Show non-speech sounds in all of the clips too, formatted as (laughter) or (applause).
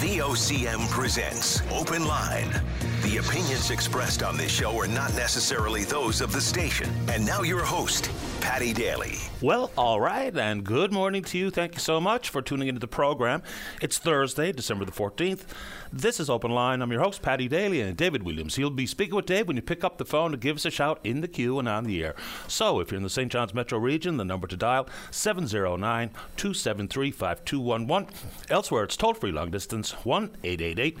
VOCM presents Open Line. The opinions expressed on this show are not necessarily those of the station. And now your host, Paddy Daly. Well, all right, and good morning to you. Thank you so much for tuning into the program. It's Thursday, December the 14th. This is Open Line. I'm your host, Paddy Daly, and David Williams. He'll be speaking with Dave when you pick up the phone to give us a shout in the queue and on the air. So, if you're in the St. John's metro region, the number to dial 709 273 5211. Elsewhere, it's toll free long distance 1 888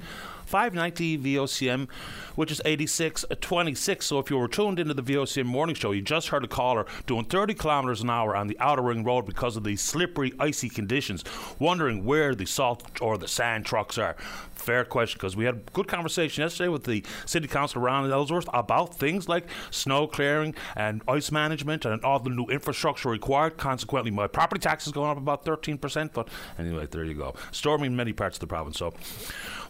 590 VOCM, which is 8626. So if you were tuned into the VOCM morning show, you just heard a caller doing 30 kilometers an hour on the outer ring road because of the slippery, icy conditions, wondering where the salt or the sand trucks are fair question because we had a good conversation yesterday with the city councillor Ron Ellsworth about things like snow clearing and ice management and all the new infrastructure required. Consequently, my property tax is going up about 13%. But anyway, there you go. Storming many parts of the province. So,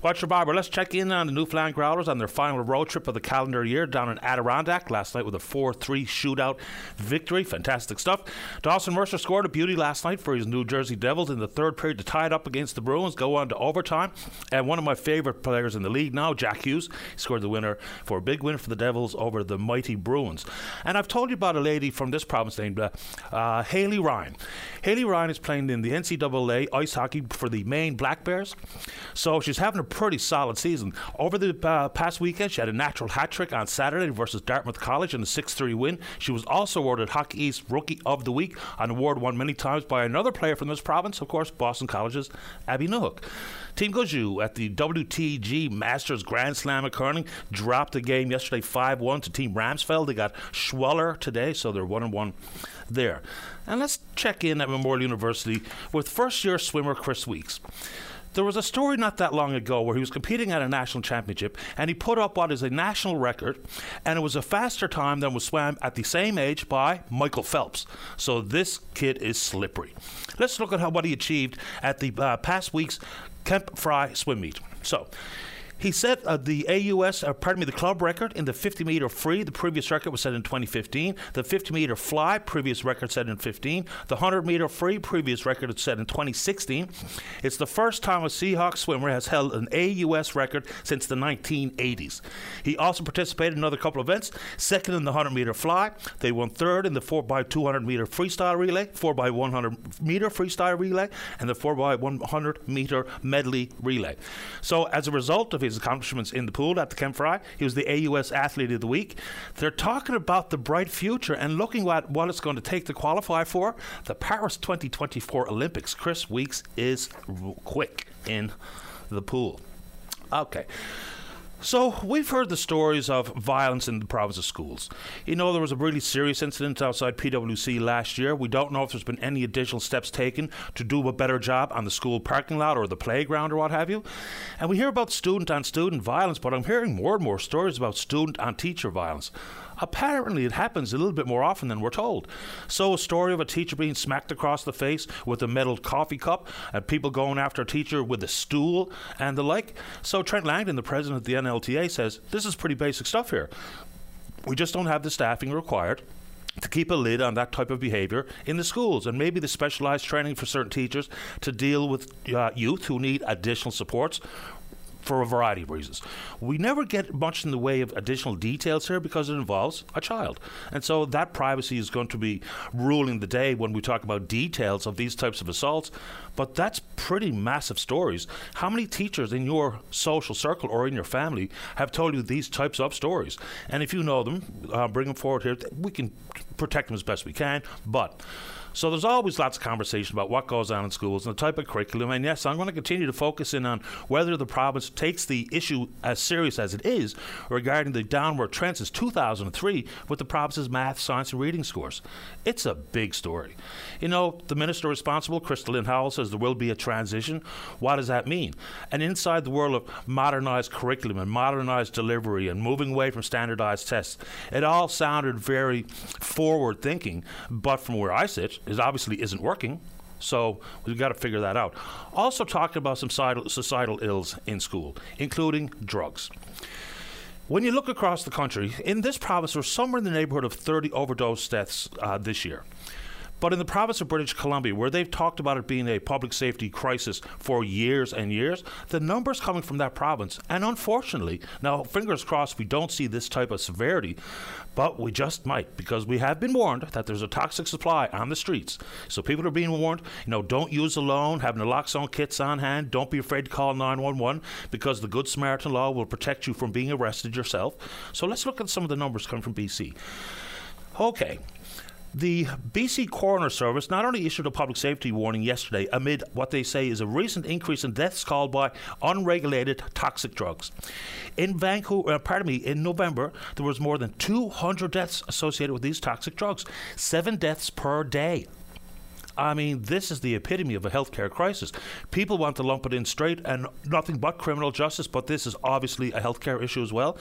watch your barber. Let's check in on the Newfoundland Growlers on their final road trip of the calendar year down in Adirondack last night with a 4 3 shootout victory. Fantastic stuff. Dawson Mercer scored a beauty last night for his New Jersey Devils in the third period to tie it up against the Bruins, go on to overtime. And one of my favorite players in the league now, Jack Hughes, scored the winner for a big win for the Devils over the mighty Bruins. And I've told you about a lady from this province named uh, uh, Haley Ryan. Haley Ryan is playing in the NCAA ice hockey for the Maine Black Bears. So she's having a pretty solid season. Over the uh, past weekend, she had a natural hat trick on Saturday versus Dartmouth College in a 6 3 win. She was also awarded Hockey East Rookie of the Week, an award won many times by another player from this province, of course, Boston College's Abby Newhook. Team Gushue at the WFG Masters Grand Slam of curling dropped the game yesterday 5 1 to Team Ramsfjell. They got Schwaller today, so they're 1 1 there. And let's check in at Memorial University with first year swimmer Chris Weeks. There was a story not that long ago where he was competing at a national championship and he put up what is a national record, and it was a faster time than was swam at the same age by Michael Phelps. So this kid is slippery. Let's look at how what he achieved at the uh, past week's Kemp Fry swim meet. So, he set uh, the AUS, uh, pardon me, the club record in the 50 meter free. The previous record was set in 2015. The 50 meter fly, previous record set in 15. The 100 meter free, previous record set in 2016. It's the first time a Seahawks swimmer has held an AUS record since the 1980s. He also participated in another couple events. Second in the 100 meter fly. They won third in the 4x200 meter freestyle relay, 4x100 meter freestyle relay, and the 4x100 meter medley relay. So as a result of his his accomplishments in the pool at the Kemp Fry. He was the AUS Athlete of the Week. They're talking about the bright future and looking at what it's going to take to qualify for the Paris 2024 Olympics. Chris Weeks is quick in the pool. Okay. So, we've heard the stories of violence in the province of schools. You know, there was a really serious incident outside PWC last year. We don't know if there's been any additional steps taken to do a better job on the school parking lot or the playground or what have you. And we hear about student on student violence, but I'm hearing more and more stories about student on teacher violence apparently it happens a little bit more often than we're told. So, a story of a teacher being smacked across the face with a metal coffee cup, and people going after a teacher with a stool and the like. So, Trent Langdon, the president of the NLTA, says this is pretty basic stuff here. We just don't have the staffing required to keep a lid on that type of behavior in the schools and maybe the specialized training for certain teachers to deal with uh, youth who need additional supports for a variety of reasons. We never get much in the way of additional details here because it involves a child. And so that privacy is going to be ruling the day when we talk about details of these types of assaults. But that's pretty massive stories. How many teachers in your social circle or in your family have told you these types of stories? And if you know them, uh, bring them forward here. We can protect them as best we can. But so there's always lots of conversation about what goes on in schools and the type of curriculum. And yes, I'm going to continue to focus in on whether the province takes the issue as serious as it is regarding the downward trend since 2003 with the province's math, science, and reading scores. It's a big story. You know, the minister responsible, Krista Howell, says there will be a transition. What does that mean? And inside the world of modernized curriculum and modernized delivery and moving away from standardized tests, it all sounded very forward thinking. But from where I sit, it obviously isn't working. So we've got to figure that out. Also, talking about some societal, societal ills in school, including drugs. When you look across the country, in this province, there's somewhere in the neighborhood of 30 overdose deaths uh, this year. But in the province of British Columbia, where they've talked about it being a public safety crisis for years and years, the numbers coming from that province, and unfortunately, now fingers crossed we don't see this type of severity, but we just might because we have been warned that there's a toxic supply on the streets. So people are being warned, you know, don't use alone, have naloxone kits on hand, don't be afraid to call 911 because the Good Samaritan law will protect you from being arrested yourself. So let's look at some of the numbers coming from BC. Okay, the BC Coroner Service not only issued a public safety warning yesterday amid what they say is a recent increase in deaths caused by unregulated toxic drugs. In Vancouver, uh, pardon me, in November, there was more than 200 deaths associated with these toxic drugs, seven deaths per day. I mean, this is the epitome of a healthcare crisis. People want to lump it in straight and nothing but criminal justice, but this is obviously a healthcare issue as well.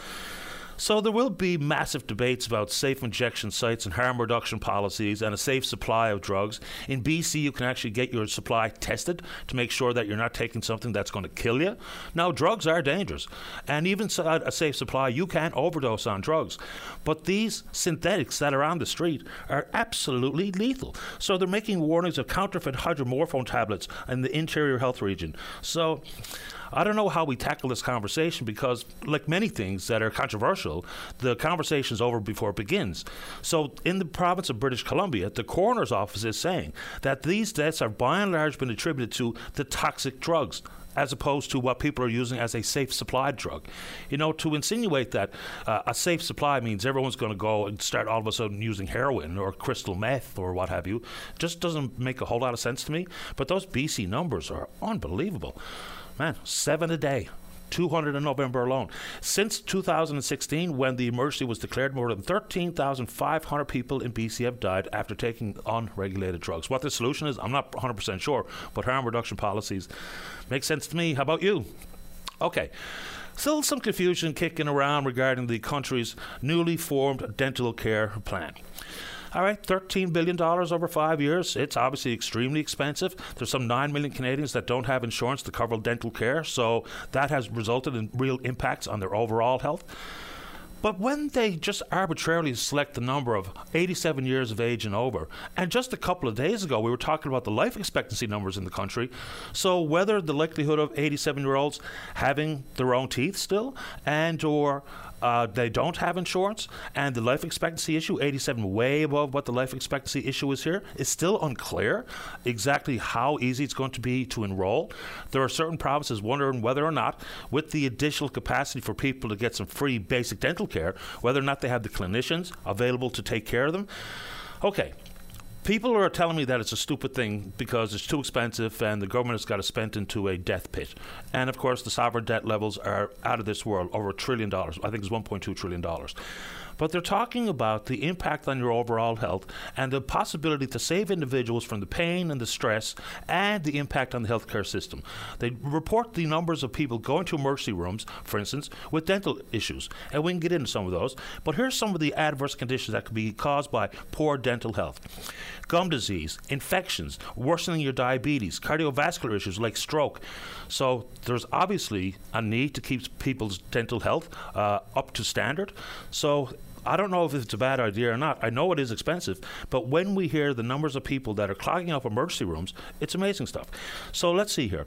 So there will be massive debates about safe injection sites and harm reduction policies and a safe supply of drugs. In BC, you can actually get your supply tested to make sure that you're not taking something that's going to kill you. Now, drugs are dangerous, and even a safe supply, you can overdose on drugs. But these synthetics that are on the street are absolutely lethal. So they're making warnings of counterfeit hydromorphone tablets in the interior health region. So I don't know how we tackle this conversation because, like many things that are controversial, the conversation is over before it begins. So, in the province of British Columbia, the coroner's office is saying that these deaths have by and large been attributed to the toxic drugs as opposed to what people are using as a safe supply drug. You know, to insinuate that uh, a safe supply means everyone's going to go and start all of a sudden using heroin or crystal meth or what have you just doesn't make a whole lot of sense to me. But those BC numbers are unbelievable man, seven a day. 200 in November alone. Since 2016, when the emergency was declared, more than 13,500 people in BC have died after taking unregulated drugs. What the solution is, I'm not 100% sure, but harm reduction policies make sense to me. How about you? Okay. Still some confusion kicking around regarding the country's newly formed dental care plan. All right, $13 billion over five years. It's obviously extremely expensive. There's some 9 million Canadians that don't have insurance to cover dental care, so that has resulted in real impacts on their overall health. But when they just arbitrarily select the number of 87 years of age and over, and just a couple of days ago we were talking about the life expectancy numbers in the country, so whether the likelihood of 87 year olds having their own teeth still and or uh, they don't have insurance, and the life expectancy issue, 87, way above what the life expectancy issue is here, is still unclear exactly how easy it's going to be to enroll. There are certain provinces wondering whether or not, with the additional capacity for people to get some free basic dental care, whether or not they have the clinicians available to take care of them. Okay, people are telling me that it's a stupid thing because it's too expensive and the government has got to spend into a death pit. And of course, the sovereign debt levels are out of this world, over a trillion dollars. I think it's 1.2 trillion dollars but they're talking about the impact on your overall health and the possibility to save individuals from the pain and the stress and the impact on the healthcare system. They report the numbers of people going to emergency rooms, for instance, with dental issues, and we can get into some of those. But here's some of the adverse conditions that could be caused by poor dental health gum disease, infections, worsening your diabetes, cardiovascular issues like stroke. So there's obviously a need to keep people's dental health uh, up to standard. So I don't know if it's a bad idea or not. I know it is expensive, but when we hear the numbers of people that are clogging up emergency rooms, it's amazing stuff. So let's see here.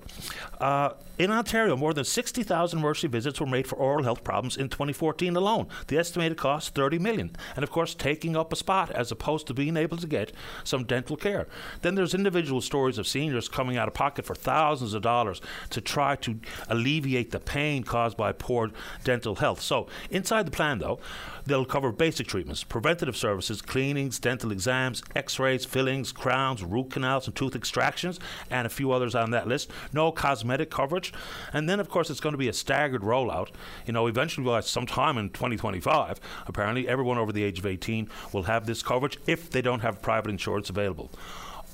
Uh, in Ontario, more than 60,000 emergency visits were made for oral health problems in 2014 alone. The estimated cost 30 million, and of course, taking up a spot as opposed to being able to get some dental care. Then there's individual stories of seniors coming out of pocket for thousands of dollars to try to alleviate the pain caused by poor dental health. So inside the plan, though, they'll cover basic treatments, preventative services, cleanings, dental exams, X-rays, fillings, crowns, root canals, and tooth extractions, and a few others on that list. No cosmetic coverage and then, of course, it's going to be a staggered rollout. You know, eventually, by sometime in 2025, apparently, everyone over the age of 18 will have this coverage if they don't have private insurance available.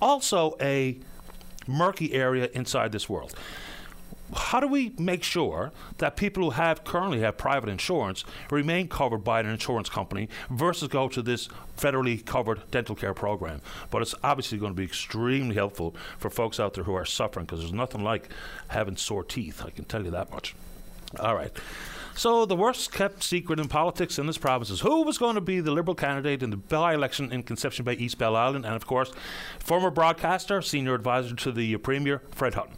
Also, a murky area inside this world how do we make sure that people who have currently have private insurance remain covered by an insurance company versus go to this federally covered dental care program? But it's obviously going to be extremely helpful for folks out there who are suffering because there's nothing like having sore teeth. I can tell you that much. All right. So, the worst kept secret in politics in this province is who was going to be the Liberal candidate in the by election in Conception Bay, East Bell Island, and of course, former broadcaster, senior advisor to the Premier, Fred Hutton.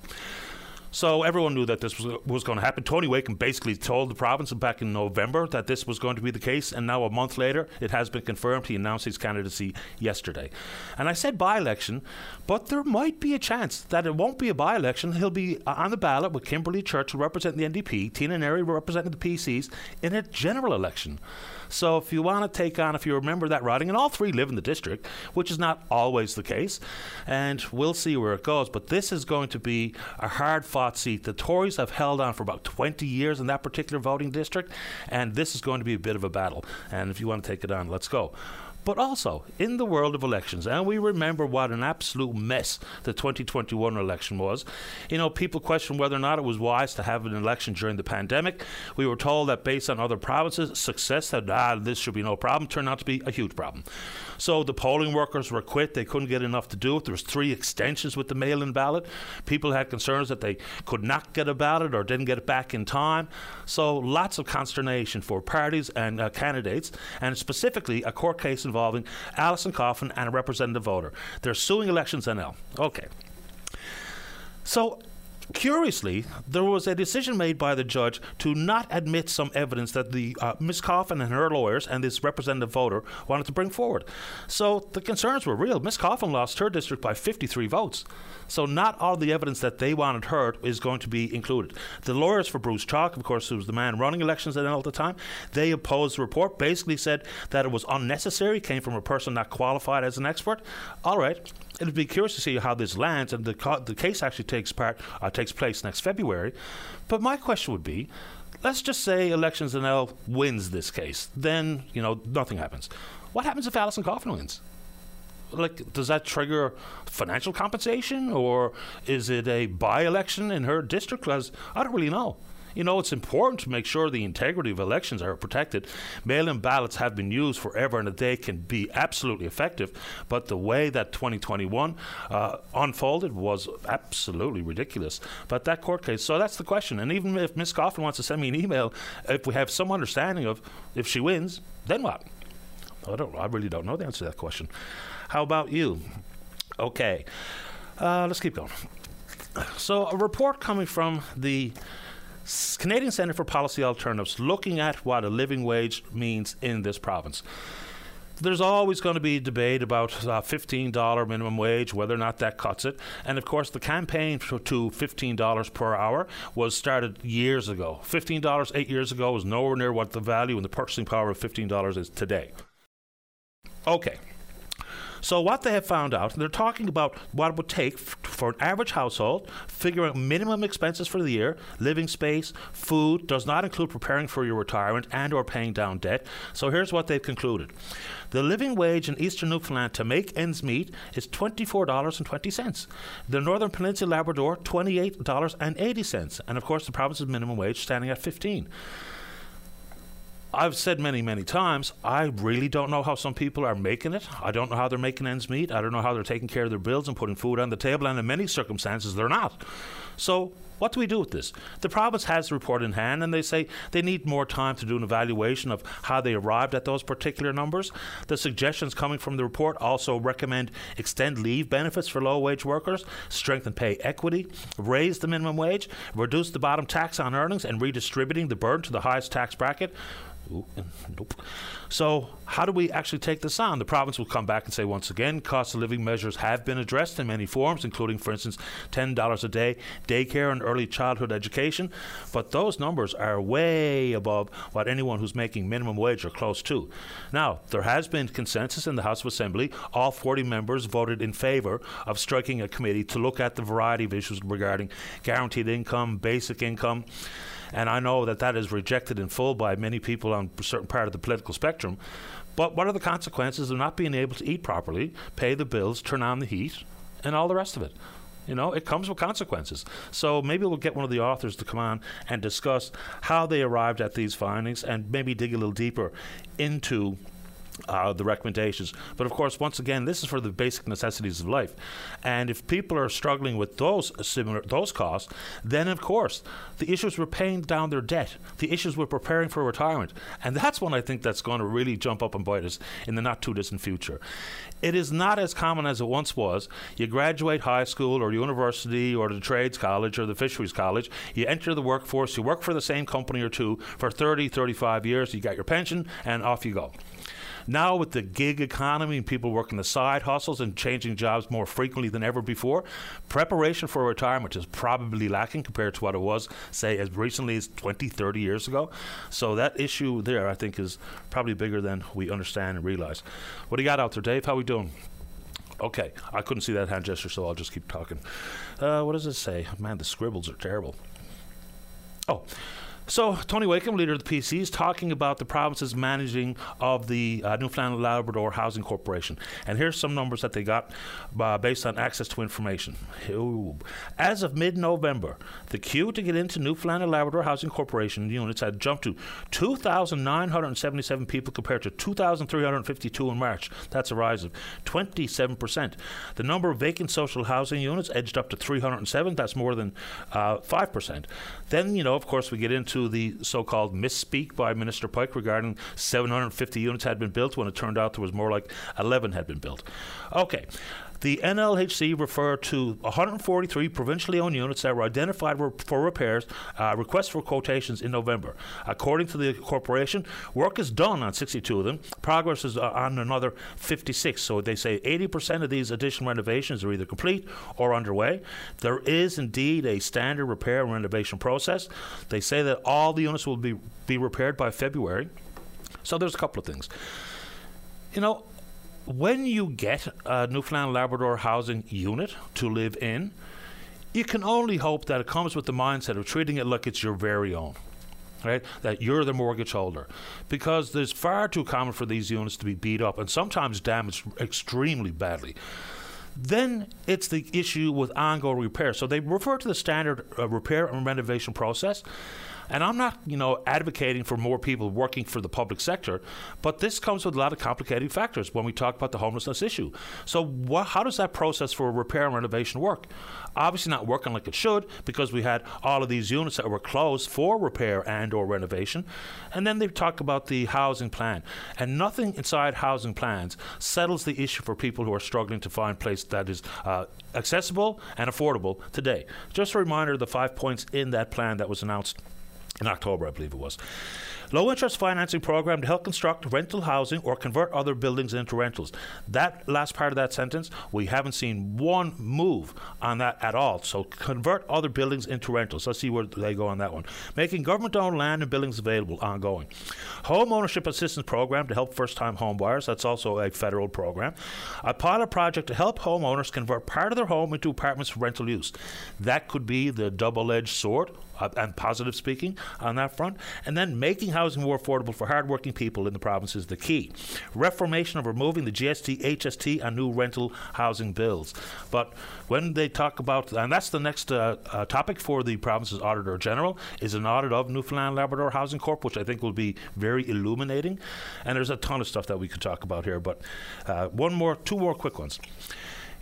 So everyone knew that this was, was going to happen. Tony Wakeham basically told the province back in November that this was going to be the case, and now a month later, it has been confirmed. He announced his candidacy yesterday. And I said by election, but there might be a chance that it won't be a by election. He'll be uh, on the ballot with Kimberly Churchill representing the NDP, Tina Neary representing the PCs in a general election. So if you want to take on, if you remember that riding, and all three live in the district, which is not always the case, and we'll see where it goes. But this is going to be a hard fought seat. The Tories have held on for about 20 years in that particular voting district, and this is going to be a bit of a battle. And if you want to take it on, let's go but also in the world of elections. And we remember what an absolute mess the 2021 election was. You know, people questioned whether or not it was wise to have an election during the pandemic. We were told that based on other provinces, success that ah, this should be no problem turned out to be a huge problem. So the polling workers were quit. They couldn't get enough to do it. There was three extensions with the mail-in ballot. People had concerns that they could not get a ballot or didn't get it back in time. So lots of consternation for parties and uh, candidates, and specifically a court case involving Alison Coffin and a representative voter. They're suing Elections NL. Okay. So Curiously, there was a decision made by the judge to not admit some evidence that the uh, Miss Coffin and her lawyers and this representative voter wanted to bring forward. So the concerns were real. Miss Coffin lost her district by 53 votes. So not all the evidence that they wanted heard is going to be included. The lawyers for Bruce Chaulk, of course, who was the man running elections at all the time, they opposed the report. Basically said that it was unnecessary, came from a person not qualified as an expert. All right it'll be curious to see how this lands, and the co- the case actually takes part uh, takes place next February. But my question would be, let's just say Elections NL wins this case, then you know nothing happens. What happens if Alison Coffin wins? Like, does that trigger financial compensation, or is it a by-election in her district? Because I don't really know. You know, it's important to make sure the integrity of elections are protected. Mail in ballots have been used forever and they can be absolutely effective, but the way that 2021 uh, unfolded was absolutely ridiculous. But that court case, so that's the question. And even if Ms. Coffin wants to send me an email, if we have some understanding of if she wins, then what? I don't. I really don't know the answer to that question. How about you? Okay, uh, let's keep going. So, a report coming from the Canadian Centre for Policy Alternatives looking at what a living wage means in this province. There's always going to be debate about uh, $15 minimum wage, whether or not that cuts it. And of course, the campaign to $15 per hour was started years ago. $15 eight years ago was nowhere near what the value and the purchasing power of $15 is today. Okay. So what they have found out, they're talking about what it would take f- for an average household, figuring out minimum expenses for the year, living space, food, does not include preparing for your retirement and or paying down debt. So here's what they've concluded. The living wage in Eastern Newfoundland to make ends meet is $24.20. The Northern Peninsula Labrador, $28.80. And of course, the province's minimum wage standing at 15 I've said many, many times, I really don't know how some people are making it. I don't know how they're making ends meet. I don't know how they're taking care of their bills and putting food on the table, and in many circumstances, they're not. So, what do we do with this? The province has the report in hand, and they say they need more time to do an evaluation of how they arrived at those particular numbers. The suggestions coming from the report also recommend extend leave benefits for low wage workers, strengthen pay equity, raise the minimum wage, reduce the bottom tax on earnings, and redistributing the burden to the highest tax bracket (laughs) nope. So, how do we actually take this on? The province will come back and say once again, cost of living measures have been addressed in many forms, including, for instance, $10 a day daycare and early childhood education. But those numbers are way above what anyone who's making minimum wage are close to. Now, there has been consensus in the House of Assembly. All 40 members voted in favour of striking a committee to look at the variety of issues regarding guaranteed income, basic income. And I know that that is rejected in full by many people on a certain part of the political spectrum. But what are the consequences of not being able to eat properly, pay the bills, turn on the heat, and all the rest of it? You know, it comes with consequences. So maybe we'll get one of the authors to come on and discuss how they arrived at these findings and maybe dig a little deeper into uh, the recommendations. But of course, once again, this is for the basic necessities of life. And if people are struggling with those similar those costs, then of course the issues with paying down their debt, the issues with preparing for retirement, and that's one I think that's going to really jump up and bite us in the not too distant future. It is not as common as it once was. You graduate high school or university or the trades college or the fisheries college, you enter the workforce, you work for the same company or two for 30, 35 years, you got your pension, and off you go. Now, with the gig economy and people working the side hustles and changing jobs more frequently than ever before, preparation for retirement is probably lacking compared to what it was, say, as recently as 20, 30 years ago. So, that issue there, I think, is probably bigger than we understand and realize. What do you got out there, Dave? How we doing? Okay, I couldn't see that hand gesture, so I'll just keep talking. Uh, what does it say? Man, the scribbles are terrible. Oh, so, Tony Wakeham, leader of the PC, is talking about the province's managing of the uh, Newfoundland Labrador Housing Corporation. And here's some numbers that they got uh, based on access to information. Ooh. As of mid November, the queue to get into Newfoundland Labrador Housing Corporation units had jumped to 2,977 people compared to 2,352 in March. That's a rise of 27%. The number of vacant social housing units edged up to 307. That's more than uh, 5%. Then, you know, of course, we get into to the so called misspeak by Minister Pike regarding 750 units had been built when it turned out there was more like 11 had been built. Okay. The NLHC referred to 143 provincially owned units that were identified for repairs, uh, requests for quotations in November. According to the corporation, work is done on 62 of them. Progress is uh, on another 56. So they say 80% of these additional renovations are either complete or underway. There is indeed a standard repair and renovation process. They say that all the units will be, be repaired by February. So there's a couple of things. You know, when you get a Newfoundland Labrador housing unit to live in, you can only hope that it comes with the mindset of treating it like it's your very own. Right, that you're the mortgage holder, because there's far too common for these units to be beat up and sometimes damaged extremely badly. Then it's the issue with ongoing repair. So they refer to the standard uh, repair and renovation process. And I'm not, you know, advocating for more people working for the public sector, but this comes with a lot of complicating factors when we talk about the homelessness issue. So, wh- how does that process for repair and renovation work? Obviously, not working like it should because we had all of these units that were closed for repair and or renovation. And then they talk about the housing plan, and nothing inside housing plans settles the issue for people who are struggling to find place that is uh, accessible and affordable today. Just a reminder of the five points in that plan that was announced in October, I believe it was. Low interest financing program to help construct rental housing or convert other buildings into rentals. That last part of that sentence, we haven't seen one move on that at all. So convert other buildings into rentals. Let's see where they go on that one. Making government owned land and buildings available ongoing. Home ownership assistance program to help first time home buyers. That's also a federal program. A pilot project to help homeowners convert part of their home into apartments for rental use. That could be the double edged sword uh, and positive speaking on that front. And then making housing more affordable for hardworking people in the province is the key. Reformation of removing the GST, HST, and new rental housing bills. But when they talk about, and that's the next uh, uh, topic for the province's Auditor General, is an audit of Newfoundland Labrador Housing Corp, which I think will be very illuminating. And there's a ton of stuff that we could talk about here, but uh, one more, two more quick ones.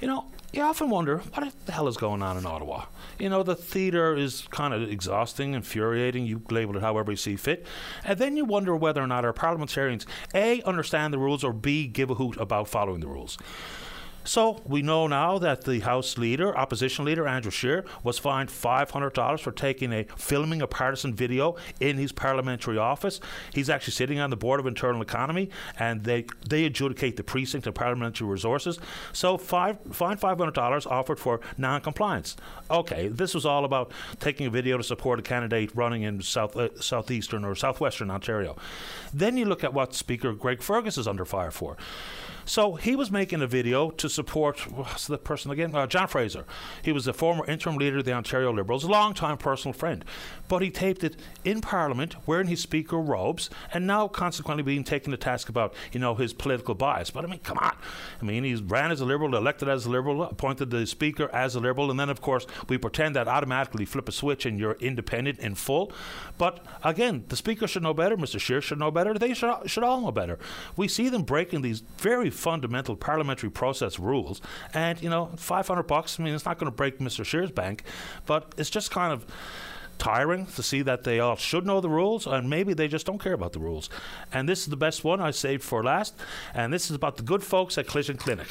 You know, you often wonder what the hell is going on in Ottawa. You know, the theatre is kind of exhausting, infuriating. You label it however you see fit, and then you wonder whether or not our parliamentarians a understand the rules or b give a hoot about following the rules. So we know now that the House leader, opposition leader Andrew Scheer, was fined $500 for taking a filming a partisan video in his parliamentary office. He's actually sitting on the board of internal economy, and they they adjudicate the precinct and parliamentary resources. So five fine $500 offered for non-compliance. Okay, this was all about taking a video to support a candidate running in south uh, southeastern or southwestern Ontario. Then you look at what Speaker Greg Fergus is under fire for. So he was making a video to support the person again? Uh, John Fraser. He was the former interim leader of the Ontario Liberals, a long-time personal friend. but he taped it in Parliament wearing his speaker robes and now consequently being taken to task about, you know, his political bias. But I mean, come on. I mean, he ran as a Liberal, elected as a Liberal, appointed the Speaker as a Liberal, and then, of course, we pretend that automatically flip a switch and you're independent in full. But again, the Speaker should know better, Mr. Scheer should know better, they should, should all know better. We see them breaking these very fundamental parliamentary process rules, and, you know, 500 bucks, I mean, it's not going to break Mr. Scheer's bank, but it's just kind of tiring to see that they all should know the rules and maybe they just don't care about the rules. And this is the best one I saved for last, and this is about the good folks at Collision Clinic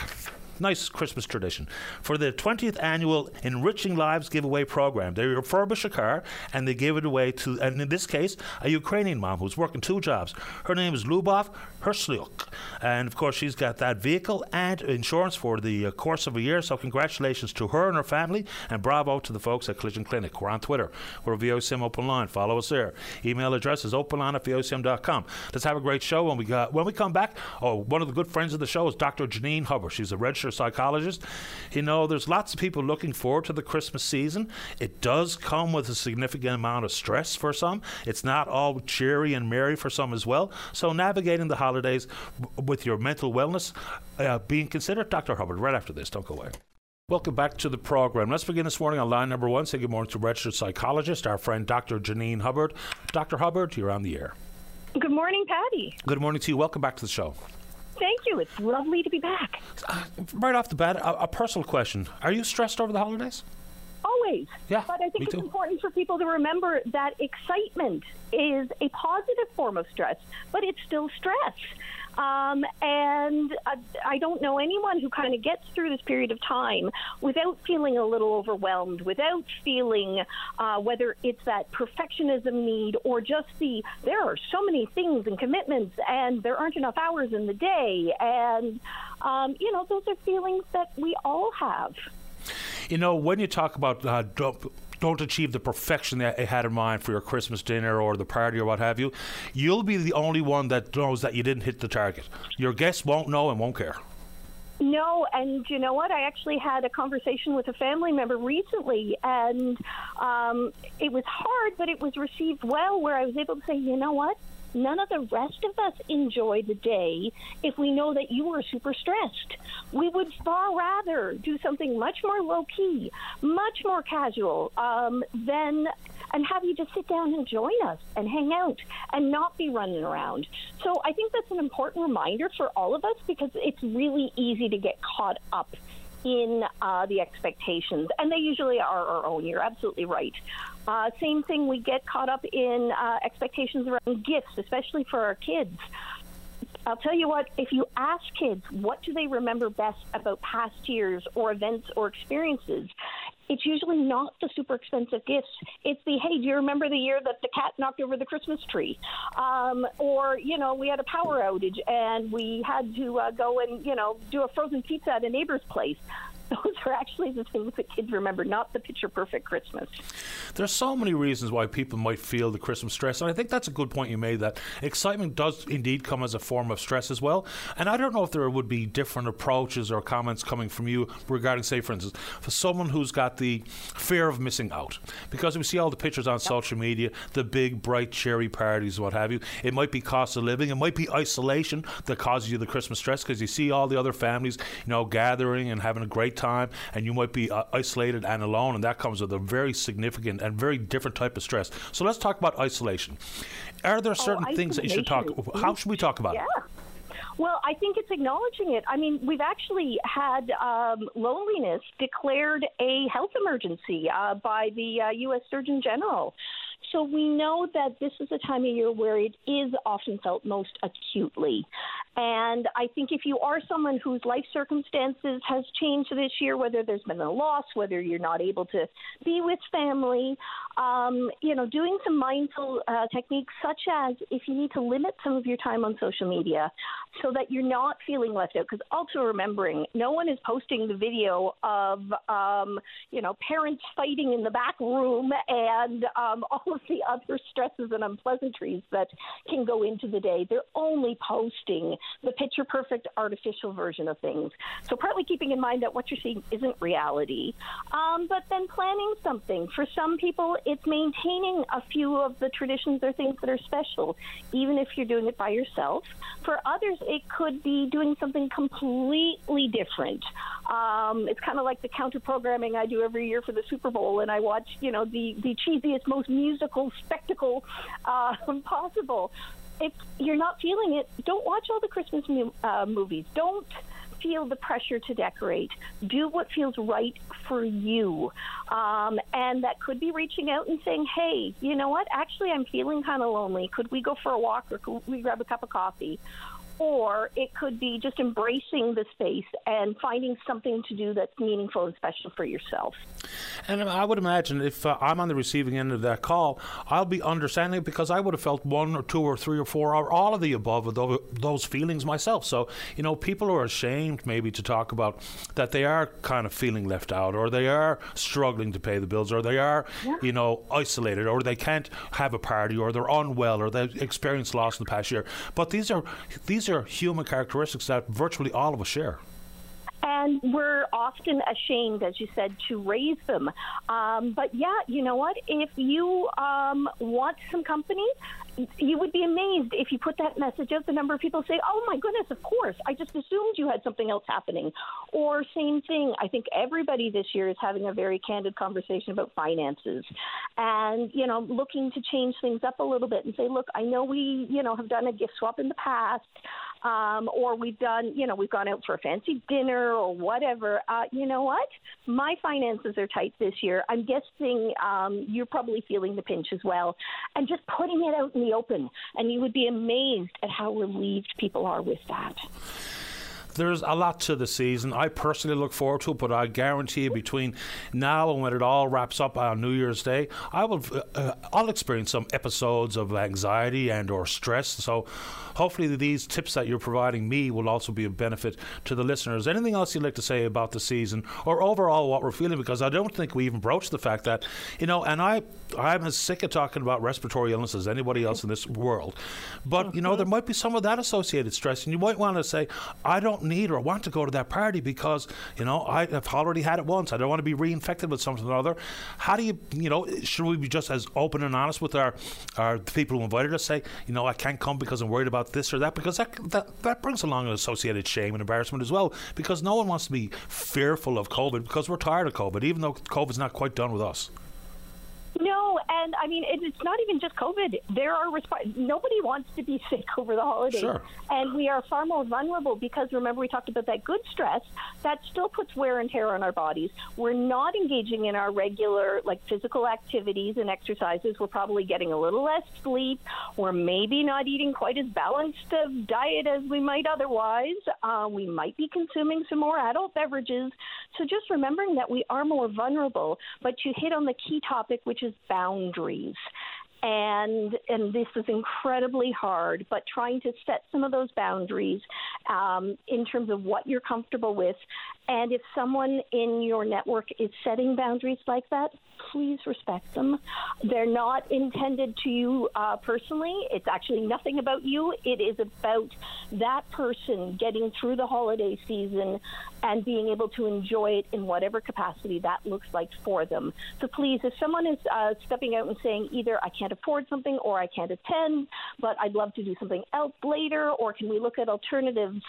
nice Christmas tradition. For the 20th annual Enriching Lives giveaway program, they refurbish a car and they give it away to, and in this case, a Ukrainian mom who's working two jobs. Her name is Lubov Herslyuk. And of course, she's got that vehicle and insurance for the uh, course of a year. So, congratulations to her and her family, and bravo to the folks at Collision Clinic. We're on Twitter. We're VOCM Open Line. Follow us there. Email address is openline at VOCM.com. Let's have a great show when we got when we come back. Oh, one of the good friends of the show is Dr. Janine Hubbard. She's a psychologist. You know, there's lots of people looking forward to the Christmas season. It does come with a significant amount of stress for some. It's not all cheery and merry for some as well. So, navigating the holidays with your mental wellness uh, being considered. Dr. Hubbard, right after this. Don't go away. Welcome back to the program. Let's begin this morning on line number one. Say good morning to registered psychologist, our friend Dr. Janine Hubbard. Dr. Hubbard, you're on the air. Good morning, Paddy. Good morning to you. Welcome back to the show. Thank you. It's lovely to be back. Uh, right off the bat, a, a, personal question: Are you stressed over the holidays? Always. Yeah. But I think it's too. important for people to remember that excitement is a positive form of stress, but it's still stress. Um, and I, I don't know anyone who kind of gets through this period of time without feeling a little overwhelmed, without feeling uh, whether it's that perfectionism need or just the there are so many things and commitments and there aren't enough hours in the day. And, um, you know, those are feelings that we all have. You know, when you talk about uh, don't achieve the perfection that you had in mind for your Christmas dinner or the party or what have you, you'll be the only one that knows that you didn't hit the target. Your guests won't know and won't care. No, and you know what? I actually had a conversation with a family member recently, and um, it was hard, but it was received well. Where I was able to say, you know what? None of the rest of us enjoy the day if we know that you are super stressed. We would far rather do something much more low key, much more casual um, than and have you just sit down and join us and hang out and not be running around. So I think that's an important reminder for all of us because it's really easy to get caught up in uh, the expectations, and they usually are our own. You're absolutely right. Uh, same thing, we get caught up in uh, expectations around gifts, especially for our kids. I'll tell you what, if you ask kids what do they remember best about past years or events or experiences, it's usually not the super expensive gifts. It's the hey, do you remember the year that the cat knocked over the Christmas tree? Um, or you know, we had a power outage and we had to uh, go and you know do a frozen pizza at a neighbor's place. (laughs) those are actually the things that kids remember, not the picture perfect Christmas. There's so many reasons why people might feel the Christmas stress, and I think that's a good point you made. That excitement does indeed come as a form of stress as well. And I don't know if there would be different approaches or comments coming from you regarding, say, for instance, for someone who's got the fear of missing out, because we see all the pictures on yep. social media, the big bright cherry parties, what have you. It might be cost of living, it might be isolation that causes you the Christmas stress because you see all the other families, you know, gathering and having a great time, and you might be uh, isolated and alone, and that comes with a very significant and very different type of stress. So let's talk about isolation. Are there oh, certain oh, things that you should talk? How should we talk about yeah. it? Well, I think it's acknowledging it. I mean, we've actually had um, loneliness declared a health emergency uh, by the uh, U.S. Surgeon General. So we know that this is a time of year where it is often felt most acutely. And I think if you are someone whose life circumstances has changed this year, whether there's been a loss, whether you're not able to be with family, um, you know, doing some mindful uh, techniques such as if you need to limit some of your time on social media so that you're not feeling left out. Because also remembering, no one is posting the video of, um, you know, parents fighting in the back room and um, (laughs) all of the other stresses and unpleasantries that can go into the day. They're only posting the picture perfect artificial version of things. So, partly keeping in mind that what you're seeing isn't reality, um, but then planning something. For some people, it's maintaining a few of the traditions or things that are special, even if you're doing it by yourself. For others, it could be doing something completely different. Um, it's kind of like the counter programming I do every year for the Super Bowl, and I watch, you know, the, the cheesiest, most musical spectacle uh, (laughs) possible. If you're not feeling it, don't watch all the Christmas mu- uh, movies. Don't feel the pressure to decorate. Do what feels right for you. Um, and that could be reaching out and saying, hey, you know what? Actually, I'm feeling kind of lonely. Could we go for a walk or could we grab a cup of coffee? Or it could be just embracing the space and finding something to do that's meaningful and special for yourself. And I would imagine if uh, I'm on the receiving end of that call, I'll be understanding because I would have felt one or two or three or four or all of the above of those feelings myself. So, you know, people are ashamed maybe to talk about that they are kind of feeling left out or they are struggling to pay the bills or they are, yeah. you know, isolated or they can't have a party or they're unwell or they've experienced loss in the past year. But these are these these are human characteristics that virtually all of us share. And we're often ashamed, as you said, to raise them. Um, but yeah, you know what? If you um, want some company, you would be amazed if you put that message out. The number of people say, "Oh my goodness, of course! I just assumed you had something else happening." Or same thing. I think everybody this year is having a very candid conversation about finances, and you know, looking to change things up a little bit and say, "Look, I know we, you know, have done a gift swap in the past, um, or we've done, you know, we've gone out for a fancy dinner or whatever. Uh, you know what? My finances are tight this year. I'm guessing um, you're probably feeling the pinch as well, and just putting it out in the open. And you would be amazed at how relieved people are with that there's a lot to the season. I personally look forward to it, but I guarantee you, between now and when it all wraps up on New Year's Day, I will uh, uh I'll experience some episodes of anxiety and or stress. So hopefully these tips that you're providing me will also be a benefit to the listeners. Anything else you'd like to say about the season or overall what we're feeling? Because I don't think we even broached the fact that you know, and I I'm as sick of talking about respiratory illness as anybody else in this world, but you know there might be some of that associated stress, and you might want to say I don't need or want to go to that party because you know I have already had it once. I don't want to be reinfected with something or other. How do you you know should we be just as open and honest with our our people who invited us? Say you know I can't come because I'm worried about this or that because that that, that brings along an associated shame and embarrassment as well because no one wants to be fearful of COVID because we're tired of COVID even though COVID's not quite done with us. No, and I mean it's not even just COVID. There are resp- nobody wants to be (laughs) sick over the holidays, sure. and we are far more vulnerable because remember we talked about that good stress that still puts wear and tear on our bodies. We're not engaging in our regular like physical activities and exercises. We're probably getting a little less sleep. We're maybe not eating quite as balanced a diet as we might otherwise. Uh, we might be consuming some more adult beverages. So just remembering that we are more vulnerable, but you hit on the key topic, which is boundaries. And and this is incredibly hard but trying to set some of those boundaries um, in terms of what you're comfortable with and if someone in your network is setting boundaries like that please respect them. They're not intended to you uh, personally. It's actually nothing about you. It is about that person getting through the holiday season and being able to enjoy it in whatever capacity that looks like for them. So please if someone is uh, stepping out and saying either i can't afford something or I can't attend, but I'd love to do something else later, or can we look at alternatives?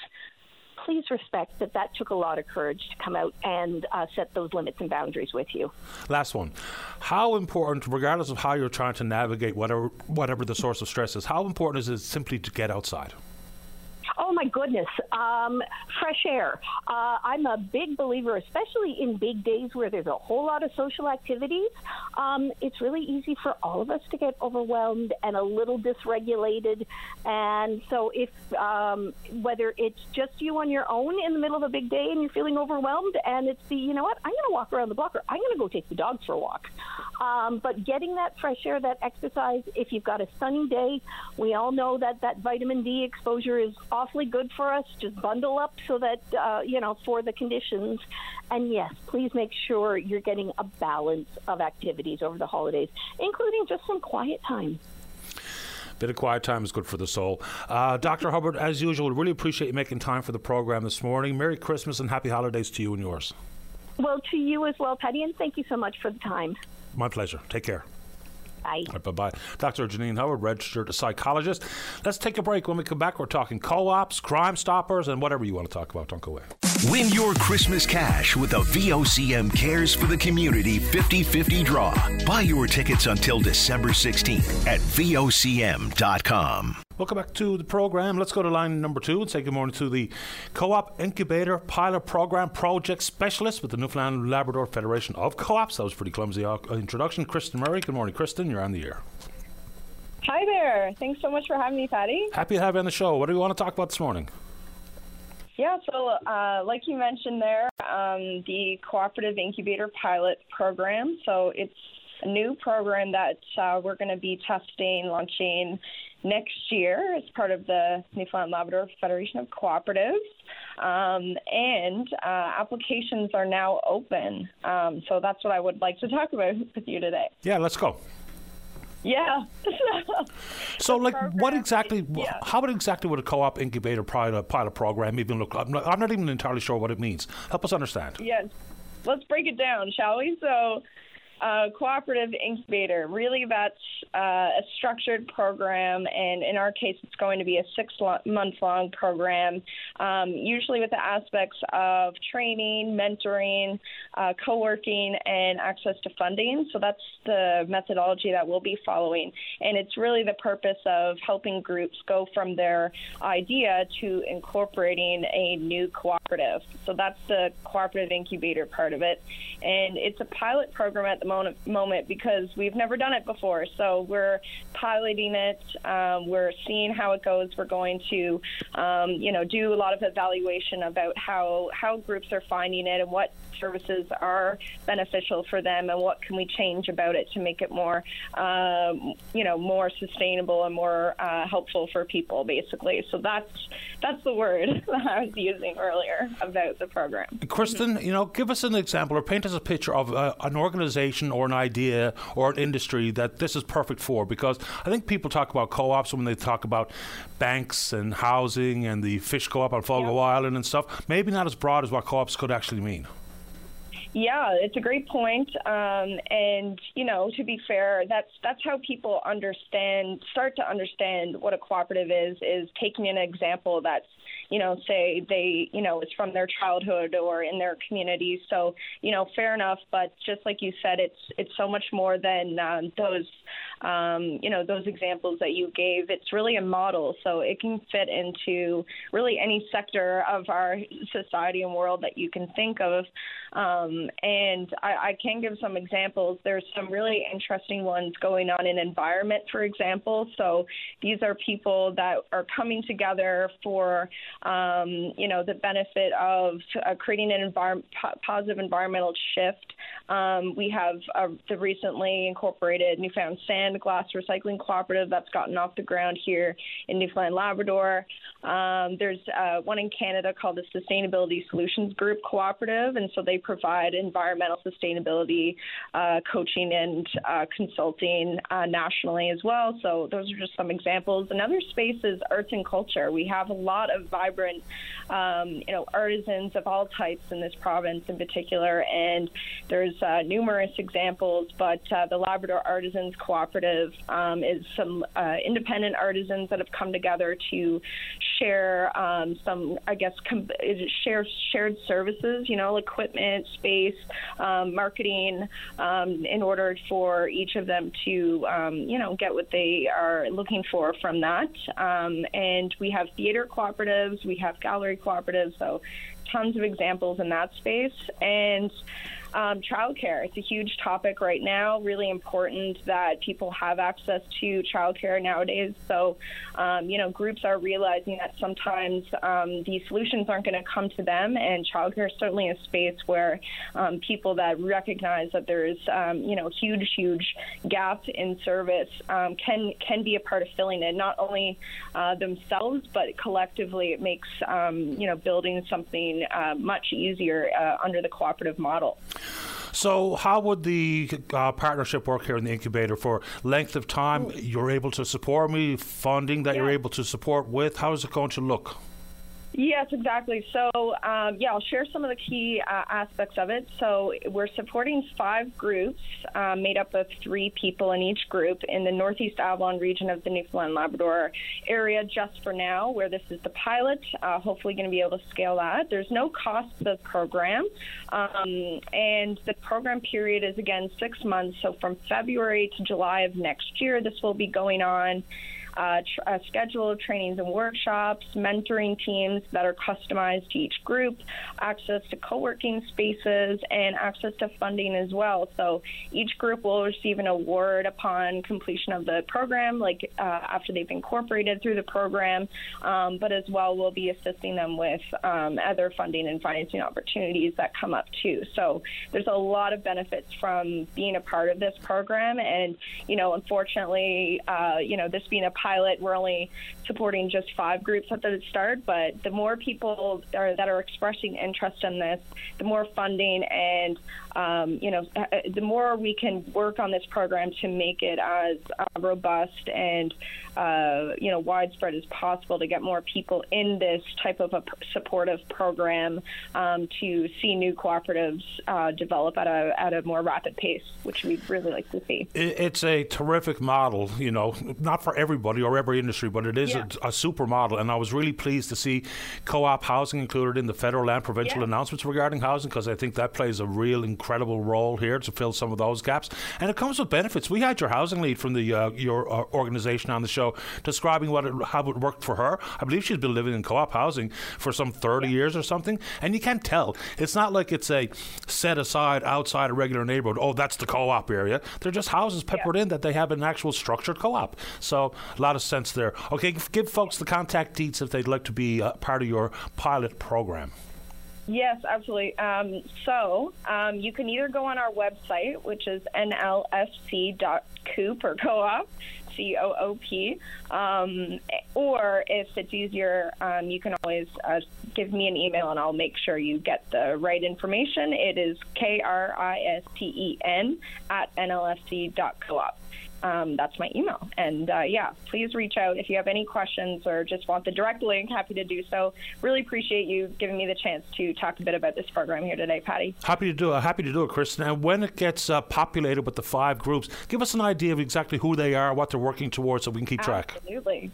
Please respect that that took a lot of courage to come out and uh, set those limits and boundaries with you. Last one. How important, regardless of how you're trying to navigate whatever, whatever the source of stress is, how important is it simply to get outside? Oh my goodness, um, fresh air. Uh, I'm a big believer, especially in big days where there's a whole lot of social activities. Um, it's really easy for all of us to get overwhelmed and a little dysregulated. And so, if um, whether it's just you on your own in the middle of a big day and you're feeling overwhelmed, and it's the you know what, I'm going to walk around the block or I'm going to go take the dog for a walk. Um, but getting that fresh air, that exercise, if you've got a sunny day, we all know that that vitamin D exposure is awfully good for us. Just bundle up so that, uh, you know, for the conditions. And yes, please make sure you're getting a balance of activities over the holidays, including just some quiet time bit of quiet time is good for the soul. Uh, Dr. Hubbard, as usual, really appreciate you making time for the program this morning. Merry Christmas and happy holidays to you and yours. Well, to you as well, Paddy, and thank you so much for the time. My pleasure. Take care. Bye. Right, bye bye. Dr. Janine Hubbard, registered psychologist. Let's take a break. When we come back, we're talking co ops, crime stoppers, and whatever you want to talk about. Don't go away. Win your Christmas cash with a VOCM Cares for the Community 50 50 draw. Buy your tickets until December 16th at VOCM.com. Welcome back to the program. Let's go to line number two and say good morning to the Co op Incubator Pilot Program Project Specialist with the Newfoundland Labrador Federation of Co ops. That was pretty clumsy uh, introduction. Kristen Murray. Good morning, Kristen. You're on the air. Hi there. Thanks so much for having me, Paddy. Happy to have you on the show. What do you want to talk about this morning? Yeah, so uh, like you mentioned there, um, the Cooperative Incubator Pilot Program. So it's a new program that uh, we're going to be testing, launching next year as part of the Newfoundland Labrador Federation of Cooperatives. Um, and uh, applications are now open. Um, so that's what I would like to talk about with you today. Yeah, let's go. Yeah. (laughs) so, like, what exactly? yeah. How would exactly would a co-op incubator pilot pilot program even look? I'm not, I'm not even entirely sure what it means. Help us understand. Yes. Let's break it down, shall we? So, uh, cooperative incubator, really that's uh, a structured program, and in our case, it's going to be a six lo- month long program, um, usually with the aspects of training, mentoring, uh, co working, and access to funding. So, that's the methodology that we'll be following. And it's really the purpose of helping groups go from their idea to incorporating a new cooperative. So, that's the cooperative incubator part of it. And it's a pilot program at the moment, moment because we've never done it before. So we're piloting it. Um, we're seeing how it goes. We're going to, um, you know, do a lot of evaluation about how how groups are finding it and what services are beneficial for them and what can we change about it to make it more, um, you know, more sustainable and more uh, helpful for people, basically. So that's that's the word (laughs) that I was using earlier about the program. Kristen, you know, give us an example or paint us a picture of uh, an organization or an idea or an industry that this is perfect for. Because I think people talk about co-ops when they talk about banks and housing and the fish co-op on Fogo Island and stuff. Maybe not as broad as what co-ops could actually mean. Yeah, it's a great point. Um, and you know, to be fair, that's that's how people understand, start to understand what a cooperative is. Is taking an example that's you know, say they, you know, it's from their childhood or in their community. So, you know, fair enough. But just like you said, it's it's so much more than um, those, um, you know, those examples that you gave. It's really a model, so it can fit into really any sector of our society and world that you can think of. Um, and I, I can give some examples. There's some really interesting ones going on in environment, for example. So these are people that are coming together for um, you know, the benefit of uh, creating an envir- po- positive environmental shift. Um, we have uh, the recently incorporated Newfound Sand Glass Recycling Cooperative that's gotten off the ground here in Newfoundland Labrador. Um, there's uh, one in Canada called the Sustainability Solutions Group Cooperative, and so they provide environmental sustainability uh, coaching and uh, consulting uh, nationally as well. So those are just some examples. Another space is arts and culture. We have a lot of vibrant, um, you know, artisans of all types in this province in particular, and there's uh, numerous examples. But uh, the Labrador Artisans Cooperative um, is some uh, independent artisans that have come together to share um, some, I guess, com- share shared services. You know, equipment, space, um, marketing, um, in order for each of them to, um, you know, get what they are looking for from that. Um, and we have theater cooperatives, we have gallery cooperatives, so tons of examples in that space. And um, childcare, it's a huge topic right now, really important that people have access to childcare nowadays. So, um, you know, groups are realizing that sometimes um, these solutions aren't going to come to them, and childcare is certainly a space where um, people that recognize that there is, um, you know, huge, huge gap in service um, can can be a part of filling it. Not only uh, themselves, but collectively, it makes you know building something uh, much easier uh, under the cooperative model. So, how would the uh, partnership work here in the incubator for length of time? You're able to support me, funding that you're able to support with. How is it going to look? Yes, exactly. So, um, yeah, I'll share some of the key uh, aspects of it. So, we're supporting five groups uh, made up of three people in each group in the Northeast Avalon region of the Newfoundland Labrador area, just for now, where this is the pilot. Uh, hopefully, going to be able to scale that. There's no cost to the program, um, and the program period is again six months. So, from February to July of next year, this will be going on uh, tr- a schedule of trainings and workshops, mentoring teams that are customized to each group, access to co working spaces, and access to funding as well. So each group will receive an award upon completion of the program, like uh, after they've incorporated through the program, um, but as well, we'll be assisting them with um, other funding and financing opportunities that come up too. So there's a lot of benefits from being a part of this program. And, you know, unfortunately, uh, you know, this being a pilot, we're only supporting just five groups at the start. But the more people are, that are expressing interest in this, the more funding and um, you know, uh, the more we can work on this program to make it as uh, robust and uh, you know widespread as possible to get more people in this type of a supportive program um, to see new cooperatives uh, develop at a at a more rapid pace, which we'd really like to see. It's a terrific model, you know, not for everybody or every industry, but it is yeah. a, a, super model. And I was really pleased to see co-op housing included in the federal and provincial yeah. announcements regarding housing because I think that plays a real incredible role here to fill some of those gaps. And it comes with benefits. We had your housing lead from the uh, your uh, organisation on the show describing what it, how it worked for her. I believe she's been living in co-op housing for some 30 yeah. years or something, and you can't tell. It's not like it's a set aside outside a regular neighborhood. Oh, that's the co-op area. They're just houses peppered in that they have an actual structured co-op. So a lot of sense there. Okay, give folks the contact details if they'd like to be part of your pilot program. Yes, absolutely. Um, so um, you can either go on our website, which is nlfc.coop or co-op, C O O P. Um, or if it's easier, um, you can always uh, give me an email and I'll make sure you get the right information. It is K R I S T E N at nlfc.coop um, that's my email. And uh, yeah, please reach out if you have any questions or just want the direct link. Happy to do so. Really appreciate you giving me the chance to talk a bit about this program here today, Paddy. Happy to do it. Happy to do it, Kristen. Now, when it gets uh, populated with the five groups, give us an idea of exactly who they are, what they're working towards, so we can keep track. Absolutely.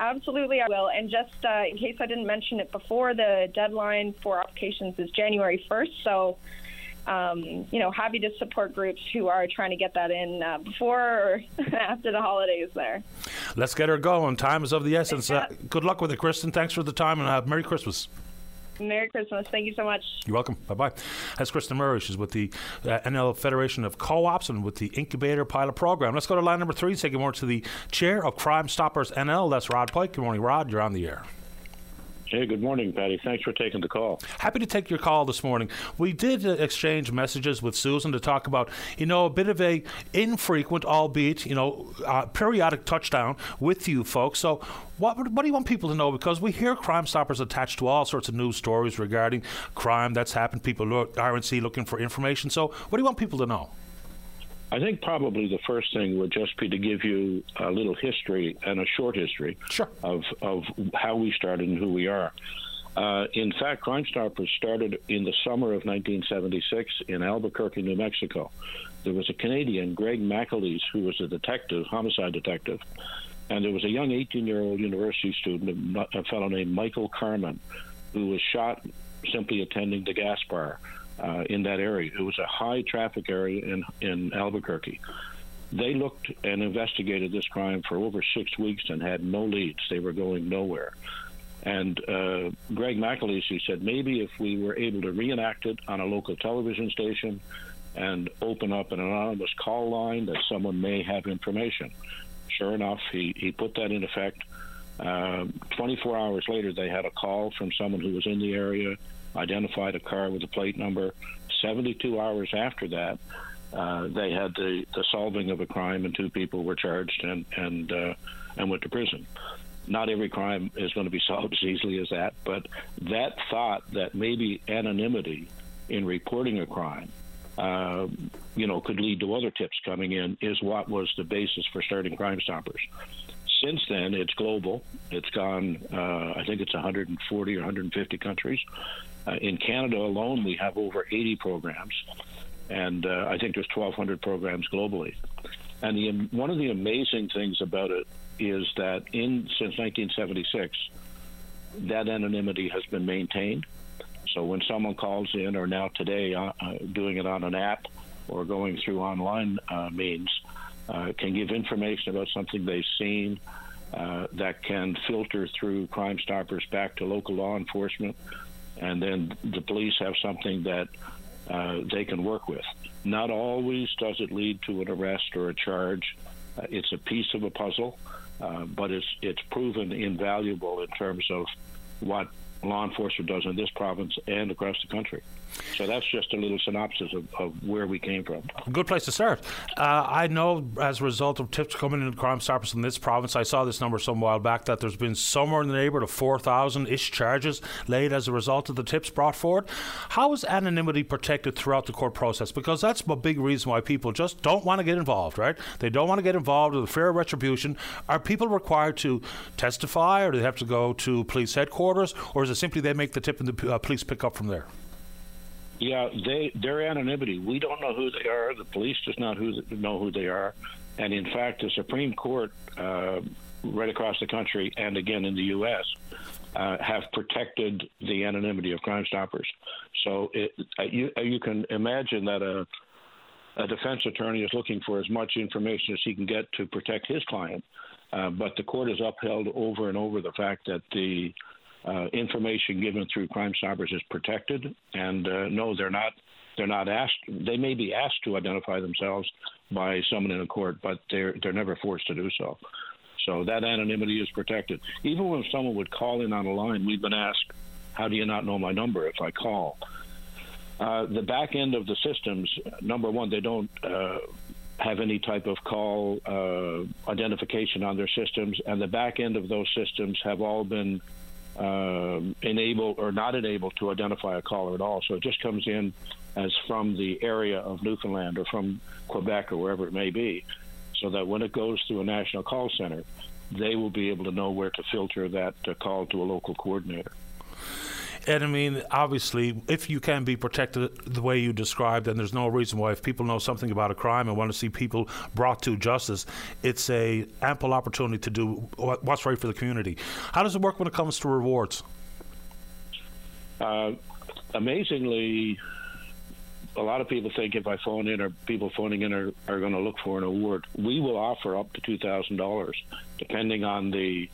Absolutely, I will. And just uh, in case I didn't mention it before, the deadline for applications is January 1st. So um, you know, happy to support groups who are trying to get that in uh, before or (laughs) after the holidays there. Let's get her going. Time is of the essence. Uh, good luck with it, Kristen. Thanks for the time and uh, Merry Christmas. Merry Christmas. Thank you so much. You're welcome. Bye bye. That's Kristen Murray. She's with the uh, NL Federation of Co ops and with the Incubator Pilot Program. Let's go to line number three. Say good morning to the Chair of Crime Stoppers NL. That's Rod Pike. Good morning, Rod. You're on the air. Hey, good morning, Paddy. Thanks for taking the call. Happy to take your call this morning. We did uh, exchange messages with Susan to talk about, you know, a bit of a infrequent, albeit, you know, uh, periodic touchdown with you folks. So, what what do you want people to know? Because we hear Crime Stoppers attached to all sorts of news stories regarding crime that's happened. People look RNC looking for information. So, what do you want people to know? I think probably the first thing would just be to give you a little history and a short history sure. of, of how we started and who we are. Uh, in fact, Crime Stoppers started in the summer of 1976 in Albuquerque, New Mexico. There was a Canadian, Greg MacAleese, who was a detective, homicide detective, and there was a young 18 year old university student, a fellow named Michael Carmen, who was shot simply attending the gas bar uh, in that area. It was a high traffic area in, in Albuquerque. They looked and investigated this crime for over six weeks and had no leads. They were going nowhere. And uh, Greg MacAleese said maybe if we were able to reenact it on a local television station and open up an anonymous call line that someone may have information. Sure enough, he, he put that in effect. Uh, 24 hours later, they had a call from someone who was in the area identified a car with a plate number. 72 hours after that, uh, they had the, the solving of a crime, and two people were charged and and uh, and went to prison. Not every crime is going to be (laughs) solved as easily as that, but that thought that maybe anonymity in reporting a crime, uh, you know, could lead to other tips coming in is what was the basis for starting Crime Stoppers. since then, it's global. It's gone, uh, I think it's 140 or 150 countries. Uh, in Canada alone, we have over 80 programs, and uh, I think there's 1,200 programs globally. And the, one of the amazing things about it is that in since 1976, that anonymity has been maintained. So when someone calls in, or now today uh, uh doing it on an app or going through online uh, means, uh, can give information about something they've seen uh, that can filter through Crime Stoppers back to local law enforcement, and then the police have something that uh, they can work with. Not always does it lead to an arrest or a charge. Uh, it's a piece of a puzzle, uh, but it's it's proven invaluable in terms of what law enforcement does in this province and across the country. So that's just a little synopsis of, of where we came from. Good place to start. Uh, I know as a result of tips coming in Crime Stoppers in this province, I saw this number some while back that there's been somewhere in the neighbourhood of 4,000 ish charges laid as a result of the tips brought forward. How is anonymity protected throughout the court process? Because that's a big reason why people just don't want to get involved, right? They don't want to get involved with a fear of retribution. Are people required to testify or do they have to go to police headquarters or is it simply they make the tip and the uh, police pick up from there? Yeah, they their anonymity. We don't know who they are. The police does not who, know who they are, and in fact, the Supreme Court, uh, right across the country and again in the U.S., uh, have protected the anonymity of Crime Stoppers. So it, uh, you uh, you can imagine that a a defense attorney is looking for as much information as he can get to protect his client. Uh, but the court has upheld over and over the fact that the uh, information given through Crime Stoppers is protected, and uh, no, they're not. They're not asked. They may be asked to identify themselves by someone in a court, but they're they're never forced to do so. So that anonymity is protected. Even when someone would call in on a line, we've been asked, "How do you not know my number if I call?" Uh, the back end of the systems, number one, they don't uh, have any type of call uh, identification on their systems, and the back end of those systems have all been enabled or not enabled to identify a caller at all. So it just comes in as from the area of Newfoundland or from Quebec or wherever it may be, so that when it goes through a national call center, they will be able to know where to filter that uh, call to a local coordinator. And I mean, obviously, if you can be protected the way you described, then there's no reason why, if people know something about a crime and want to see people brought to justice, it's a ample opportunity to do what's right for the community. How does it work when it comes to rewards? Uh, amazingly, a lot of people think if I phone in or people phoning in are, are going to look for an award. We will offer up to two thousand dollars, depending on the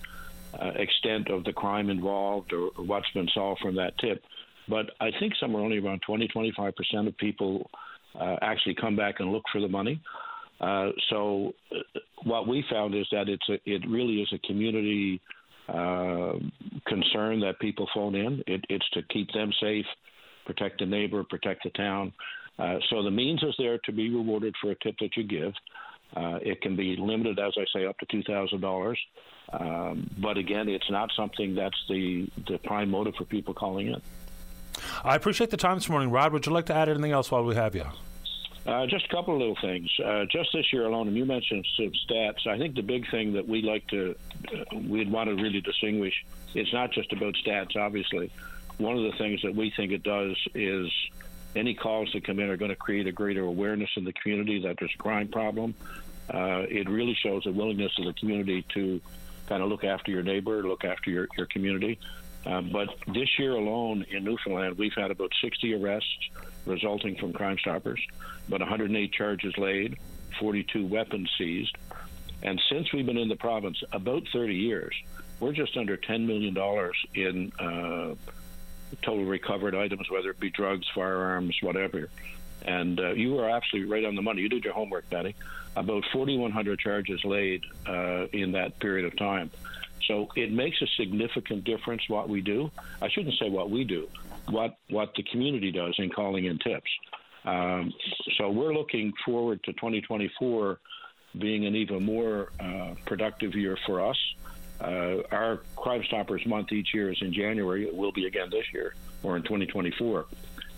uh, extent of the crime involved or, or, what's been solved from that tip. But I think somewhere only around 20, 25 percent of people uh, actually come back and look for the money. Uh, so uh, what we found is that it's a, it really is a community uh, concern that people phone in. It, it's to keep them safe, protect the neighbor, protect the town. Uh, so the means is there to be rewarded for a tip that you give. Uh, it can be limited, as I say, up to two thousand dollars. Um, but again, it's not something that's the the prime motive for people calling in. I appreciate the time this morning, Rod. Would you like to add anything else while we have you? Uh, just a couple of little things. Uh, just this year alone, and you mentioned some stats. I think the big thing that we like to, uh, we'd want to really distinguish, it's not just about stats, obviously. One of the things that we think it does is any calls that come in are going to create a greater awareness in the community that there's a crime problem. Uh, it really shows a willingness of the community to kind of look after your neighbor, look after your, your community. Uh, but this year alone in Newfoundland, we've had about 60 arrests resulting from Crime Stoppers, about 108 charges laid, 42 weapons seized. And since we've been in the province about 30 years, we're just under $10 million in uh, total recovered items, whether it be drugs, firearms, whatever. And uh, you were absolutely right on the money. You did your homework, Betty. About 4,100 charges laid uh, in that period of time. So it makes a significant difference what we do. I shouldn't say what we do, what what the community does in calling in tips. Um, so we're looking forward to 2024 being an even more uh, productive year for us. Uh, our Crime Stoppers month each year is in January. It will be again this year or in 2024.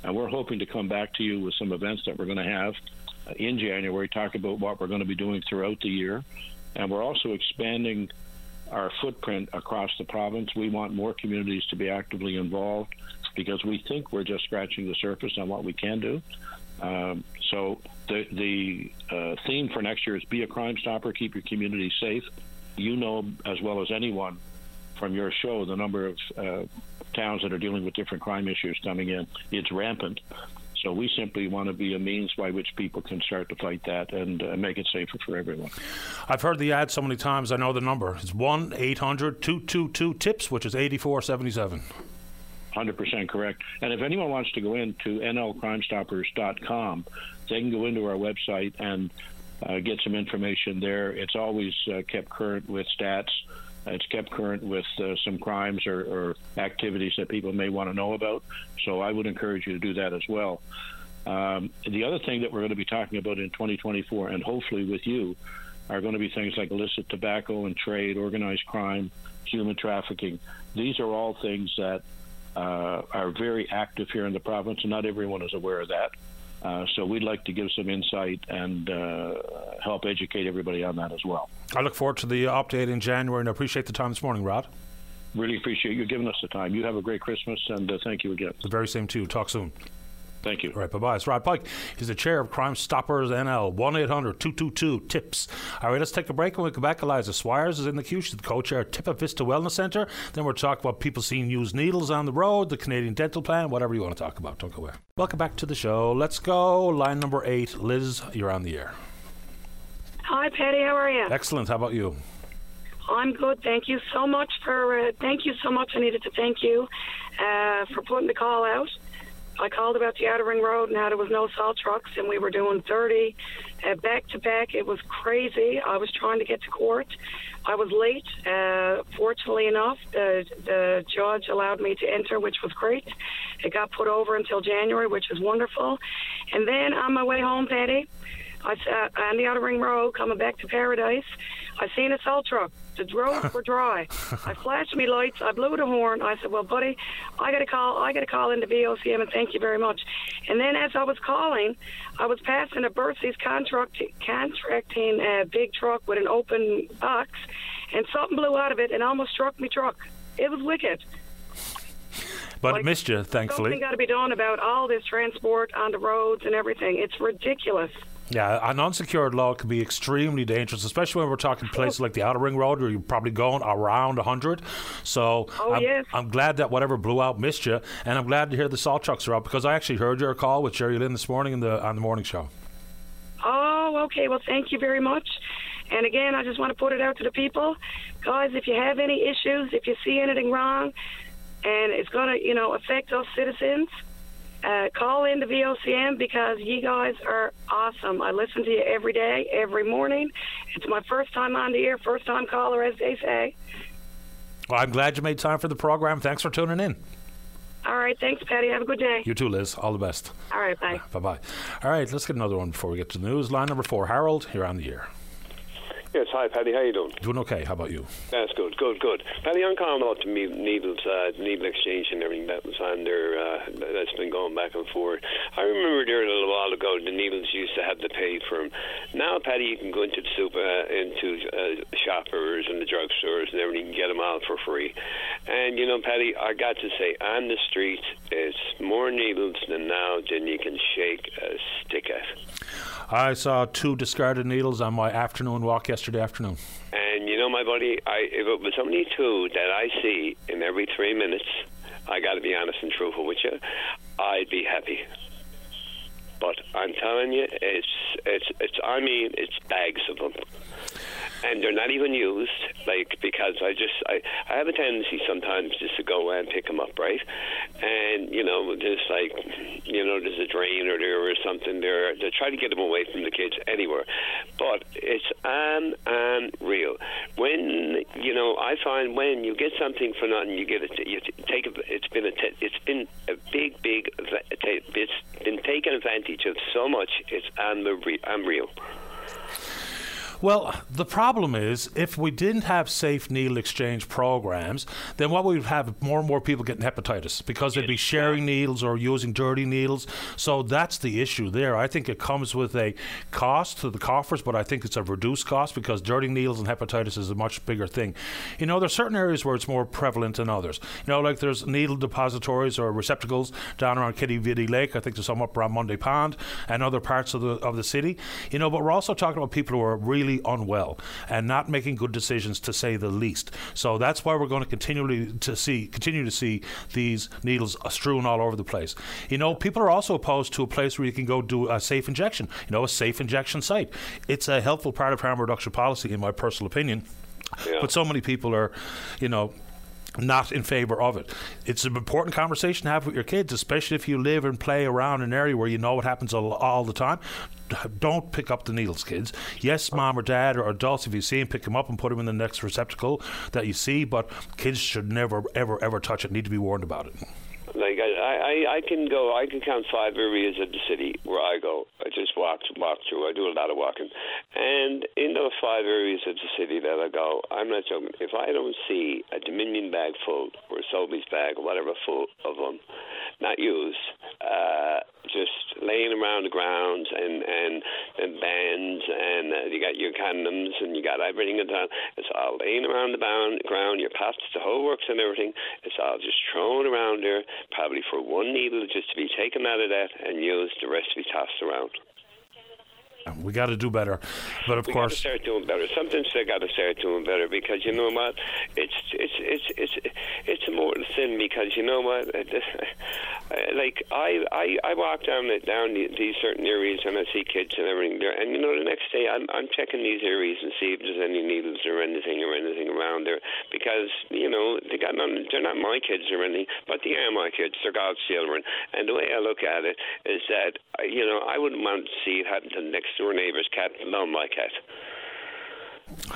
And we're hoping to come back to you with some events that we're going to have uh, in January, talk about what we're going to be doing throughout the year. and we're also expanding our footprint across the province. We want more communities to be actively involved because we think we're just scratching the surface on what we can do. Um, so the the uh, theme for next year is be a crime stopper, keep your community safe. You know as well as anyone from your show the number of uh, towns that are dealing with different crime issues coming in. It's rampant. So we simply want to be a means by which people can start to fight that and uh, make it safer for everyone. I've heard the ad so many times. I know the number. It's one 800 222 tips, which is eighty four seventy seven. 100% correct. And if anyone wants to go into nlcrimestoppers.com, they can go into our website and uh, get some information there. It's always uh, kept current with stats. It's kept current with uh, some crimes or, or, activities that people may want to know about. So I would encourage you to do that as well. Um, the other thing that we're going to be talking about in 2024, and hopefully with you, are going to be things like illicit tobacco and trade, organized crime, human trafficking. These are all things that uh, are very active here in the province, and not everyone is aware of that. Uh, so we'd like to give some insight and uh, help educate everybody on that as well. I look forward to the update in January, and I appreciate the time this morning, Rod. Really appreciate you giving us the time. You have a great Christmas, and uh, thank you again. The very same to you. Talk soon. Thank you. All right, bye bye. It's Rod Pike. He's the chair of Crime Stoppers NL, 1 800 222 TIPS. All right, let's take a break. When we come back, Eliza Swires is in the queue. She's the co chair of Tipa Vista Wellness Centre. Then we'll talk about people seeing used needles on the road, the Canadian dental plan, whatever you want to talk about. Don't go away. Welcome back to the show. Let's go. Line number eight. Liz, you're on the air. Hi, Paddy. How are you? Excellent. How about you? I'm good. Thank you so much for. Uh, thank you so much. I needed to thank you uh, for putting the call out. I called about the Outer Ring Road and how there was no salt trucks, and we were doing 30 uh, back to back. It was crazy. I was trying to get to court. I was late. Uh, fortunately enough, the, the judge allowed me to enter, which was great. It got put over until January, which is wonderful. And then on my way home, Paddy, I sat on the Outer Ring Road coming back to Paradise. I seen a salt truck. The roads were dry. (laughs) I flashed me lights. I blew the horn. I said, "Well, buddy, I got to call. I got to call into VOCM and thank you very much." And then as I was calling, I was passing a Bercy's contract contracting a big truck with an open box, and something blew out of it and almost struck me truck. It was wicked. But like, it missed you, thankfully. Something got to be done about all this transport on the roads and everything. It's ridiculous. Yeah, an unsecured load can be extremely dangerous, especially when we're talking places like the Outer Ring Road where you're probably going around 100. So oh, I'm, yes. I'm glad that whatever blew out missed you, and I'm glad to hear the salt trucks are out because I actually heard your call with Jerry Lynn this morning in the, on the morning show. Oh, okay. Well, thank you very much. And again, I just want to put it out to the people. Guys, if you have any issues, if you see anything wrong, and it's going to, you know, affect us citizens – uh, call in to VOCM because you guys are awesome. I listen to you every day, every morning. It's my first time on the air, first time caller, as they say. Well, I'm glad you made time for the program. Thanks for tuning in. All right. Thanks, Paddy. Have a good day. You too, Liz. All the best. All right. Bye. Bye bye. All right. Let's get another one before we get to the news. Line number four, Harold, you're on the air. Yes, hi, Paddy. How you doing? Doing okay. How about you? That's good, good, good. Paddy, I'm calling about the needles, uh, needle exchange and everything that was on there. Uh, that's been going back and forth. I remember there a little while ago the needles used to have to pay for them. Now, Paddy, you can go into the super, uh, into uh, shoppers and the drugstores and everything, and get them all for free. And you know, Paddy, I got to say, on the street, it's more needles than now than you can shake a stick at. I saw two discarded needles on my afternoon walk yesterday afternoon. And you know, my buddy, I, if it was only two that I see in every three minutes, I got to be honest and truthful with you, I'd be happy. But I'm telling you, it's it's it's. I mean, it's bags of them and they're not even used, like because I just I, I have a tendency sometimes just to go and pick them up, right? And you know, just like you know, there's a drain or there or something there to try to get them away from the kids anywhere. But it's un unreal when you know I find when you get something for nothing, you get it. You take it's been a it's been a big big it's been taken advantage of so much. It's unreal. Well, the problem is if we didn't have safe needle exchange programs, then what we would have more and more people getting hepatitis because they'd be sharing needles or using dirty needles. So that's the issue there. I think it comes with a cost to the coffers, but I think it's a reduced cost because dirty needles and hepatitis is a much bigger thing. You know, there's certain areas where it's more prevalent than others. You know, like there's needle depositories or receptacles down around Quidi Vidi Lake. I think there's some up around Mundy Pond and other parts of the of the city. You know, but we're also talking about people who are really unwell and not making good decisions, to say the least. So that's why we're going to continually to see continue to see these needles strewn all over the place. You know, people are also opposed to a place where you can go do a safe injection. You know, a safe injection site. It's a helpful part of harm reduction policy, in my personal opinion. Yeah. But so many people are, you know, not in favor of it. It's an important conversation to have with your kids, especially if you live and play around an area where you know what happens all, all the time. Don't pick up the needles, kids. Yes, mom or dad or adults, if you see them, pick them up and put them in the next receptacle that you see. But kids should never, ever, ever touch it. Need to be warned about it. Like I, I, I can go. I can count five areas of the city where I go. I just walk walk through. I do a lot of walking, and in those five areas of the city that I go, I'm not joking. If I don't see a Dominion bag full or a Sobeys bag or whatever full of them, not used, uh, just laying around the grounds and and and bands and uh, you got your condoms and you got everything in town. It's all laying around the bound, ground. Your pasts, the whole works and everything. It's all just thrown around there, probably for one needle just to be taken out of that and used. The rest to be tossed around. We got to do better, but of we course, start doing better. Sometimes they got to start doing better because you know what? It's it's it's it's it's a mortal sin because you know what? (laughs) Like I I I walk down the, down these certain areas and I see kids and everything there, and you know the next day I'm I'm checking these areas and see if there's any needles or anything or anything around there because you know they got none. They're not my kids or anything, but they are my kids. They're God's children, and the way I look at it is that you know I wouldn't want to see it happen to the next door neighbor's cat, not my cat.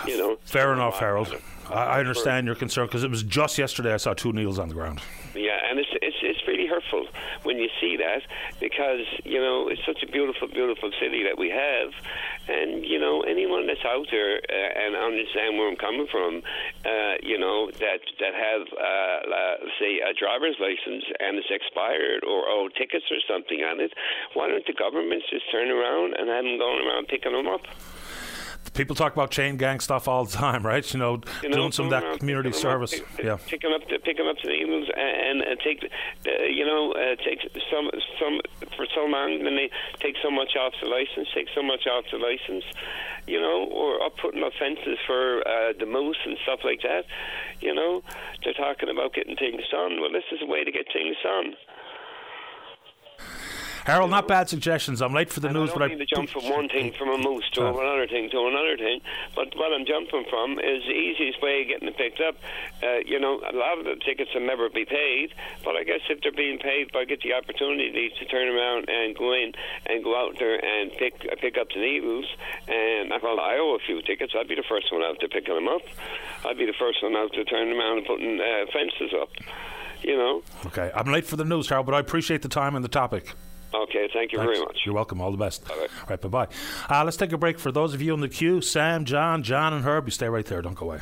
You know. fair enough, Harold. I, I understand your concern because it was just yesterday I saw two needles on the ground. Yeah, and it's it's it's really hurtful when you see that because you know it's such a beautiful, beautiful city that we have, and you know anyone that's out there uh, and understand where I'm coming from, uh, you know that that have uh, uh, say a driver's license and it's expired or old tickets or something on it, why don't the governments just turn around and have them going around picking them up? People talk about chain gang stuff all the time, (laughs) right? You know, You know, doing some of that community 'em up, service. pick- Yeah. picking up the picking up to the needles and, and take, uh, you know, uh, take some some for so long. Then they take so much off the license, take so much off the license, you know, or up putting up fences for uh, the moose and stuff like that. You know, they're talking about getting things done. Well, this is a way to get things done. Harold, not bad suggestions. I'm late for the And news, I but I mean to jump from one thing from a moose to Ah. another thing to another thing. But what I'm jumping from is the easiest way of getting it picked up. Uh, you know, a lot of the tickets will never be paid, but I guess if they're being paid, I get the opportunity to turn around and go in and go out there and pick uh, pick up the needles. And well, I owe a few tickets. I'd be the first one out to picking them up. I'd be the first one out there turning around and putting uh, fences up. You know. Okay, I'm late for the news, Harold, but I appreciate the time and the topic. Okay. Thank you Thanks. very much. You're welcome. All the best. Bye-bye. Right, bye bye. Uh, let's take a break. For those of you in the queue, Sam, John, John, and Herb, you stay right there. Don't go away.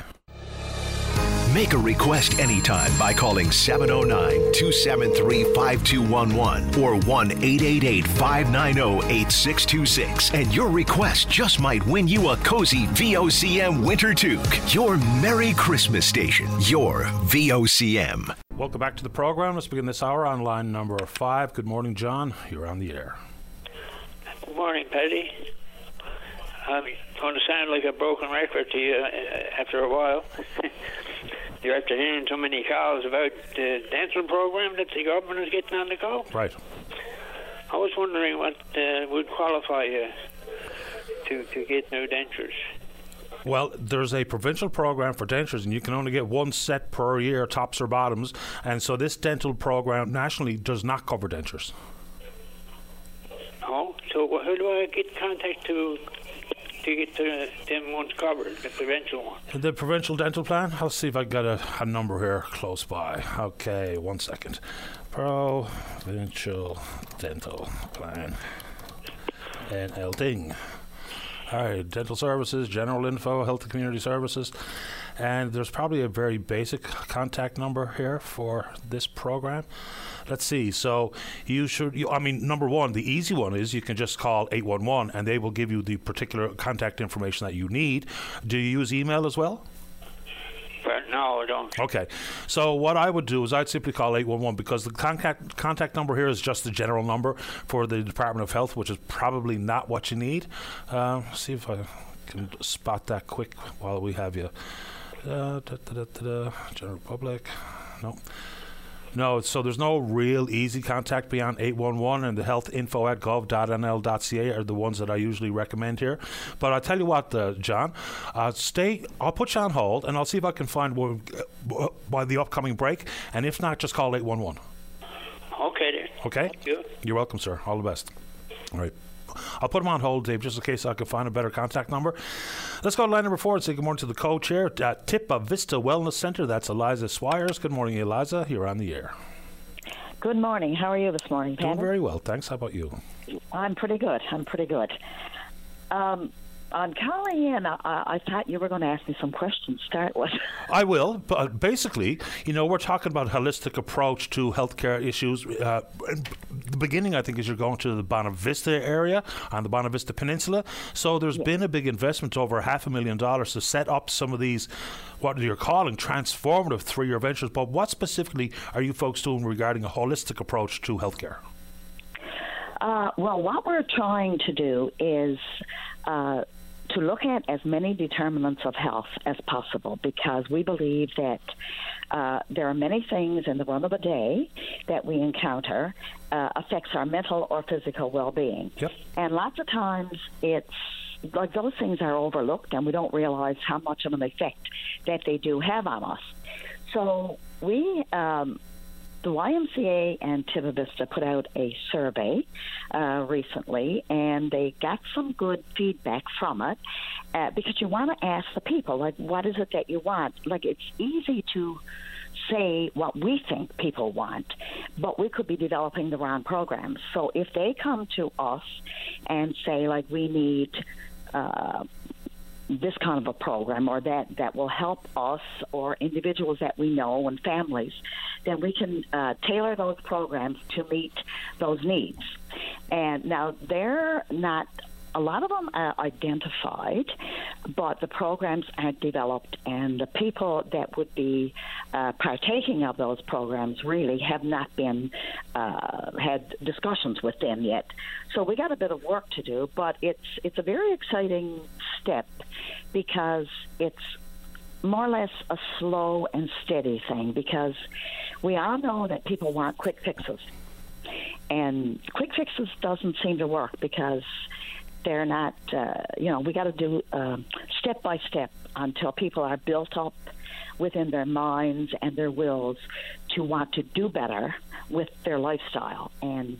Make a request anytime by calling 709 273 5211 or 1 888 590 8626. And your request just might win you a cozy VOCM winter toque. Your Merry Christmas station. Your VOCM. Welcome back to the program. Let's begin this hour on line number five. Good morning, John. You're on the air. Good morning, Paddy. I'm going to sound like a broken record to you uh, after a while. (laughs) You're after hearing so many calls about the dental program that the government is getting on the go. Right. I was wondering what uh, would qualify you to, to get new dentures. Well, there's a provincial program for dentures, and you can only get one set per year, tops or bottoms. And so this dental program nationally does not cover dentures. Oh, so wh- who do I get contact to to get the, them ones covered, the provincial one? The provincial dental plan? I'll see if I got a, a number here close by. Okay, one second. Provincial dental plan. NL Ding. All right, dental services, general info, health and community services. And there's probably a very basic contact number here for this program. Let's see. So you should, you, I mean, number one, the easy one is you can just call 811 and they will give you the particular contact information that you need. Do you use email as well? No, I don't. Okay. So what I would do is I'd simply call 811 because the contact contact number here is just the general number for the Department of Health, which is probably not what you need. Uh, see if I can spot that quick while we have you. Uh, da, da, da, General Public. No. No, so there's no real easy contact beyond 811 and the health info at gov.nl.ca are the ones that I usually recommend here. But I'll tell you what, uh, John, uh, stay, I'll put you on hold and I'll see if I can find one uh, by the upcoming break. And if not, just call 811. Okay, then. Okay? Thank you. You're welcome, sir. All the best. All right. I'll put him on hold, Dave, just in case I can find a better contact number. Let's go to line number four and say good morning to the co-chair at Tipa Vista Wellness Center. That's Eliza Swires. Good morning, Eliza. You're on the air. Good morning. How are you this morning? Doing very well, thanks. How about you? I'm pretty good. I'm pretty good. Um, Calling in. I, I thought you were going to ask me some questions. to Start with. (laughs) I will, but basically, you know, we're talking about holistic approach to healthcare issues. Uh, the beginning, I think, is you're going to the Bonavista area on the Bonavista Peninsula. So there's been a big investment, over half a million dollars, to set up some of these, what you're calling transformative three-year ventures. But what specifically are you folks doing regarding a holistic approach to healthcare? Uh, well, what we're trying to do is uh, to look at as many determinants of health as possible because we believe that uh, there are many things in the run of the day that we encounter uh, affects our mental or physical well-being, Yep. and lots of times it's like those things are overlooked and we don't realize how much of an effect that they do have on us. So we um, the YMCA and Tiba Vista put out a survey uh, recently, and they got some good feedback from it. Uh, because you want to ask the people, like, what is it that you want? Like, it's easy to say what we think people want, but we could be developing the wrong programs. So if they come to us and say, like, we need uh, this kind of a program or that that will help us or individuals that we know and families, then we can uh, tailor those programs to meet those needs. And now they're not. A lot of them are identified, but the programs aren't developed, and the people that would be uh, partaking of those programs really have not been uh, had discussions with them yet. So we got a bit of work to do, but it's it's a very exciting step because it's more or less a slow and steady thing because we all know that people want quick fixes. And quick fixes doesn't seem to work because they're not, uh, you know, we got to do uh, step by step until people are built up within their minds and their wills to want to do better with their lifestyle. And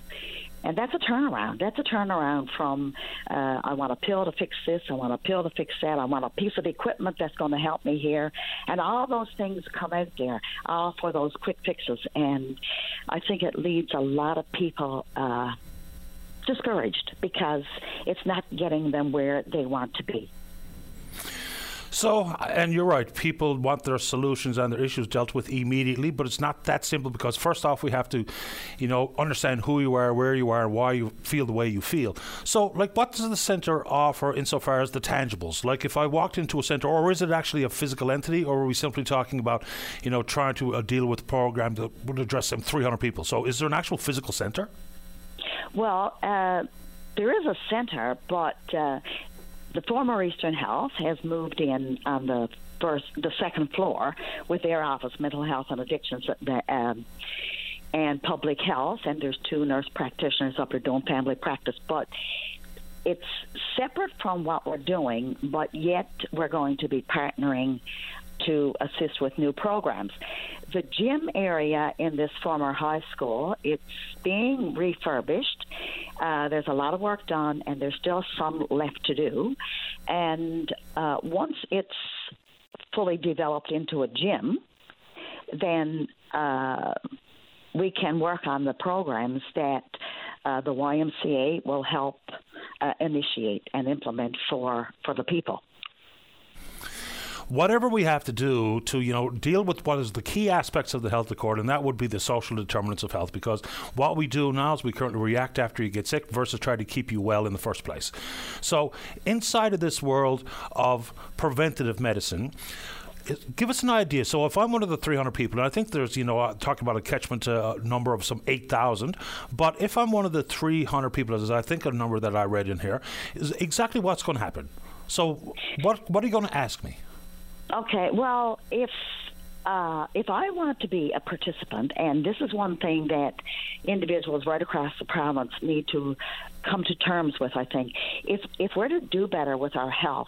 and that's a turnaround. That's a turnaround from uh, I want a pill to fix this, I want a pill to fix that, I want a piece of equipment that's going to help me here, and all those things come out there, all for those quick fixes. And I think it leads a lot of people uh, discouraged because it's not getting them where they want to be. So, and you're right, people want their solutions and their issues dealt with immediately, but it's not that simple because first off, we have to, you know, understand who you are, where you are, and why you feel the way you feel. So, like, what does the centre offer insofar as the tangibles? Like, if I walked into a centre, or is it actually a physical entity, or are we simply talking about, you know, trying to uh, deal with a program that would address some 300 people? So, is there an actual physical centre? Well, uh, there is a center, but uh, the former Eastern Health has moved in on the first, the second floor with their office, mental health and addictions, uh, um, and public health. And there's two nurse practitioners up there doing family practice, but it's separate from what we're doing, but yet we're going to be partnering to assist with new programs. The gym area in this former high school, it's being refurbished. Uh, there's a lot of work done, and there's still some left to do. And uh, once it's fully developed into a gym, then uh, we can work on the programs that uh, the YMCA will help uh, initiate and implement for for the people whatever we have to do to you know deal with what is the key aspects of the health accord, and that would be the social determinants of health. Because what we do now is we currently react after you get sick versus try to keep you well in the first place. So inside of this world of preventative medicine give us an idea. So, if I'm one of the 300 people, and I think there's, you know, uh, talking about a catchment uh, number of some 8,000, but if I'm one of the 300 people, as I think a number that I read in here, is exactly what's going to happen. So, what what are you going to ask me? Okay, well, if uh, if I want to be a participant, and this is one thing that individuals right across the province need to come to terms with, I think, if if we're to do better with our health,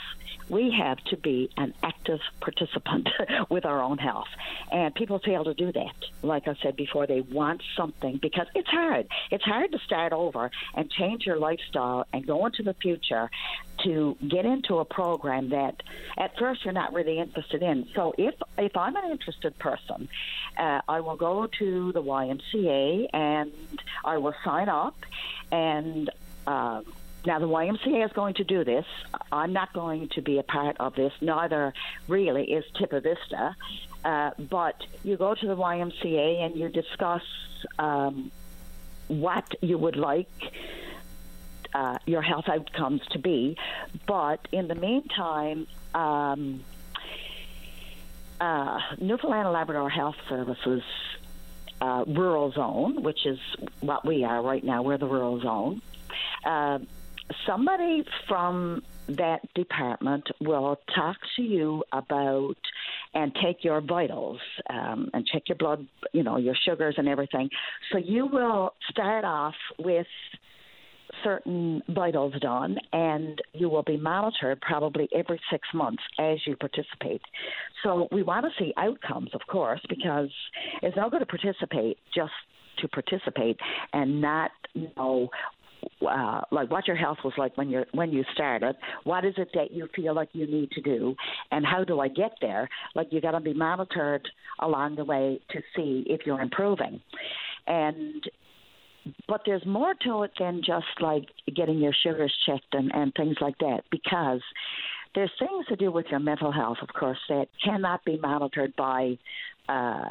we have to be an active participant (laughs) with our own health. And people fail to do that. Like I said before, they want something because it's hard. It's hard to start over and change your lifestyle and go into the future to get into a program that at first you're not really interested in. So if if I'm an interested person, uh, I will go to the YMCA and I will sign up and uh, now, the YMCA is going to do this. I'm not going to be a part of this. Neither really is Tipa Vista. Uh, but you go to the YMCA and you discuss um, what you would like uh, your health outcomes to be. But in the meantime, um, uh, Newfoundland and Labrador Health Services uh, rural zone, which is what we are right now. We're the rural zone. Uh, somebody from that department will talk to you about and take your vitals um, and check your blood, you know, your sugars and everything. So you will start off with certain vitals done, and you will be monitored probably every six months as you participate. So we want to see outcomes, of course, because it's not going to participate just to participate and not know uh, like what your health was like when you when you started. What is it that you feel like you need to do, and how do I get there? Like you got to be monitored along the way to see if you're improving, and but there's more to it than just like getting your sugars checked and, and things like that because there's things to do with your mental health, of course, that cannot be monitored by uh,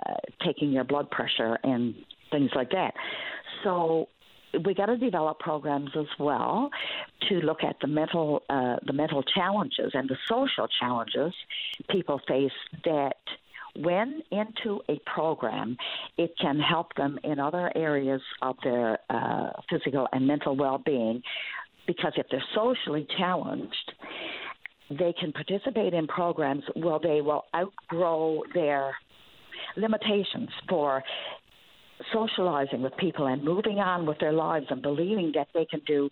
taking your blood pressure and things like that. So we got to develop programs as well to look at the mental uh, the mental challenges and the social challenges people face that when into a program, it can help them in other areas of their uh, physical and mental well-being. Because if they're socially challenged, they can participate in programs where they will outgrow their limitations for socializing with people and moving on with their lives and believing that they can do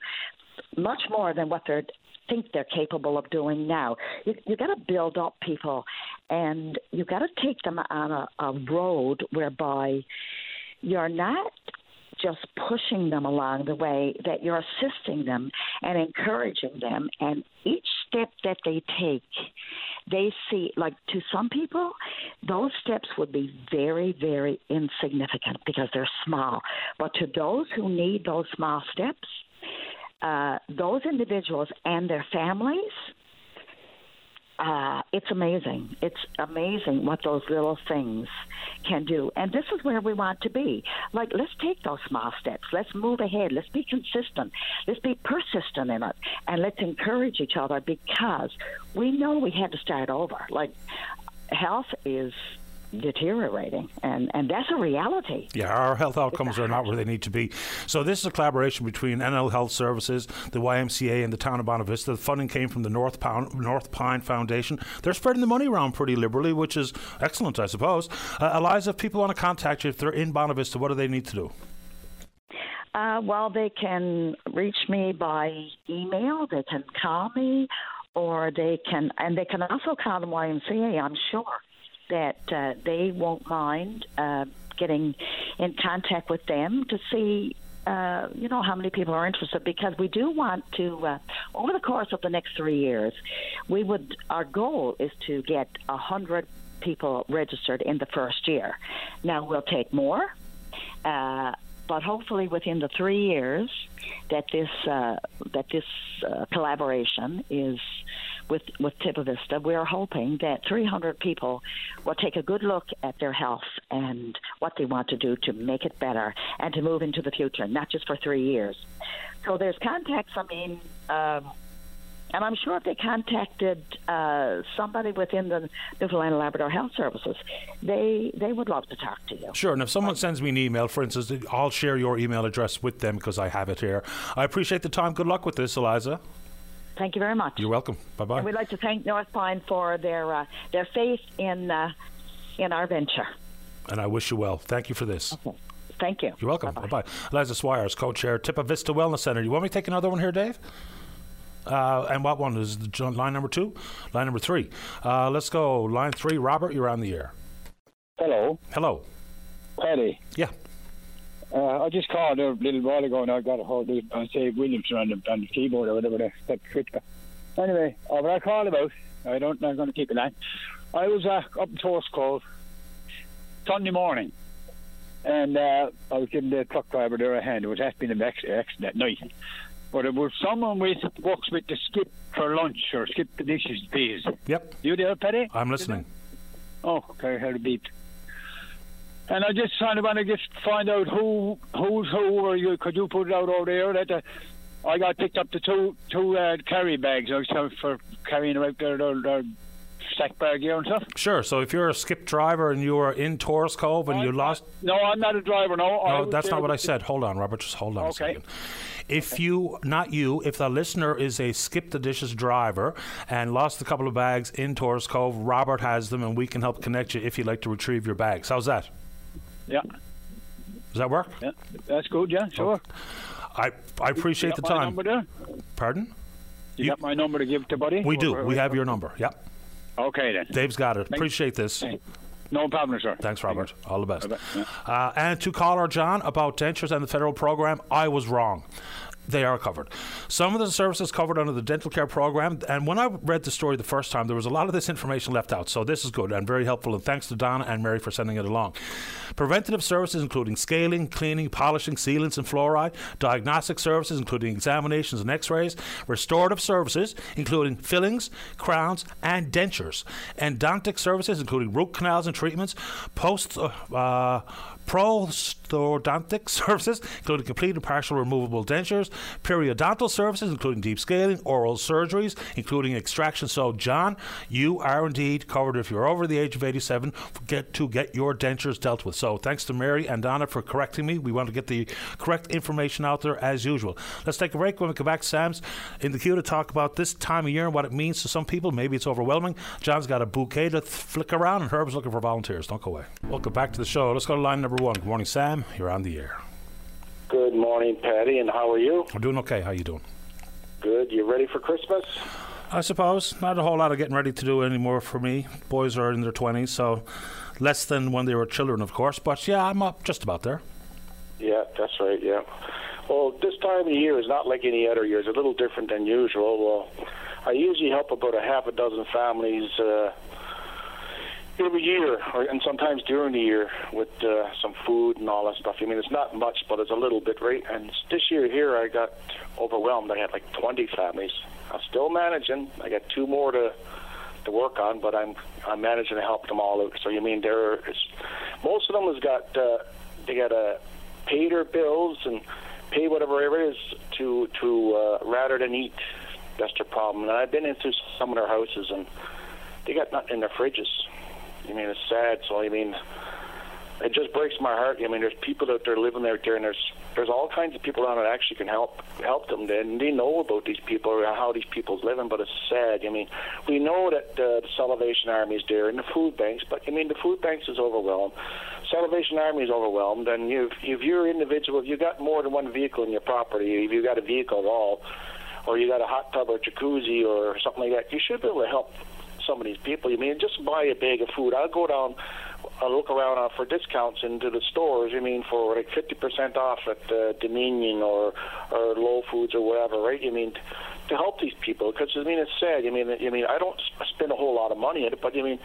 much more than what they think they're capable of doing now. You, you got to build up people, and you got to take them on a, a road whereby you're not just pushing them along the way, that you're assisting them and encouraging them. And each step that they take they see, like to some people, those steps would be very, very insignificant because they're small. But to those who need those small steps, uh, those individuals and their families, uh, it's amazing. It's amazing what those little things can do. And this is where we want to be. Like, let's take those small steps. Let's move ahead. Let's be consistent. Let's be persistent in it. And let's encourage each other because we know we had to start over. Like, health is deteriorating, and and that's a reality. Yeah, our health outcomes are not where they need to be. So this is a collaboration between NL Health Services, the YMCA, and the town of Bonavista. The funding came from the North, Pound, North Pine Foundation. They're spreading the money around pretty liberally, which is excellent, I suppose. Uh, Eliza, if people want to contact you, if they're in Bonavista, what do they need to do? Uh, well, they can reach me by email. They can call me, or they can, and they can also call the YMCA. I'm sure that uh, they won't mind uh, getting in contact with them to see uh, you know how many people are interested. Because we do want to uh, over the course of the next three years we would our goal is to get a hundred people registered in the first year. Now we'll take more uh, but hopefully within the three years that this uh, that this uh, collaboration is with with Tipa Vista, we are hoping that 300 people will take a good look at their health and what they want to do to make it better and to move into the future, not just for three years. So there's contacts. I mean. Um, and I'm sure if they contacted uh, somebody within the Newfoundland and Labrador Health Services, they they would love to talk to you. Sure. And if someone sends me an email, for instance, I'll share your email address with them because I have it here. I appreciate the time. Good luck with this, Eliza. Thank you very much. You're welcome. Bye bye. We'd like to thank North Pine for their uh, their faith in uh, in our venture. And I wish you well. Thank you for this. Okay. Thank you. You're welcome. Bye bye. Eliza Swires, co chair, Tipa Vista Wellness Center. You want me to take another one here, Dave? Uh, and what one is the, line number two? Line number three. Uh, let's go. Line three. Robert, you're on the air. Hello. Hello. Paddy. Yeah. Uh, I just called a little while ago and I got a hold of I say Williamson on the, on the keyboard or whatever the, that switch. Anyway, uh, what I called about, I don't, I'm going to keep it on. I was uh, up in Tors Cove Sunday morning and uh, I was giving the truck driver there a hand. It was has been an accident that night. But it was someone with works with the skip for lunch or skip the dishes, please. Yep. You there, Paddy? I'm listening. Oh, okay, I heard a beep. And I just kind of want to just find out who who's who, or you could you put it out over there that uh, I got picked up the two two uh, carry bags for carrying out their, their, their stack bag gear and stuff. Sure. So if you're a skip driver and you are in Tors Cove and I'm you lost, no, I'm not a driver. No, no, that's not what I said. Hold on, Robert. Just hold on a second. If you, not you, if the listener is a skip the dishes driver and lost a couple of bags in Tors Cove, Robert has them and we can help connect you if you'd like to retrieve your bags. How's that? Yeah, Does that work? yeah, that's good. Yeah, sure. I I appreciate you the time. number there? Pardon? You, You- got my number to give to buddy? We do. Or- We have your number. Yep. Okay then. Dave's got it. Appreciate this. No problem, sir. Thanks, Robert. All the best. Uh, and to caller John about dentures and the federal program, I was wrong. They are covered. Some of the services covered under the dental care program. And when I read the story the first time, there was a lot of this information left out. So this is good and very helpful. And thanks to Donna and Mary for sending it along. Preventative services including scaling, cleaning, polishing, sealants, and fluoride. Diagnostic services including examinations and X-rays. Restorative services including fillings, crowns, and dentures. Endodontic services including root canals and treatments. Post. Uh, uh, prosthodontic (laughs) services, including complete and partial removable dentures, periodontal services, including deep scaling, oral surgeries, including extraction. So, John, you are indeed covered if you're over the age of 87 for get to get your dentures dealt with. So, thanks to Mary and Donna for correcting me. We want to get the correct information out there as usual. Let's take a break. When we come back, Sam's in the queue to talk about this time of year and what it means to some people. Maybe it's overwhelming. John's got a bouquet to flick around, and Herb's looking for volunteers. Don't go away. Welcome back to the show. Let's go to line number one. Good morning, Sam. You're on the air. Good morning, Paddy, and how are you? I'm doing okay. How you doing? Good. You ready for Christmas? I suppose not a whole lot of getting ready to do anymore for me. Boys are in their twenties, so less than when they were children, of course. But yeah, I'm up just about there. Yeah, that's right. Yeah. Well, this time of year is not like any other year. It's a little different than usual. Well, I usually help about a half a dozen families uh, every year, or, and sometimes during the year, with uh, some food and all that stuff. I mean, it's not much, but it's a little bit, right? And this year here, I got overwhelmed. I had like 20 families. I'm still managing. I got two more to to work on, but I'm I'm managing to help them all out. So you mean there is most of them has got uh, they got to pay their bills and pay whatever it is to to uh, rather than eat. That's their problem. And I've been into some of their houses and they got nothing in their fridges. I mean, it's sad. So I mean, it just breaks my heart. I mean, there's people out there living out there, and there's there's all kinds of people around that actually can help help them. And they know about these people or how these people's living, but it's sad. I mean, we know that uh, the Salvation Army is there and the food banks, but I mean, the food banks is overwhelmed. Salvation Army is overwhelmed, and you if you're individual, if you got more than one vehicle in your property, if you got a vehicle at all, or you got a hot tub or jacuzzi or something like that, you should be able to help some of these people. I mean, just buy a bag of food. I'll go down, I'll look around uh, for discounts into the stores. I mean, for like 50% off at uh, Dominion or or Low Foods or whatever, right? I mean, to help these people because I mean, it's sad. I mean, I mean, I don't spend a whole lot of money on it, but I mean,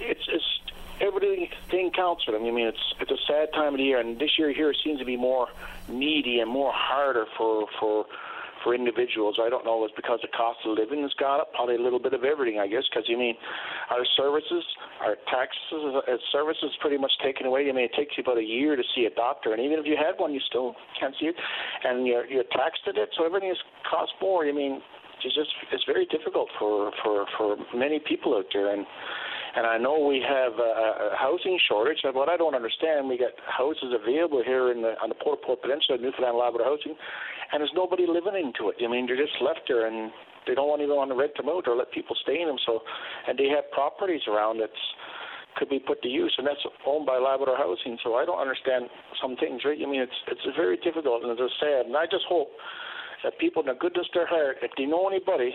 it's it's everything counts for them. I mean, it's it's a sad time of the year, and this year here seems to be more needy and more harder for for for individuals. I don't know if it's because the cost of living has gone up, probably a little bit of everything, I guess, because you mean our services, our taxes, uh, services pretty much taken away. I mean, it takes you about a year to see a doctor, and even if you had one, you still can't see it, and you're, you're taxed at it, so everything is cost more. I mean, it's just it's very difficult for for for many people out there, and and I know we have a, a housing shortage. And what I don't understand, we got houses available here in the on the Port Port Peninsula, Newfoundland Labrador housing, and there's nobody living into it. I mean, they're just left there, and they don't want even want to rent them out or let people stay in them. So, and they have properties around that's could be put to use, and that's owned by Labrador Housing. So I don't understand some things, right? I mean, it's it's very difficult and it's sad, and I just hope that people, in the goodness of their heart, if they know anybody,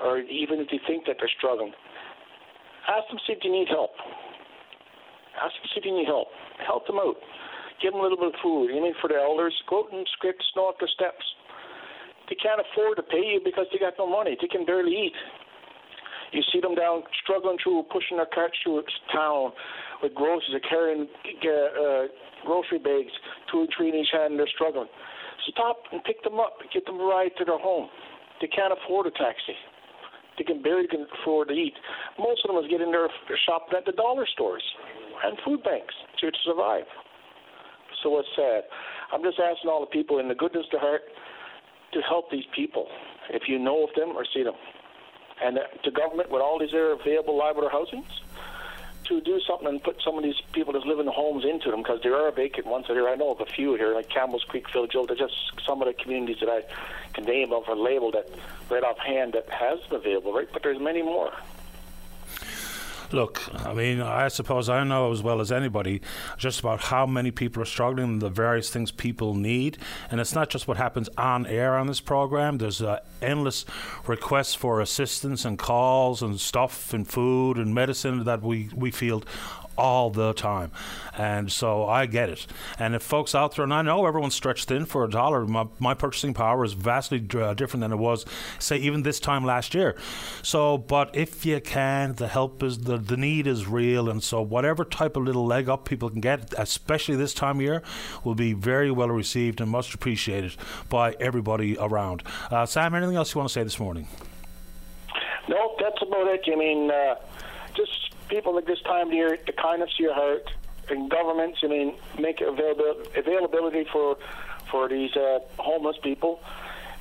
or even if they think that they're struggling, ask them see if they need help. Ask them see if they need help. Help them out give them a little bit of food. You mean for the elders, go out and scrape the snow off the steps. They can't afford to pay you because they got no money. They can barely eat. You see them down struggling through, pushing their carts through town with groceries, carrying uh, grocery bags, two or three in each hand, and they're struggling. Stop and pick them up, get them a ride to their home. They can't afford a taxi. They can barely can afford to eat. Most of them is getting their shopping at the dollar stores and food banks to survive so it's sad. I'm just asking all the people in the goodness their heart to help these people if you know of them or see them. And the government, with all these available Labrador housings, to do something and put some of these people that live in homes into them because there are vacant ones here. I know of a few here, like Campbell's Creek, Joe. They're just some of the communities that I can name of or label that right offhand that has them available, right? But there's many more. Look, I mean, I suppose I know as well as anybody just about how many people are struggling and the various things people need. And it's not just what happens on air on this program. There's uh, endless requests for assistance and calls and stuff and food and medicine that we, we field all the time. And so I get it. And if folks out there, and I know everyone's stretched thin for a dollar, my, my purchasing power is vastly uh, different than it was, say, even this time last year. So, but if you can, the help is, the, the need is real. And so, whatever type of little leg up people can get, especially this time of year, will be very well received and much appreciated by everybody around. Uh, Sam, anything else you want to say this morning? No, that's about it. I mean, uh, just people at this time of year, the kindness of your heart, and governments, I mean, make available, availability for for these uh, homeless people.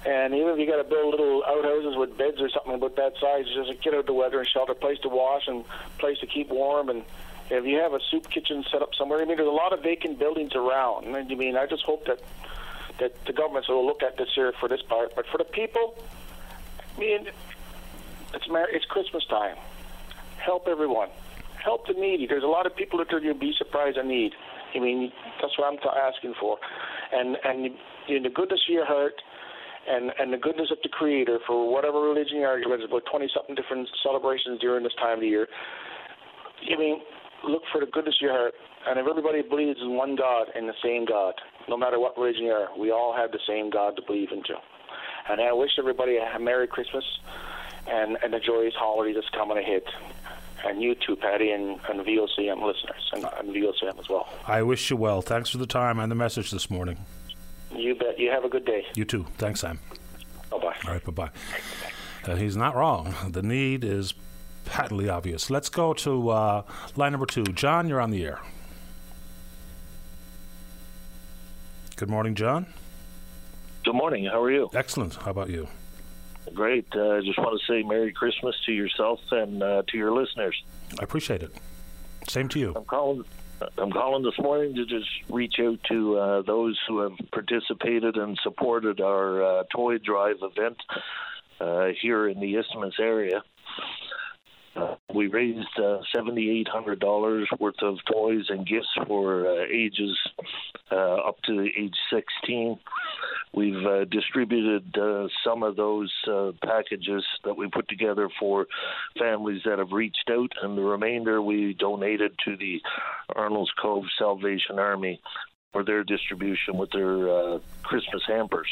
And even if you got to build little outhouses with beds or something about that size, just get out the weather and shelter, place to wash and place to keep warm. And if you have a soup kitchen set up somewhere, I mean, there's a lot of vacant buildings around. And I mean, I just hope that that the governments will look at this here for this part. But for the people, I mean, it's it's Christmas time. Help everyone help the needy. There's a lot of people that you'd be surprised I need. I mean, that's what I'm asking for. And and in the goodness of your heart, and and the goodness of the Creator for whatever religion you are. There's about twenty something different celebrations during this time of the year. I mean, look for the goodness of your heart. And if everybody believes in one God and the same God, no matter what religion you are, we all have the same God to believe into. And I wish everybody a Merry Christmas and, and a joyous holiday that's coming ahead and you too, Paddy, and, and VOCM listeners, and, and VOCM as well. I wish you well. Thanks for the time and the message this morning. You bet. You have a good day. You too. Thanks, Sam. Bye bye. All right, bye bye. Uh, he's not wrong. The need is patently obvious. Let's go to uh, line number two. John, you're on the air. Good morning, John. Good morning. How are you? Excellent. How about you? Great. I uh, just want to say Merry Christmas to yourself and uh, to your listeners. I appreciate it. Same to you. I'm calling. I'm calling this morning to just reach out to uh, those who have participated and supported our uh, toy drive event uh, here in the Isthmus area. Uh, we raised uh, $7,800 worth of toys and gifts for uh, ages uh, up to age 16. We've uh, distributed uh, some of those packages that we put together for families that have reached out, and the remainder we donated to the Arnold's Cove Salvation Army for their distribution with their Christmas hampers.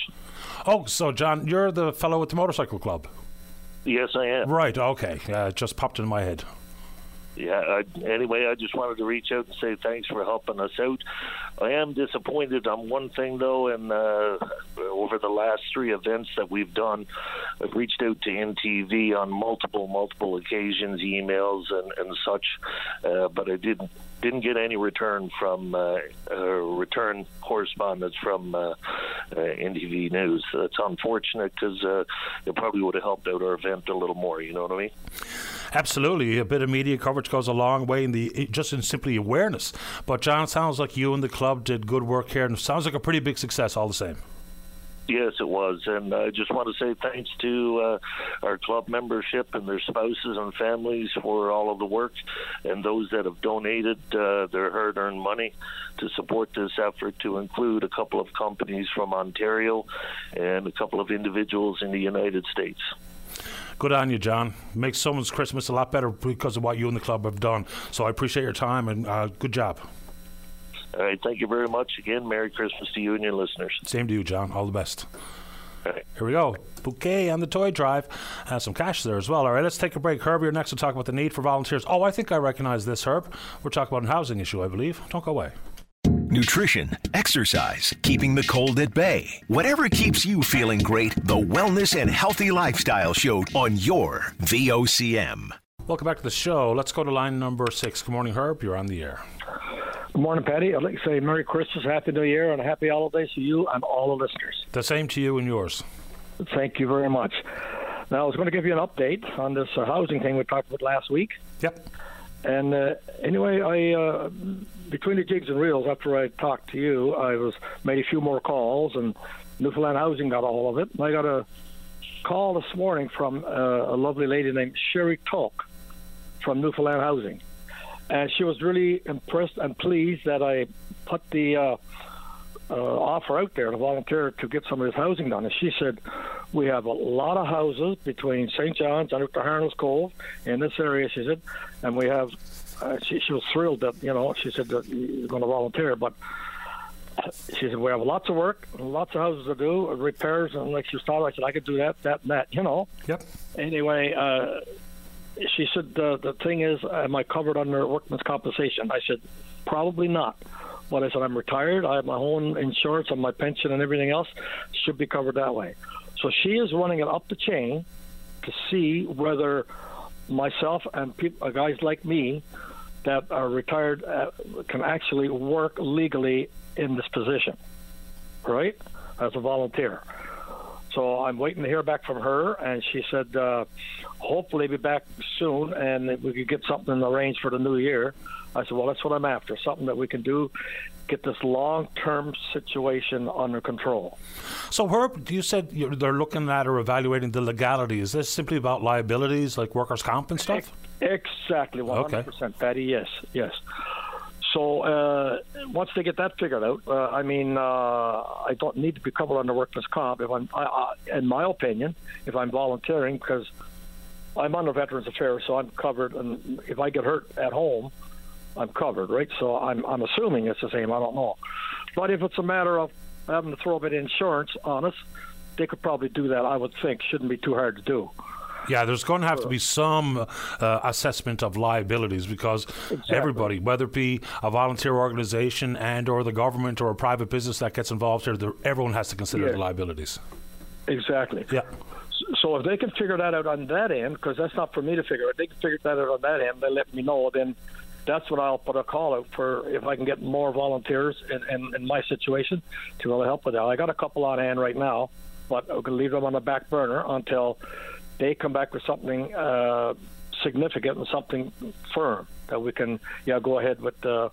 Oh, so John, you're the fellow at the motorcycle club. Yes, I am. Right. Okay. Uh, just popped in my head. yeah, I, anyway, I just wanted to reach out and say thanks for helping us out. I am disappointed on one thing, though, and uh, over the last three events that we've done, I've reached out to NTV on multiple, multiple occasions, emails and, and such, uh, but I didn't didn't get any return from uh, uh, return correspondence from uh, uh, NTV News. That's unfortunate because uh, it probably would have helped out our event a little more. You know what I mean? Absolutely, a bit of media coverage goes a long way in the just in simply awareness. But John, sounds like you and the club did good work here, and sounds like a pretty big success all the same. Yes, it was, and I just want to say thanks to uh, our club membership and their spouses and families for all of the work, and those that have donated uh, their hard-earned money to support this effort. To include a couple of companies from Ontario and a couple of individuals in the United States. Good on you, John. Makes someone's Christmas a lot better because of what you and the club have done. So I appreciate your time and uh, good job. All right. Thank you very much again. Merry Christmas to you and your listeners. Same to you, John. All the best. Here we go. Bouquet on the toy drive. Uh, some cash there as well. All right, let's take a break. Herb, you're next to talk about the need for volunteers. Oh, I think I recognize this, Herb. We're talking about a housing issue, I believe. Don't go away nutrition, exercise, keeping the cold at bay. Whatever keeps you feeling great, the Wellness and Healthy Lifestyle Show on your VOCM. Welcome back to the show. Let's go to line number six. Good morning, Herb. You're on the air. Good morning, Paddy. I'd like to say Merry Christmas, Happy New Year, and happy holidays to you and all the listeners. The same to you and yours. Thank you very much. Now, I was going to give you an update on this uh, housing thing we talked about last week. Yep. And uh, anyway, I uh, between the jigs and reels, after I talked to you, I was made a few more calls, and Newfoundland Housing got all of it. And I got a call this morning from uh, a lovely lady named Sherry Talk from Newfoundland Housing, and she was really impressed and pleased that I put the uh, uh, offer out there to volunteer to get some of this housing done. And she said, We have a lot of houses between St. John's and Dr. Harnell's Cove in this area, she said, and we have uh, she, she was thrilled that you know she said that you're going to volunteer, but she said we have lots of work, lots of houses to do, repairs, and like she was talking, I said I could do that, that, and that, you know. Yep. Anyway, uh, she said the the thing is, am I covered under workman's compensation? I said probably not. But I said I'm retired. I have my own insurance and my pension and everything else should be covered that way. So she is running it up the chain to see whether myself and people, guys like me that are retired uh, can actually work legally in this position, right? As a volunteer. So I'm waiting to hear back from her, and she said uh, hopefully be back soon, and we could get something arranged for the new year. I said, well, that's what I'm after, something that we can do, get this long-term situation under control. So, Herb, you said they're looking at or evaluating the legality. Is this simply about liabilities like workers' comp and stuff? Exactly, 100%, okay. Paddy. Yes, yes. So uh, once they get that figured out, uh, I mean, uh, I don't need to be covered under workman's comp if I'm, I, I, in my opinion, if I'm volunteering because I'm under Veterans Affairs, so I'm covered. And if I get hurt at home, I'm covered, right? So I'm, I'm assuming it's the same. I don't know, but if it's a matter of having to throw a bit of insurance on us, they could probably do that. I would think shouldn't be too hard to do. Yeah, there's going to have to be some uh, assessment of liabilities because exactly. everybody, whether it be a volunteer organization and or the government or a private business that gets involved here, everyone has to consider yeah. the liabilities. Exactly. Yeah. So if they can figure that out on that end, because that's not for me to figure out, they can figure that out on that end. They let me know. Then that's what I'll put a call out for if I can get more volunteers in, in, in my situation to really help with that. I got a couple on hand right now, but I'm going to leave them on the back burner until they come back with something uh, significant and something firm that we can yeah go ahead with uh,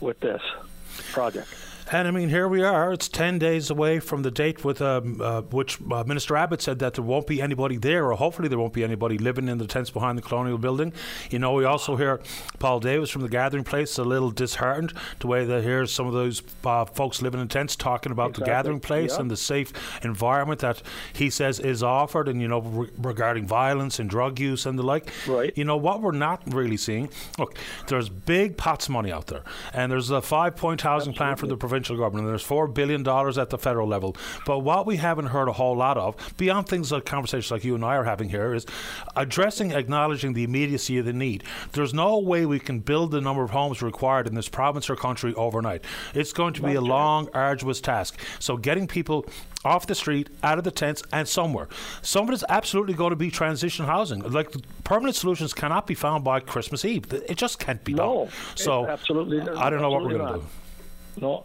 with this project. And I mean, here we are. It's 10 days away from the date with um, uh, which uh, Minister Abbott said that there won't be anybody there, or hopefully there won't be anybody living in the tents behind the Colonial Building. You know, we also hear Paul Davis from the Gathering Place a little disheartened the way that hears some of those uh, folks living in tents talking about exactly. the Gathering Place yeah. and the safe environment that he says is offered, and, you know, re- regarding violence and drug use and the like. Right. You know, what we're not really seeing, look, there's big pots of money out there, and there's a five point housing Absolutely. plan for the provincial provincial government, and there's four billion dollars at the federal level. But what we haven't heard a whole lot of, beyond things like conversations like you and I are having here, is addressing, acknowledging the immediacy of the need. There's no way we can build the number of homes required in this province or country overnight. It's going to be a long, arduous task. So getting people off the street, out of the tents, and somewhere. Some of it is absolutely going to be transition housing. Like permanent solutions cannot be found by Christmas Eve. It just can't be no, done. So absolutely, I don't know what we're going to do. No,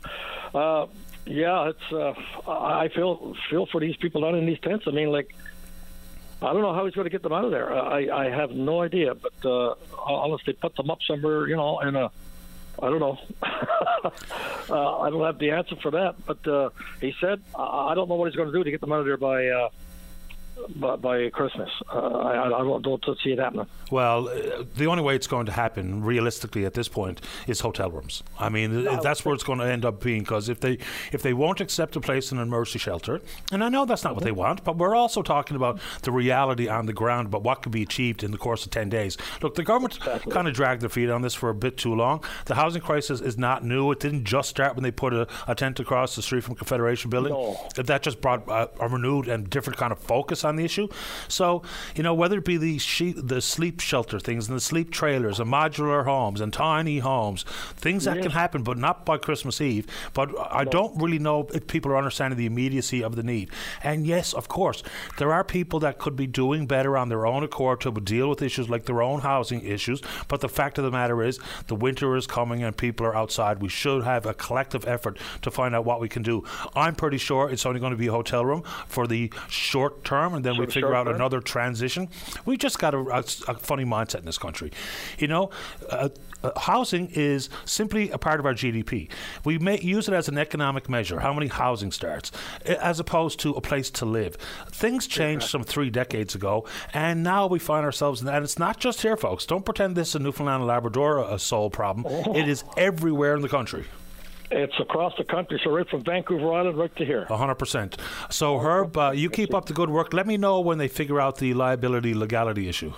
uh, yeah, it's. Uh, I feel feel for these people down in these tents. I mean, like. I don't know how he's going to get them out of there. I, I have no idea, but uh, honestly, put them up somewhere, you know, in a I don't know. (laughs) uh, I don't have the answer for that. But uh, he said, I don't know what he's going to do to get them out of there by uh, by, by Christmas. Uh, I, I don't, don't see it happening. Well, uh, the only way it's going to happen, realistically, at this point, is hotel rooms. I mean, no, that's where it's going to end up being. Because if they if they won't accept a place in an emergency shelter, and I know that's not what they want, but we're also talking about the reality on the ground, but what could be achieved in the course of ten days. Look, the government exactly. kind of dragged their feet on this for a bit too long. The housing crisis is not new. It didn't just start when they put a, a tent across the street from Confederation Building. No. That just brought a, a renewed and different kind of focus on the issue. So, you know, whether it be the she- the sleep shelter things and the sleep trailers and modular homes and tiny homes, things that can happen, but not by Christmas Eve. But I no. don't really know if people are understanding the immediacy of the need. And yes, of course, there are people that could be doing better on their own accord to deal with issues like their own housing issues. But the fact of the matter is, the winter is coming and people are outside. We should have a collective effort to find out what we can do. I'm pretty sure it's only going to be a hotel room for the short term, and then we figure out another transition. We just got a, a, a, funny mindset in this country. You know, uh, uh, housing is simply a part of our GDP. We may use it as an economic measure, how many housing starts, as opposed to a place to live. Things changed some three decades ago, and now we find ourselves in that. And it's not just here, folks. Don't pretend this is a Newfoundland and Labrador a sole problem. Oh. It is everywhere in the country. It's across the country, so right from Vancouver Island right to here. 100%. So, Herb, uh, you keep up the good work. Let me know when they figure out the liability legality issue.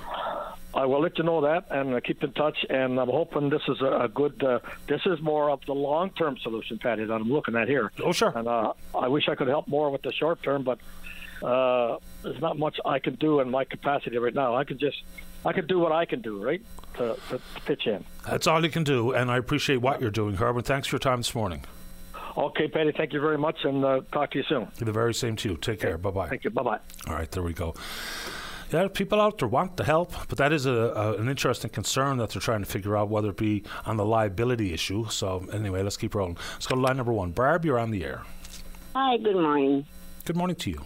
I will let you know that and uh, keep in touch. And I'm hoping this is a, a good. Uh, this is more of the long-term solution, Paddy, that I'm looking at here. Oh, sure. And uh, I wish I could help more with the short term, but uh, there's not much I can do in my capacity right now. I can just, I can do what I can do, right? To, to, to pitch in. That's all you can do, and I appreciate what you're doing, Herb. thanks for your time this morning. Okay, Paddy, thank you very much, and uh, talk to you soon. The very same to you. Take care. Bye bye. Thank you. Bye bye. All right, there we go. Yeah, people out there want the help, but that is a, a, an interesting concern that they're trying to figure out whether it be on the liability issue. So anyway, let's keep rolling. Let's go to line number one. Barb, you're on the air. Hi, good morning. Good morning to you.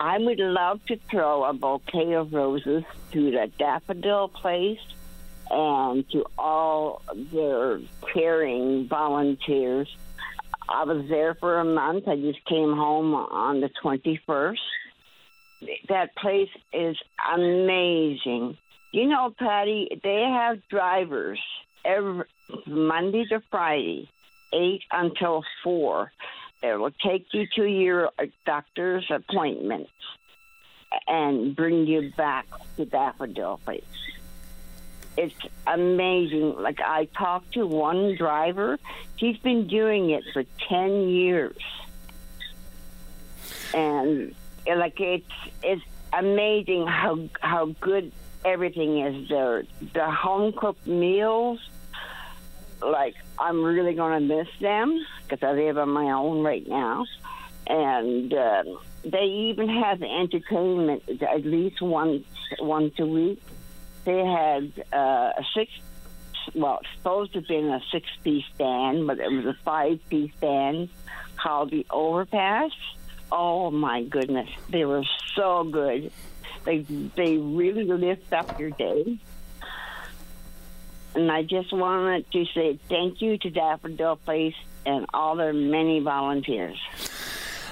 I would love to throw a bouquet of roses to the daffodil place and to all their caring volunteers. I was there for a month. I just came home on the 21st. That place is amazing. You know, Paddy, they have drivers every Monday to Friday, 8 until 4 It'll take you to your doctor's appointment and bring you back to Daffodil Place. It's amazing. Like, I talked to one driver, he's been doing it for 10 years. And, like, it's, it's amazing how, how good everything is there. The home cooked meals, like I'm really gonna miss them because I live on my own right now, and uh, they even have entertainment at least once once a week. They had uh, a six. Well, it's supposed to have been a six-piece band, but it was a five-piece band called the Overpass Oh my goodness, they were so good. They they really lift up your day. And I just wanted to say thank you to Daffodil Place and all their many volunteers.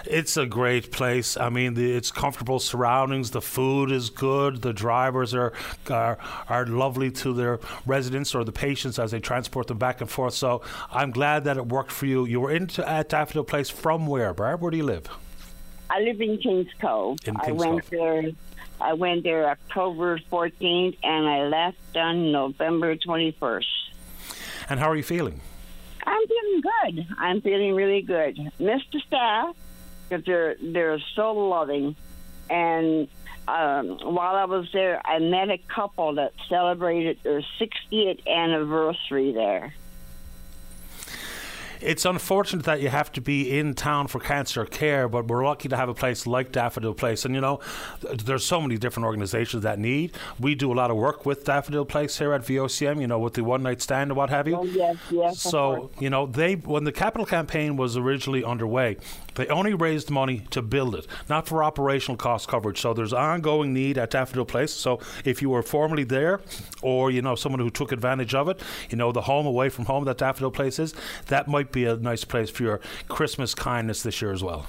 It's a great place. I mean, the, it's comfortable surroundings. The food is good. The drivers are, are are lovely to their residents or the patients as they transport them back and forth. So I'm glad that it worked for you. You were into at Daffodil Place from where, Barb? Where do you live? I live in Kings Cove. In Kings I went Cove. there. I went there October 14th, and I left on November 21st. And how are you feeling? I'm feeling good. I'm feeling really good. Mr. Staff, because they're they're so loving, and um, while I was there, I met a couple that celebrated their 60th anniversary there it's unfortunate that you have to be in town for cancer care, but we're lucky to have a place like Daffodil Place. And you know, there's so many different organisations that need. We do a lot of work with Daffodil Place here at VOCM. You know, with the one night stand and what have you. Oh, yes, yes. So you know, they when the capital campaign was originally underway, they only raised money to build it, not for operational cost coverage. So there's ongoing need at Daffodil Place. So if you were formerly there, or you know someone who took advantage of it, you know the home away from home that Daffodil Place is, that might be a nice place for your Christmas kindness this year as well.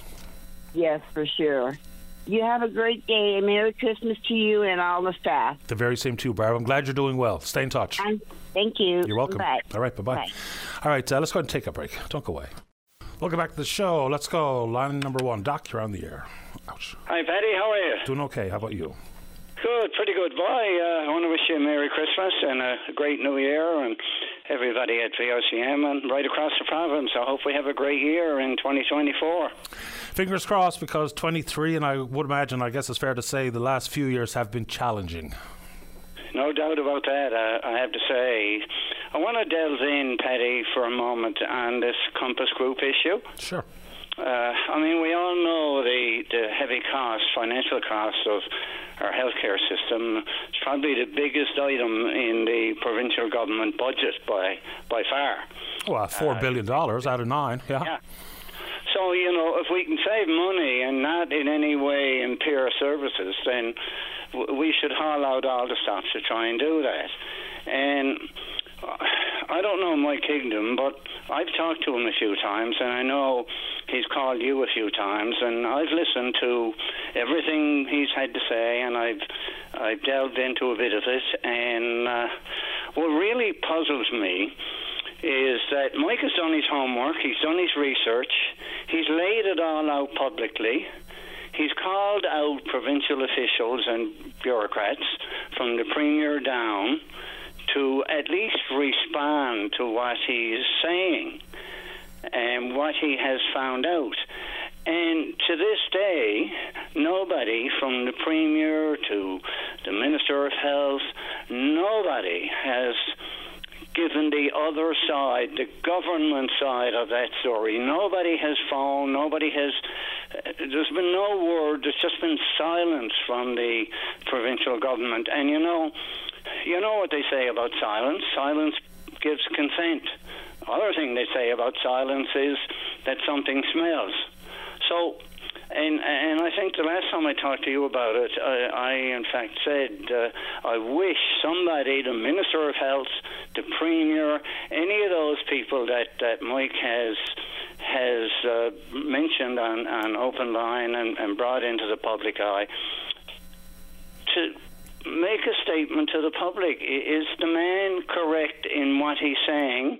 Yes, for sure. You have a great day. Merry Christmas to you and all the staff. The very same to you, Barb. I'm glad you're doing well. Stay in touch. thank you. You're welcome. Bye. All right, bye-bye. Bye. All right, uh, let's go ahead and take a break. Don't go away. Welcome back to the show. Let's go. Line number one. Doc, you're on the air. Ouch. Hi, Paddy. How are you? Doing okay. How about you? Good, pretty good. Bye. Uh, I want to wish you a Merry Christmas and a great New Year and everybody at VOCM and right across the province. I hope we have a great year in 2024. Fingers crossed because 23, and I would imagine, I guess it's fair to say, the last few years have been challenging. No doubt about that. Uh, I have to say, I want to delve in, Paddy, for a moment on this Compass Group issue. Sure. Uh, I mean, we all know the, the heavy cost, financial cost of our healthcare system. It's probably the biggest item in the provincial government budget by by far. Well, four Uh, billion dollars out of nine. Yeah. Yeah. So, you know, if we can save money and not in any way impair services, then we should haul out all the stops to try and do that. And uh, I don't know Mike Kingdom, but I've talked to him a few times, and I know he's called you a few times, and I've listened to everything he's had to say, and I've I've delved into a bit of it, and uh, what really puzzles me is that Mike has done his homework, he's done his research, he's laid it all out publicly. He's called out provincial officials and bureaucrats from the premier down to at least respond to what he's saying and what he has found out. And to this day, nobody from the Premier to the Minister of Health, nobody has given the other side, the government side of that story. Nobody has phoned, nobody has. Uh, there's been no word, there's just been silence from the provincial government. And you know, you know what they say about silence? Silence gives consent. Other thing they say about silence is that something smells. So, and and I think the last time I talked to you about it, I, I in fact said uh, I wish somebody, the Minister of Health, the Premier, any of those people that that Mike has has uh, mentioned on on open line and, and brought into the public eye to make a statement to the public. Is the man correct in what he's saying?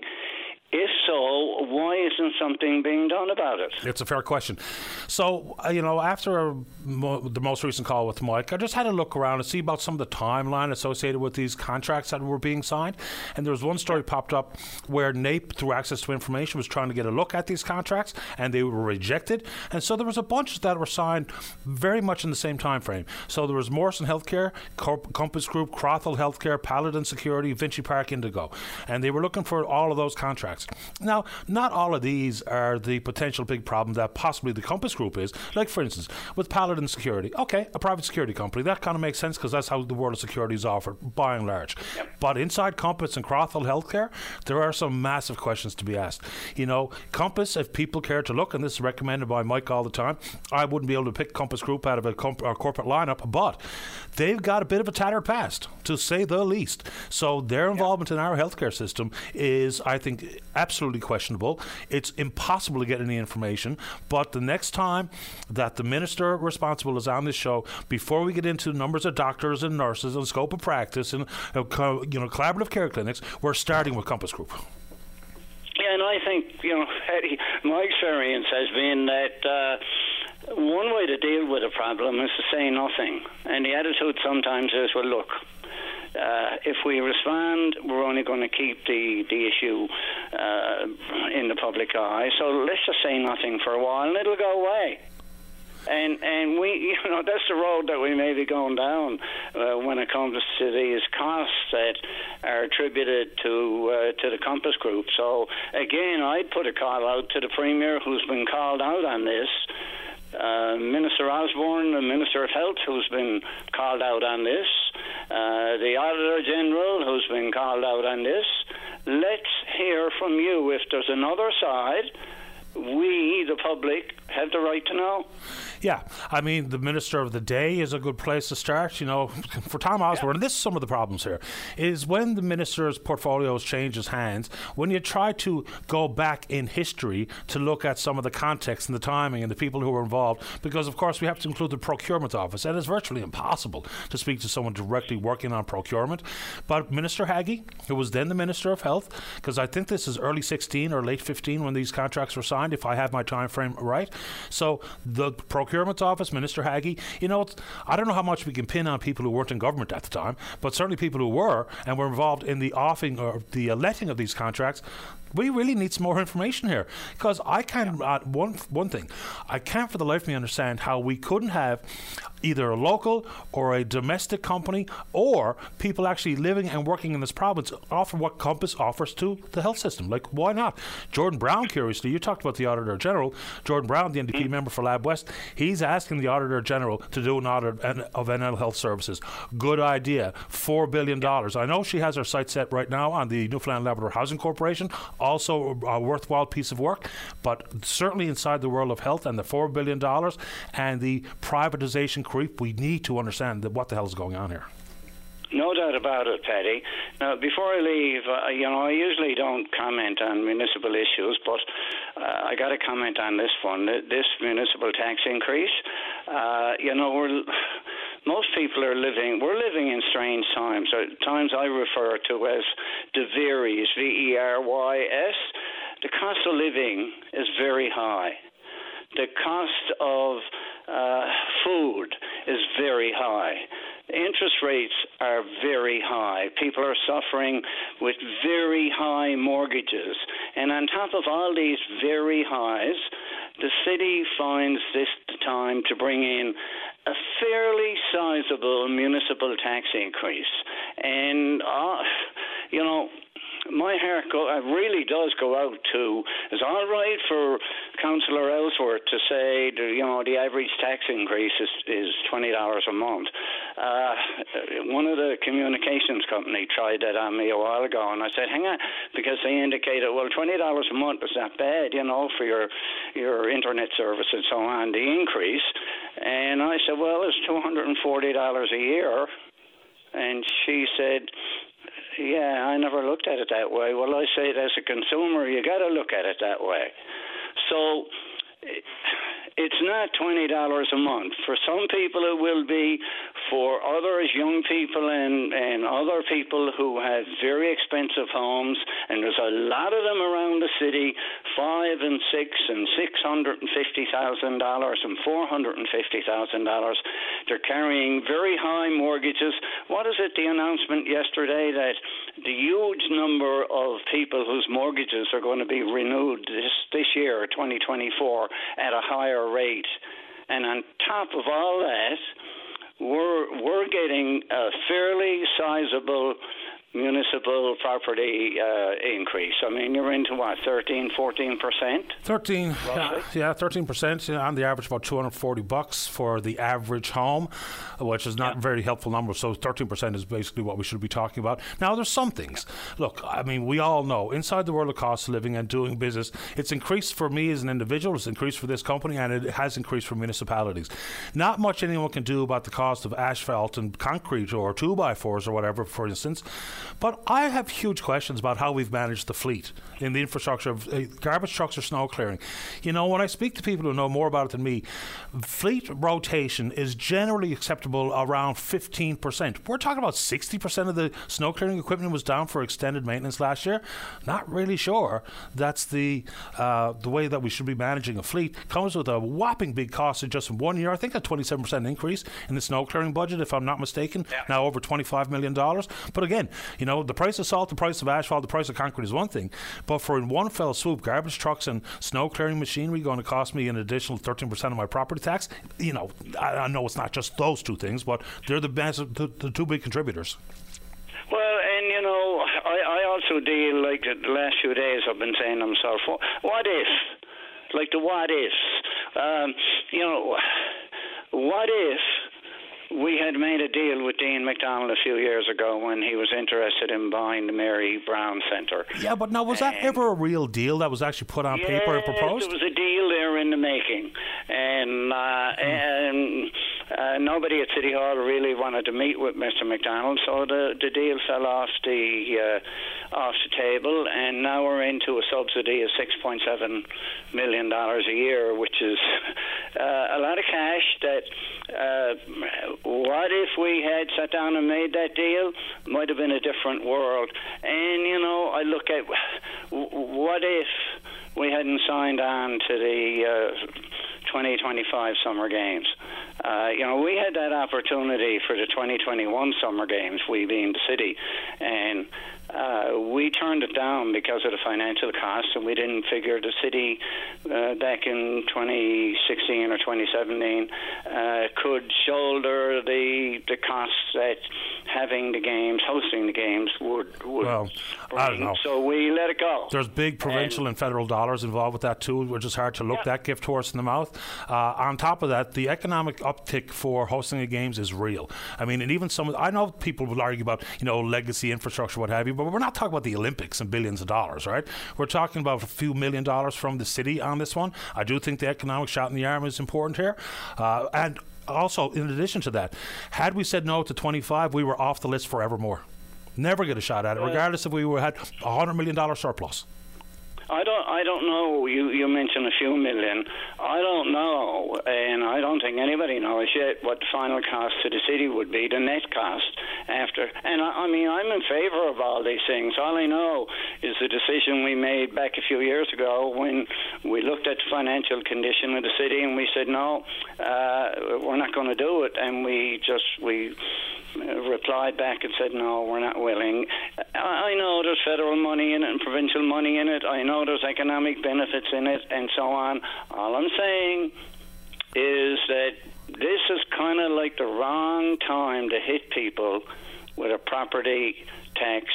If so, why isn't something being done about it? It's a fair question. So, uh, you know, after mo- the most recent call with Mike, I just had a look around and see about some of the timeline associated with these contracts that were being signed. And there was one story popped up where NAPE, through access to information, was trying to get a look at these contracts, and they were rejected. And so there was a bunch that were signed very much in the same time frame. So there was Morrison Healthcare, Corp- Compass Group, Crothall Healthcare, Paladin Security, Vinci Park Indigo, and they were looking for all of those contracts. Now, not all of these are the potential big problem that possibly the Compass Group is. Like, for instance, with Paladin Security, okay, a private security company, that kind of makes sense because that's how the world of security is offered, by and large. But inside Compass and Crothall Healthcare, there are some massive questions to be asked. You know, Compass, if people care to look, and this is recommended by Mike all the time, I wouldn't be able to pick Compass Group out of a comp- or corporate lineup, but they've got a bit of a tattered past, to say the least. So their involvement in our healthcare system is, I think, absolutely questionable. It's impossible to get any information. But the next time that the minister responsible is on this show, before we get into numbers of doctors and nurses and scope of practice and uh, you know collaborative care clinics, we're starting with Compass Group. Yeah, and I think you know (laughs) Eddie, my experience has been that uh, one way to deal with a problem is to say nothing, and the attitude sometimes is, well, look. Uh, if we respond, we're only going to keep the the issue uh, in the public eye. So let's just say nothing for a while, and it'll go away. And and we, (laughs) you know, that's the road that we may be going down uh, when it comes to these costs that are attributed to uh, to the Compass Group. So again, I'd put a call out to the Premier, who's been called out on this. Uh, Minister Osborne, the Minister of Health, who's been called out on this, uh, the Auditor General, who's been called out on this. Let's hear from you if there's another side. We, the public, have the right to know. Yeah, I mean, the minister of the day is a good place to start. You know, (laughs) for Tom Osborne, yeah. and this is some of the problems here, is when the minister's portfolios changes hands, when you try to go back in history to look at some of the context and the timing and the people who were involved, because of course we have to include the procurement office, and it's virtually impossible to speak to someone directly working on procurement. But Minister Haggie, who was then the Minister of Health, because I think this is early 16 or late 15 when these contracts were signed, if I have my time frame right. So the procurement Procurement Office, Minister Haggie. You know, I don't know how much we can pin on people who weren't in government at the time, but certainly people who were and were involved in the offing or the uh, letting of these contracts we really need some more information here because I can't. Uh, one one thing, I can't for the life of me understand how we couldn't have either a local or a domestic company or people actually living and working in this province offer what Compass offers to the health system. Like, why not? Jordan Brown, curiously, you talked about the Auditor General. Jordan Brown, the NDP mm. member for Lab West, he's asking the Auditor General to do an audit of NL Health Services. Good idea. $4 billion. I know she has her sights set right now on the Newfoundland Labrador Housing Corporation also a worthwhile piece of work, but certainly inside the world of health and the $4 billion and the privatization creep, we need to understand what the hell is going on here. No doubt about it, Paddy. Now, before I leave, uh, you know, I usually don't comment on municipal issues, but uh, I got to comment on this one. This municipal tax increase. Uh, you know, we're most people are living, we're living in strange times, times I refer to as Veries, V E R Y S. The cost of living is very high. The cost of uh, food is very high. Interest rates are very high. People are suffering with very high mortgages. And on top of all these very highs, the city finds this time to bring in a fairly sizable municipal tax increase. And, uh, you know, my heart go, uh, really does go out to it's all right for Councillor Ellsworth to say the, you know the average tax increase is, is twenty dollars a month. Uh, one of the communications company tried that on me a while ago, and I said, "Hang on," because they indicated, well, twenty dollars a month is not bad, you know, for your your internet service and so on. The increase, and I said, well, it's two hundred and forty dollars a year. And she said, yeah, I never looked at it that way. Well, I say it as a consumer, you got to look at it that way. So it's not twenty dollars a month. For some people, it will be. For others, young people and and other people who have very expensive homes, and there's a lot of them around the city, five and six and six hundred and fifty thousand dollars and four hundred and fifty thousand dollars. They're carrying very high mortgages. What is it? The announcement yesterday that the huge number of people whose mortgages are going to be renewed this this year, 2024, at a higher rate. And on top of all that, we're we're getting a fairly sizable municipal property uh, increase. I mean, you're into what, 13, 14 percent? 13, yeah, (laughs) yeah, 13 percent on the average, about 240 bucks for the average home, which is not yeah. a very helpful number. So 13 percent is basically what we should be talking about. Now, there's some things. Look, I mean, we all know inside the world of cost of living and doing business, it's increased for me as an individual, it's increased for this company, and it has increased for municipalities. Not much anyone can do about the cost of asphalt and concrete or two by fours or whatever, for instance. But I have huge questions about how we've managed the fleet in the infrastructure of uh, garbage trucks or snow clearing. You know, when I speak to people who know more about it than me, fleet rotation is generally acceptable around 15%. We're talking about 60% of the snow clearing equipment was down for extended maintenance last year. Not really sure that's the uh, the way that we should be managing a fleet. Comes with a whopping big cost in just one year. I think a 27% increase in the snow clearing budget, if I'm not mistaken. Yeah. Now over $25 million. But again, you know, the price of salt, the price of asphalt, the price of concrete is one thing. But for in one fell swoop, garbage trucks and snow clearing machinery going to cost me an additional 13% of my property tax, you know, I, I know it's not just those two things, but they're the, best, the, the two big contributors. Well, and you know, I, I also deal like the last few days. I've been saying to myself, what if, like the what ifs, um, you know, what if we had made a deal with Dean McDonald a few years ago when he was interested in buying the Mary Brown Centre. Yeah, but now was that ever a real deal that was actually put on paper and proposed? There was a deal there in the making, and uh, hmm. and uh, nobody at City Hall really wanted to meet with Mr. McDonald, so the the deal fell off the uh, off the table, and now we're into a subsidy of six point seven million dollars a year, which is (laughs) uh, a lot of cash that uh, what if we had sat down and made that deal? Might have been a different world. And, you know, I look at what if we hadn't signed on to the uh, 2025 Summer Games? Uh, you know, we had that opportunity for the 2021 Summer Games, we being the city, and uh, we turned it down because of the financial costs, and we didn't figure the city uh, back in 2016 or 2017 uh, could shoulder the the costs that having the games, hosting the games would would. Well, bring. I don't know. So we let it go. There's big provincial and, and federal dollars involved with that too, which is hard to look yeah. that gift horse in the mouth. Uh, on top of that, the economic uptick for hosting the games is real. I mean, and even some. I know people will argue about you know legacy infrastructure, what have you, but we're not talking about the Olympics and billions of dollars, right? We're talking about a few million dollars from the city on this one. I do think the economic shot in the arm is important here, uh, and also in addition to that, had we said no to 25, we were off the list forevermore. Never get a shot at it, regardless if we had a hundred million dollar surplus. I don't. I don't know. You you mentioned a few million. I don't know, and I don't think anybody knows yet what the final cost to the city would be, the net cost after. And I, I mean, I'm in favour of all these things. All I know is the decision we made back a few years ago when we looked at the financial condition of the city and we said no, uh, we're not going to do it, and we just we replied back and said, no, we're not willing. I know there's federal money in it and provincial money in it. I know there's economic benefits in it and so on. All I'm saying is that this is kind of like the wrong time to hit people with a property tax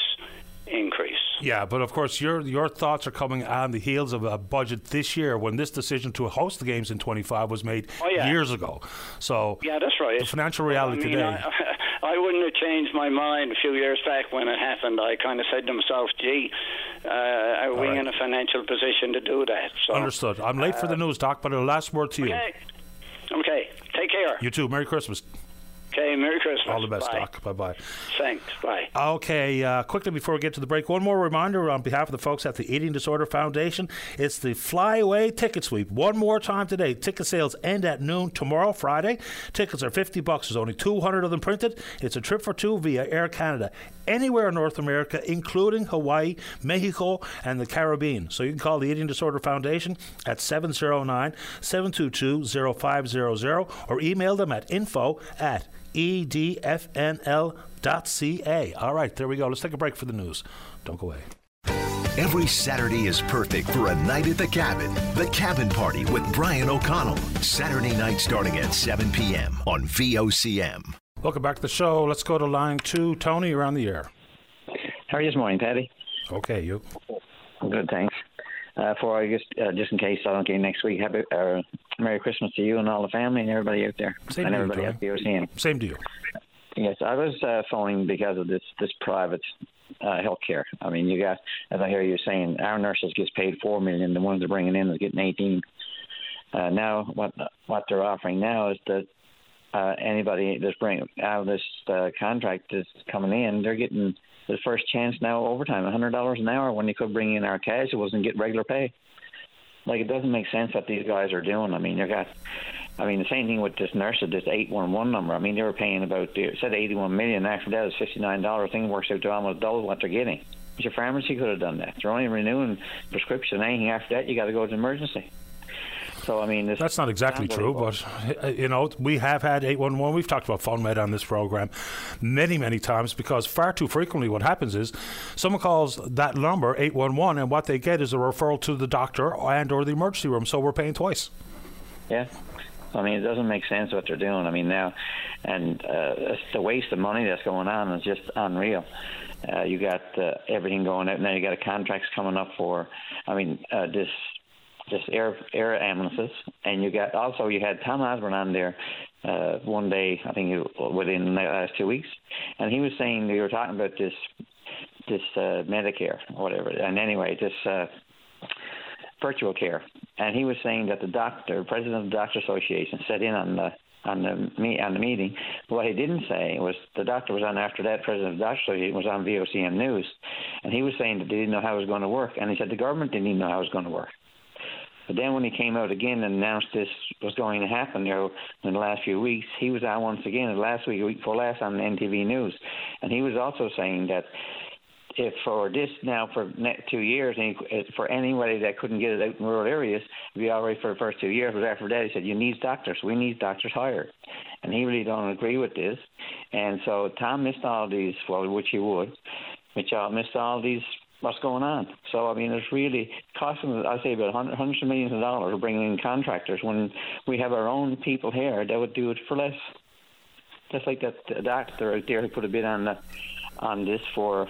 increase. Yeah, but of course, your your thoughts are coming on the heels of a budget this year when this decision to host the games in 25 was made oh, yeah. years ago. So yeah, that's right. The financial reality I mean, today. I, (laughs) I, wouldn't have changed my mind a few years back when it happened. I kind of said to myself, "Gee, uh, are we right. in a financial position to do that?" So, Understood. I'm late uh, for the uh, news, Doc, but a last word to okay. you. Okay. Take care. You too. Merry Christmas. Okay, Merry Christmas. All the best, bye. Doc. Bye bye. Thanks. Bye. Okay, uh, quickly before we get to the break, one more reminder on behalf of the folks at the Eating Disorder Foundation. It's the Flyaway Ticket Sweep. One more time today. Ticket sales end at noon tomorrow, Friday. Tickets are 50 bucks. There's only 200 of them printed. It's a trip for two via Air Canada anywhere in North America, including Hawaii, Mexico, and the Caribbean. So you can call the Eating Disorder Foundation at 709 722 0500 or email them at info at edfnl.ca. All right, there we go. Let's take a break for the news. Don't go away. Every Saturday is perfect for a night at the cabin. The Cabin Party with Brian O'Connell. Saturday night starting at 7 p.m. on VOCM. Welcome back to the show. Let's go to line two. Tony, around the air. How are you this morning, Paddy? Okay, you. Good, thanks. Uh, for just uh, just in case I don't get next week, happy uh, Merry Christmas to you and all the family and everybody out there, Same and everybody at VOCM. Same to you. Yes, I was uh, phoning because of this this private uh, health care. I mean, you got as I hear you saying, our nurses gets paid four million, the ones they're bringing in is getting eighteen. Uh, now, what what they're offering now is that uh, anybody that's bringing out of this uh, contract is coming in, they're getting the first chance now overtime, a hundred dollars an hour when they could bring in our casuals and get regular pay. Like it doesn't make sense what these guys are doing. I mean, you got. I mean, the same thing with this nurse at this 811 number. I mean, they were paying about, they said 81 million. After that, it's $59. thing works out to almost double what they're getting. Your pharmacy could have done that. They're only renewing prescription. Anything after that, you got to go to emergency. So I mean, that's not exactly true, but uh, you know, we have had 811. We've talked about phone PhoneMed on this program many, many times because far too frequently what happens is someone calls that number 811, and what they get is a referral to the doctor and or the emergency room. So we're paying twice. Yeah. I mean, it doesn't make sense what they're doing. I mean, now, and uh, the waste of money that's going on is just unreal. Uh, you got uh, everything going out. Now you got a contracts coming up for, I mean, uh, this this air air ambulances, and you got also you had Tom Osborne on there uh, one day, I think within the last two weeks, and he was saying they were talking about this this uh, Medicare or whatever. And anyway, this uh, virtual care, and he was saying that the doctor, president of the Doctor Association, sat in on the on the me on the meeting. What he didn't say was the doctor was on after that. President of the Doctor Association was on VOCM News, and he was saying that they didn't know how it was going to work, and he said the government didn't even know how it was going to work. But then when he came out again and announced this was going to happen, you know, in the last few weeks, he was out once again last week, week before last on NTV News, and he was also saying that if for this now for next two years, and for anybody that couldn't get it out in rural areas, all right for the first two years. But after that, he said, "You need doctors. We need doctors hired," and he really don't agree with this. And so Tom missed all these, well, which he would, which uh, missed all these what's going on. So I mean, it's really costing. I say about hundreds of millions of dollars bringing in contractors when we have our own people here that would do it for less. Just like that doctor out there who put a bid on the, on this for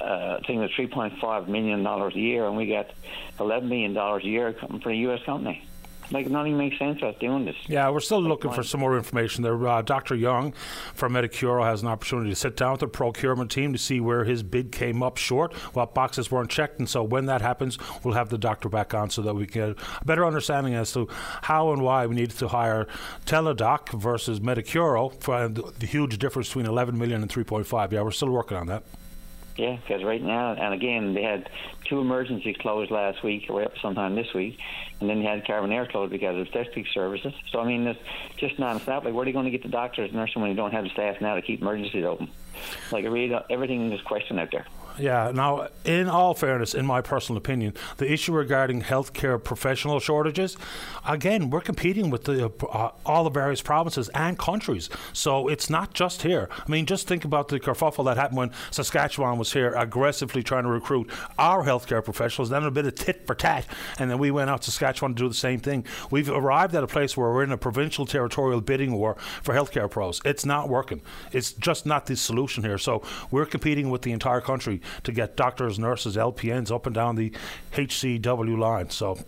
uh, I think it's 3.5 million dollars a year, and we get 11 million dollars a year coming from a U.S. company. Like, nothing makes sense us doing this. Yeah, we're still looking for some more information there. Uh, Dr. Young from Medicuro has an opportunity to sit down with the procurement team to see where his bid came up short, what boxes weren't checked. And so when that happens, we'll have the doctor back on so that we can get a better understanding as to how and why we needed to hire Teladoc versus Medicuro for the huge difference between 11 million and 3.5. Yeah, we're still working on that. Yeah, because right now, and again, they had two emergencies closed last week, or up sometime this week, and then they had Carbonear closed because of testing services. So, I mean, it's just non-stop. Like, where are they going to get the doctors and nurses when you don't have the staff now to keep emergencies open? Like, really, everything is question out there. Yeah. Now, in all fairness, in my personal opinion, the issue regarding healthcare professional shortages, again, we're competing with the, uh, all the various provinces and countries. So it's not just here. I mean, just think about the kerfuffle that happened when Saskatchewan was here aggressively trying to recruit our healthcare professionals, then a bit of tit for tat, and then we went out to Saskatchewan to do the same thing. We've arrived at a place where we're in a provincial territorial bidding war for healthcare pros. It's not working. It's just not the solution here. So we're competing with the entire country to get doctors, nurses, LPNs up and down the HCW line. So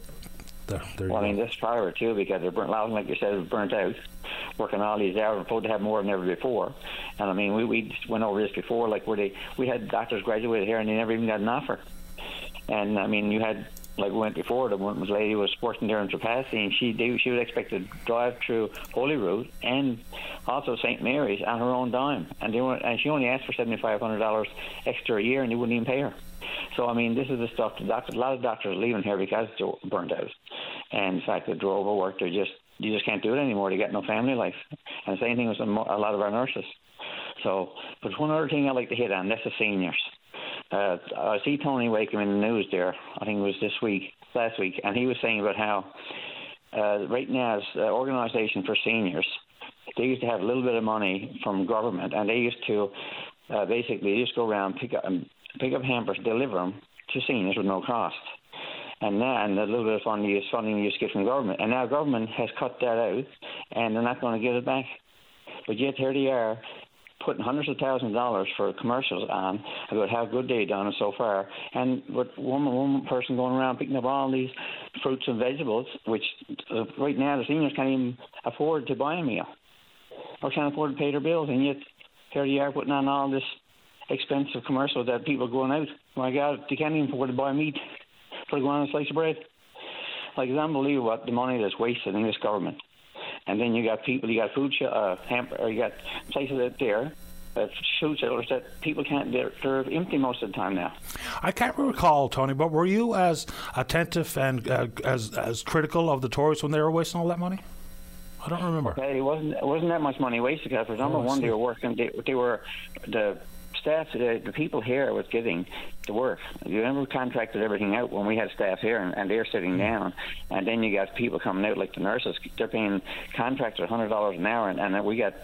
there, there well, I mean, this power too, because they're burnt, out, like you said, burnt out, working all these hours, supposed to have more than ever before. And I mean, we we went over this before, like where they we had doctors graduated here and they never even got an offer. And I mean, you had like we went before, the one lady was working there in Trepassey, and she they, she was expected to drive through Holyrood and also St. Mary's on her own dime, and they were, and she only asked for seventy five hundred dollars extra a year, and they wouldn't even pay her. So I mean, this is the stuff. The doctors, a lot of doctors are leaving here because they're burnt out, and in fact, they're overworked. They're just you just can't do it anymore. They get no family life, and the same thing with a lot of our nurses. So, but one other thing I'd like to hit on that's the seniors. Uh, I see Tony Wakeham in the news there. I think it was this week, last week, and he was saying about how uh, right now, as uh, organisation for seniors, they used to have a little bit of money from government, and they used to uh, basically just go around pick up um, pick up hampers, deliver them to seniors with no cost. And now, and a little bit of funding is funding you get from government, and now government has cut that out, and they're not going to give it back. But yet here they are putting hundreds of thousands of dollars for commercials on about how good they've done so far, and with one one person going around picking up all these fruits and vegetables, which uh, right now the seniors can't even afford to buy a meal, or can't afford to pay their bills, and yet here they are putting on all this expensive commercials that people are going out. My God, they can't even afford to buy meat for going on a slice of bread. Like it's unbelievable what the money that's wasted in this government. And then you got people, you got food, sh- uh, hamper, or you got places out there uh, food shelters that people can't. They're, they're empty most of the time now. I can't recall, Tony, but were you as attentive and uh, as as critical of the Tories when they were wasting all that money? I don't remember. It wasn't it wasn't that much money wasted because number Oh, one, they were working. They, they were the staff. The, the people here was getting the work. You remember we contracted everything out when we had staff here, and, and they're sitting Mm. down. And then you got people coming out like the nurses. They're paying contractors hundred dollars an hour, and, and then we got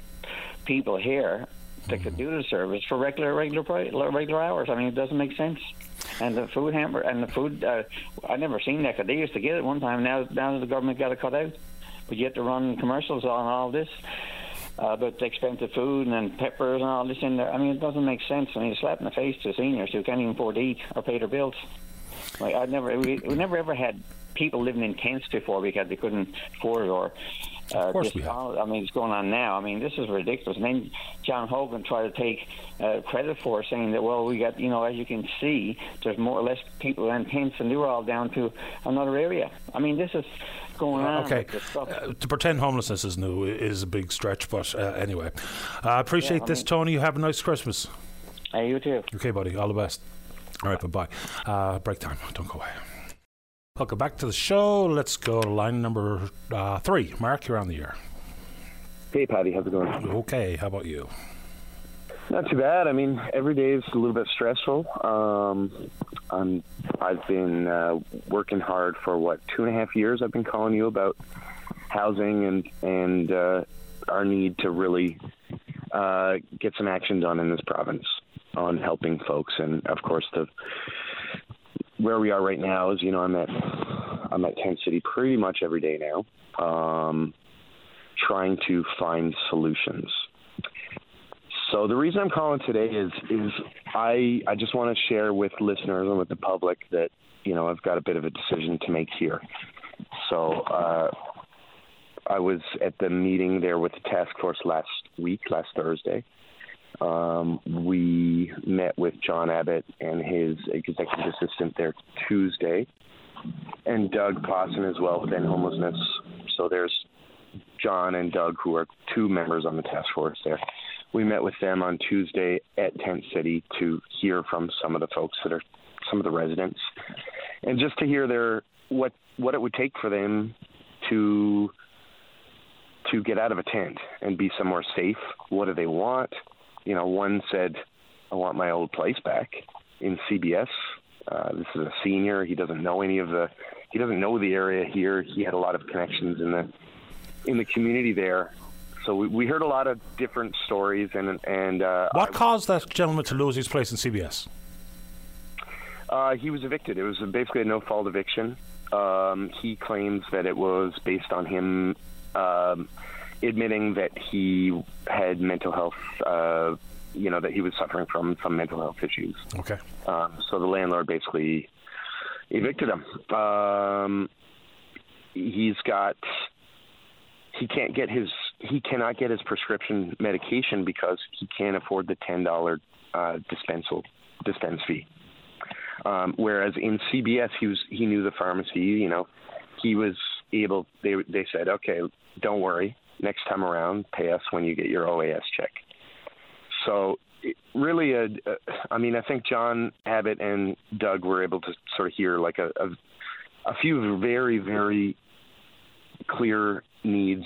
people here that could do the service for regular regular regular hours. I mean, it doesn't make sense. And the food hamper and the food, uh, I never seen that. 'cause they used to get it one time. Now, now the government got it cut out. But you have to run commercials on all this uh, about the expensive food and then peppers and all this in there. I mean, it doesn't make sense. I mean, it's a slap in the face to seniors who can't even afford to eat or pay their bills. Like I'd never, we, we never ever had people living in tents before because they couldn't afford it or. Uh, Of course this- we have. I mean, it's going on now. I mean, this is ridiculous. And then John Hogan tried to take uh, credit for it, saying that, well, we got, you know, as you can see, there's more or less people in tents, and they were all down to another area. I mean, this is going on. Okay, with this stuff. uh, to pretend homelessness is new is a big stretch, but uh, anyway, I appreciate Yeah, I this, mean- Tony. You have a nice Christmas. Hey, you too. Okay, buddy. All the best. All right, bye bye. Uh, break time. Don't go away. Welcome back to the show. Let's go to line number uh, three. Mark, you're on the air. Hey, Paddy, how's it going? Okay, how about you? Not too bad. I mean, every day is a little bit stressful. Um, I'm, I've been uh, working hard for what two and a half years. I've been calling you about housing and and uh, our need to really uh, get some action done in this province on helping folks. And of course, the where we are right now is, you know, I'm at I'm at Tent City pretty much every day now, um, trying to find solutions. So the reason I'm calling today is is I I just want to share with listeners and with the public that you know I've got a bit of a decision to make here. So uh, I was at the meeting there with the task force last week, last Thursday. Um, we met with John Abbott and his executive assistant there Tuesday, and Doug Pawson as well with End Homelessness. So there's John and Doug, who are two members on the task force there. We met with them on Tuesday at Tent City to hear from some of the folks that are some of the residents, and just to hear their what what it would take for them to to get out of a tent and be somewhere safe. What do they want? You know, one said, "I want my old place back in CBS." Uh, this is a senior. He doesn't know any of the. He doesn't know the area here. He had a lot of connections in the in the community there. So we, we heard a lot of different stories, and and uh, What caused that gentleman to lose his place in CBS? Uh, he was evicted. It was basically a no-fault eviction. Um, he claims that it was based on him um, admitting that he had mental health, uh, you know, that he was suffering from some mental health issues. Okay. Um, so the landlord basically evicted him. Um, he's got he can't get his he cannot get his prescription medication because he can't afford the ten dollar uh, dispensal dispense fee. Um, whereas in CBS, he was he knew the pharmacy. You know, he was able. They they said, okay, don't worry. Next time around, pay us when you get your OAS check. So really, a, a, I mean, I think John Abbott and Doug were able to sort of hear like a, a a few very very clear needs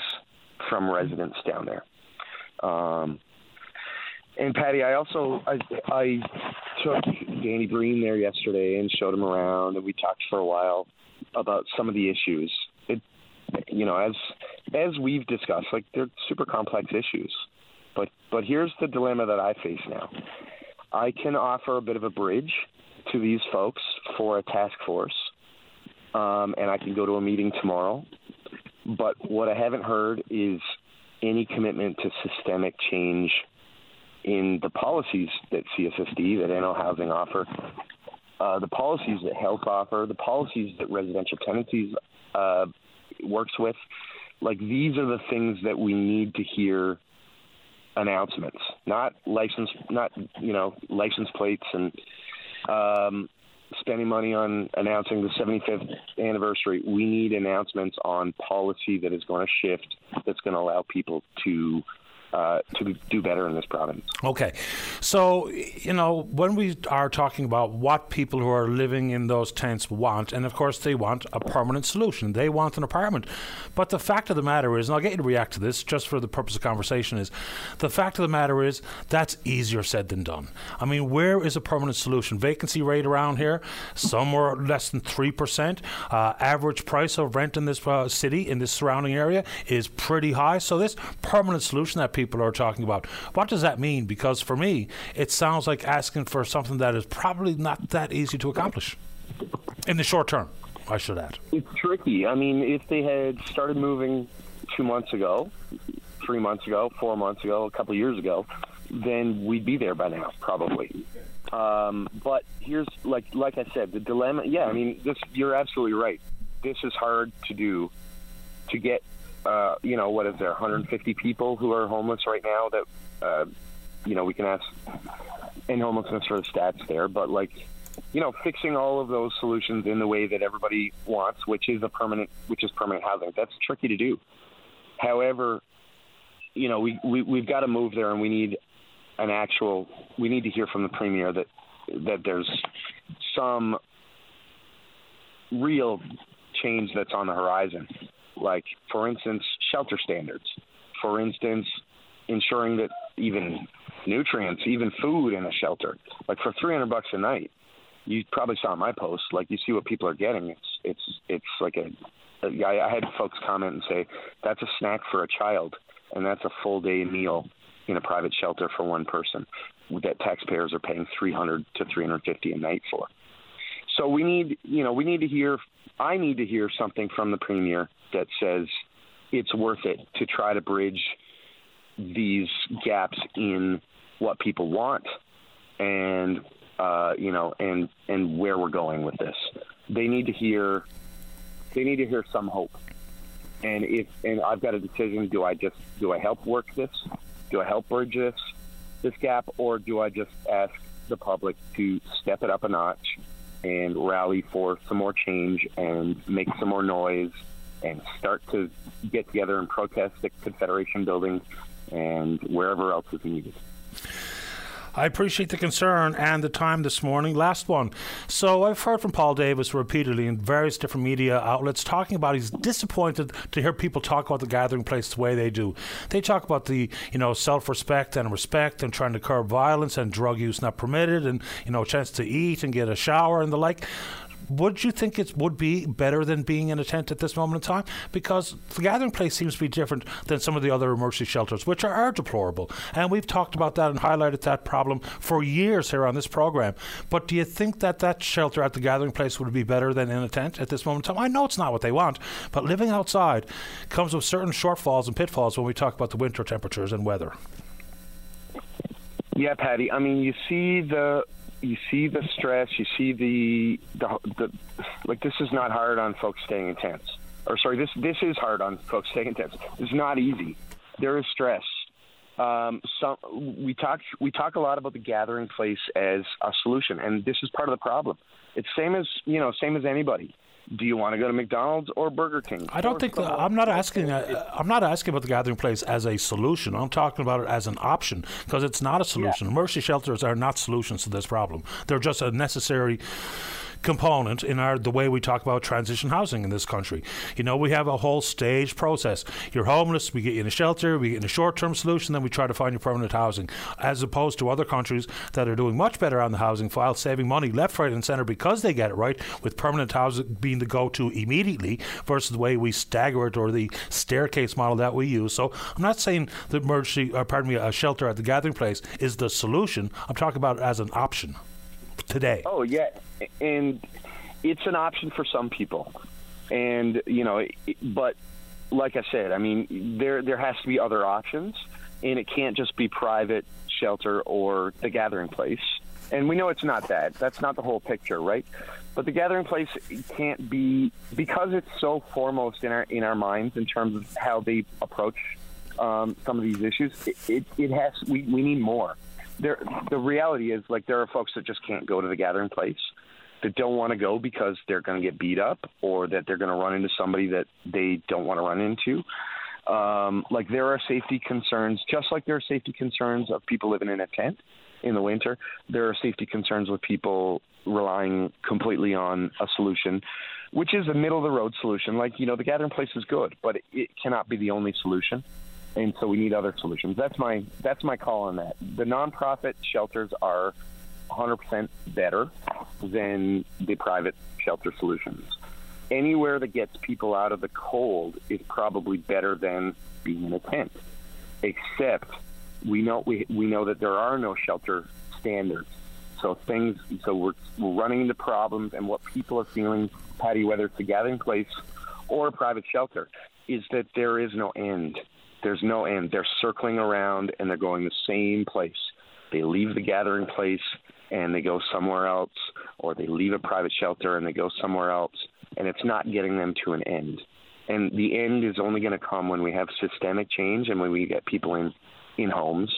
from residents down there. Um, and Paddy, I also I, I took Danny Breen there yesterday and showed him around, and we talked for a while about some of the issues. It, you know, as as we've discussed, like they're super complex issues. But but here's the dilemma that I face now. I can offer a bit of a bridge to these folks for a task force, um, and I can go to a meeting tomorrow. But what I haven't heard is any commitment to systemic change in the policies that CSSD, that NL Housing offer, uh, the policies that health offer, the policies that residential tenancies uh, works with. Like these are the things that we need to hear announcements, not license, not you know license plates and um, spending money on announcing the 75th anniversary. We need announcements on policy that is going to shift, that's going to allow people to uh, to do better in this province. Okay. So, you know, when we are talking about what people who are living in those tents want, and of course they want a permanent solution, they want an apartment. But the fact of the matter is, and I'll get you to react to this just for the purpose of conversation, is the fact of the matter is that's easier said than done. I mean, where is a permanent solution? Vacancy rate around here, somewhere less than 3%. Uh, average price of rent in this uh, city, in this surrounding area, is pretty high. So, this permanent solution that people are talking about. What does that mean? Because for me, it sounds like asking for something that is probably not that easy to accomplish in the short term. I should add. It's tricky. I mean, if they had started moving two months ago, three months ago, four months ago, a couple years ago, then we'd be there by now, probably. Um, but here's like like I said, the dilemma. Yeah, I mean, this you're absolutely right. This is hard to do to get uh, you know, what is there, 150 people who are homeless right now that, uh, you know, we can ask in homelessness for the stats there, but like, you know, fixing all of those solutions in the way that everybody wants, which is a permanent, which is permanent housing. That's tricky to do. However, you know, we, we we've got to move there, and we need an actual. We need to hear from the premier that that there's some real change that's on the horizon like for instance shelter standards. For instance ensuring that even nutrients even food in a shelter like for 300 bucks a night you probably saw my post like you see what people are getting. It's it's it's like a, a I, I had folks comment and say that's a snack for a child and that's a full day meal in a private shelter for one person that taxpayers are paying 300 to 350 a night for. So we need you know we need to hear I need to hear something from the premier that says it's worth it to try to bridge these gaps in what people want and uh, you know and and where we're going with this. They need to hear they need to hear some hope. And if and I've got a decision: do I just do I help work this? Do I help bridge this this gap, or do I just ask the public to step it up a notch and rally for some more change and make some more noise and start to get together and protest the Confederation building and wherever else is needed. I appreciate the concern and the time this morning. Last one. So I've heard from Paul Davis repeatedly in various different media outlets talking about he's disappointed to hear people talk about the gathering place the way they do. They talk about the you know self-respect and respect and trying to curb violence and drug use not permitted and you know a chance to eat and get a shower and the like would you think it would be better than being in a tent at this moment in time? Because the gathering place seems to be different than some of the other emergency shelters, which are, are deplorable. And we've talked about that and highlighted that problem for years here on this program. But do you think that that shelter at the gathering place would be better than in a tent at this moment in time? I know it's not what they want, but living outside comes with certain shortfalls and pitfalls when we talk about the winter temperatures and weather. Yeah, Paddy. I mean, you see the you see the stress, you see the, the the like. This is not hard on folks staying intense. Or sorry, this this is hard on folks staying intense. It's not easy. There is stress. Um, some we talk we talk a lot about the gathering place as a solution, and this is part of the problem. It's same as you know, same as anybody do you want to go to McDonald's or Burger King? I don't think that, I'm not asking. Uh, I'm not asking about the gathering place as a solution. I'm talking about it as an option because it's not a solution. Yeah. Emergency shelters are not solutions to this problem. They're just a necessary component in our the way we talk about transition housing in this country. You know, we have a whole stage process. You're homeless, we get you in a shelter, we get in a short-term solution, then we try to find you permanent housing. As opposed to other countries that are doing much better on the housing file, saving money left, right, and centre because they get it right, with permanent housing being the go-to immediately versus the way we stagger it or the staircase model that we use. So I'm not saying the emergency, or pardon me, a shelter at the gathering place is the solution. I'm talking about it as an option today. Oh yeah, and it's an option for some people, and you know, but like I said, I mean, there there has to be other options, and it can't just be private shelter or the gathering place. And we know it's not that. That's not the whole picture, right? But the gathering place can't be because it's so foremost in our in our minds in terms of how they approach um, some of these issues. It, it, it has we, we need more there the reality is like there are folks that just can't go to the gathering place that don't want to go because they're going to get beat up or that they're going to run into somebody that they don't want to run into. Um, like there are safety concerns, just like there are safety concerns of people living in a tent in the winter. There are safety concerns with people relying completely on a solution, which is a middle of the road solution. Like you know, the gathering place is good, but it, it cannot be the only solution and so we need other solutions. That's my that's my call on that. The nonprofit shelters are 100% better than the private shelter solutions. Anywhere that gets people out of the cold is probably better than being in a tent. Except we know we we know that there are no shelter standards. So things so we're we're running into problems and what people are feeling, Paddy, whether it's a gathering place or a private shelter, is that there is no end there's no end. They're circling around and they're going the same place. They leave the gathering place and they go somewhere else, or they leave a private shelter and they go somewhere else, and it's not getting them to an end. And the end is only going to come when we have systemic change and when we get people in in homes.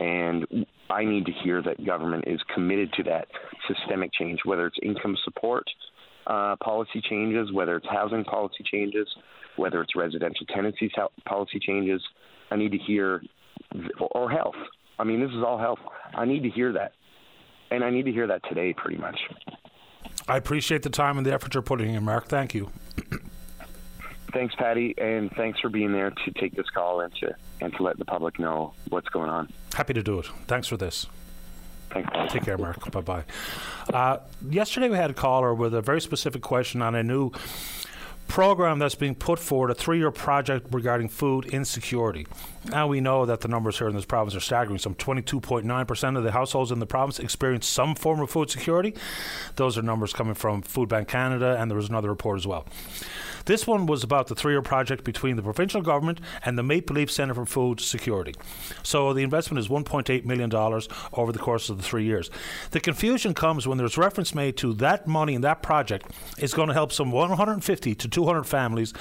And I need to hear that government is committed to that systemic change, whether it's income support uh, policy changes, whether it's housing policy changes, whether it's residential tenancies policy changes. I need to hear, or health. I mean, this is all health. I need to hear that. And I need to hear that today, pretty much. I appreciate the time and the effort you're putting in, Mark. Thank you. (clears throat) thanks, Paddy, and thanks for being there to take this call and to and to let the public know what's going on. Happy to do it. Thanks for this. Take care, Mark. bye bye. Uh, yesterday we had a caller with a very specific question on a new program that's being put forward, a three year project regarding food insecurity. Now we know that the numbers here in this province are staggering. Some 22.9% of the households in the province experience some form of food security. Those are numbers coming from Food Bank Canada, and there was another report as well. This one was about the three year project between the provincial government and the Maple Leaf Centre for Food Security. So the investment is $1.8 million over the course of the three years. The confusion comes when there's reference made to that money and that project is going to help some 150 to 200 families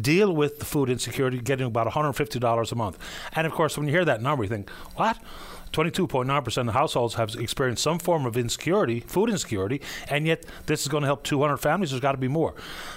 deal with the food insecurity, getting about $150 a month. And of course, when you hear that number, you think, what? 22.9% of households have experienced some form of insecurity, food insecurity, and yet this is going to help 200 families. There's got to be more.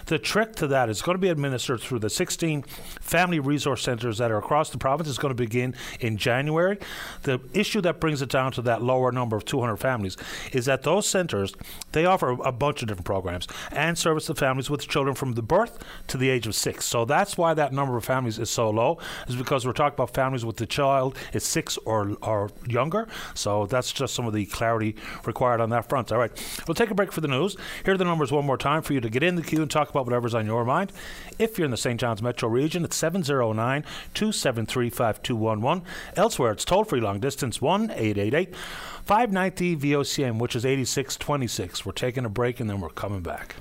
The trick to that is going to be administered through the 16 family resource centres that are across the province. It's going to begin in January. The issue that brings it down to that lower number of 200 families is that those centres they offer a bunch of different programs and service to families with children from the birth to the age of six. So that's why that number of families is so low, is because we're talking about families with the child is six or or younger. So that's just some of the clarity required on that front. All right, we'll take a break for the news. Here are the numbers one more time for you to get in the queue and talk about whatever's on your mind. If you're in the St. John's metro region, it's 709 273 5211. Elsewhere, it's toll free long distance 1 888 590 VOCM, which is 8626. We're taking a break and then we're coming back.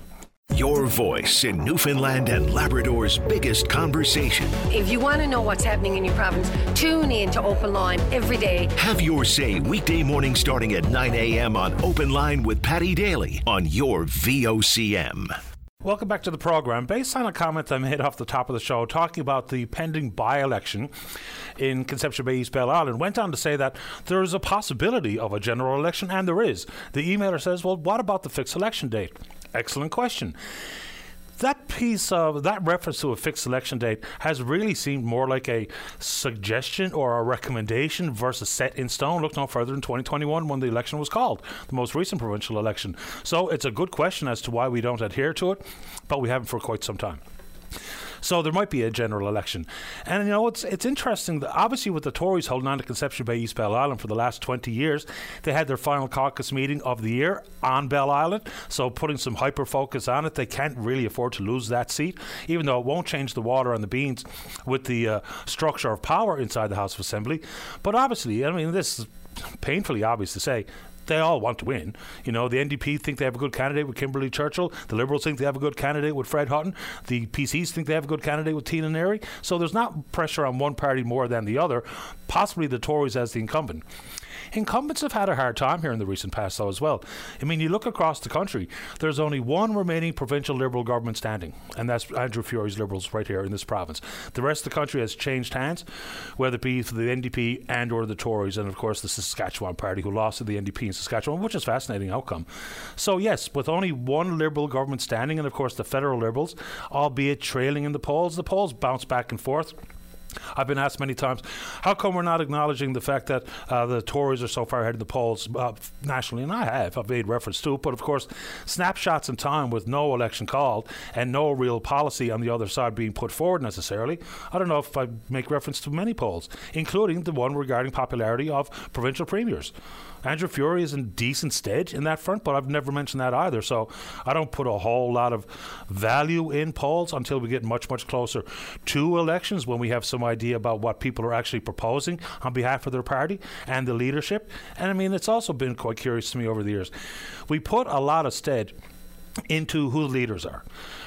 Your voice in Newfoundland and Labrador's biggest conversation. If you want to know what's happening in your province, tune in to Open Line every day. Have your say weekday morning starting at 9 a.m. on Open Line with Paddy Daly on your VOCM. Welcome back to the program. Based on a comment I made off the top of the show talking about the pending by election in Conception Bay East Bell Island, went on to say that there is a possibility of a general election, and there is. The emailer says, Well, what about the fixed election date? Excellent question. That piece of that reference to a fixed election date has really seemed more like a suggestion or a recommendation versus set in stone. Look no further than 2021 when the election was called, the most recent provincial election. So it's a good question as to why we don't adhere to it, but we haven't for quite some time. So there might be a general election. And you know, it's it's interesting that obviously with the Tories holding on to Conception Bay East Bell Island for the last 20 years, they had their final caucus meeting of the year on Bell Island. So putting some hyper focus on it, they can't really afford to lose that seat, even though it won't change the water and the beans with the uh, structure of power inside the House of Assembly. But obviously, I mean, this is painfully obvious to say they all want to win. You know, the NDP think they have a good candidate with Kimberly Churchill. The Liberals think they have a good candidate with Fred Hutton. The PCs think they have a good candidate with Tina Neary. So there's not pressure on one party more than the other, possibly the Tories as the incumbent. Incumbents have had a hard time here in the recent past, though, as well. I mean, you look across the country, there's only one remaining provincial Liberal government standing, and that's Andrew Furey's Liberals right here in this province. The rest of the country has changed hands, whether it be for the NDP and or the Tories, and of course the Saskatchewan Party, who lost to the NDP in Saskatchewan, which is a fascinating outcome. So, yes, with only one Liberal government standing, and of course the federal Liberals, albeit trailing in the polls, the polls bounce back and forth I've been asked many times, how come we're not acknowledging the fact that uh, the Tories are so far ahead of the polls uh, nationally? And I have. I've made reference to it. But of course, snapshots in time with no election called and no real policy on the other side being put forward necessarily. I don't know if I make reference to many polls, including the one regarding popularity of provincial premiers. Andrew Furey is in decent stead in that front, but I've never mentioned that either. So I don't put a whole lot of value in polls until we get much, much closer to elections when we have some idea about what people are actually proposing on behalf of their party and the leadership. And I mean, it's also been quite curious to me over the years. We put a lot of stead into who the leaders are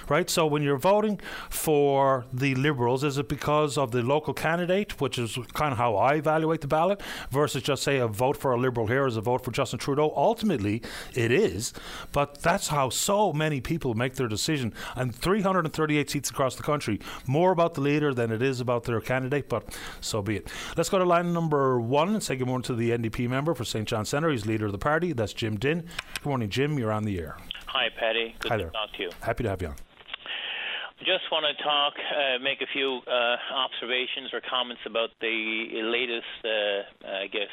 right? So when you're voting for the Liberals, is it because of the local candidate, which is kind of how I evaluate the ballot, versus just say a vote for a Liberal here is a vote for Justin Trudeau? Ultimately, it is, but that's how so many people make their decision. And 338 seats across the country, more about the leader than it is about their candidate, but so be it. Let's go to line number one and say good morning to the NDP member for St. John Centre. He's leader of the party. That's Jim Dinn. Good morning, Jim. You're on the air. Hi, Paddy. Good Hi to there. talk to you. Happy to have you on. Just want to talk, uh, make a few uh, observations or comments about the latest, uh, I guess,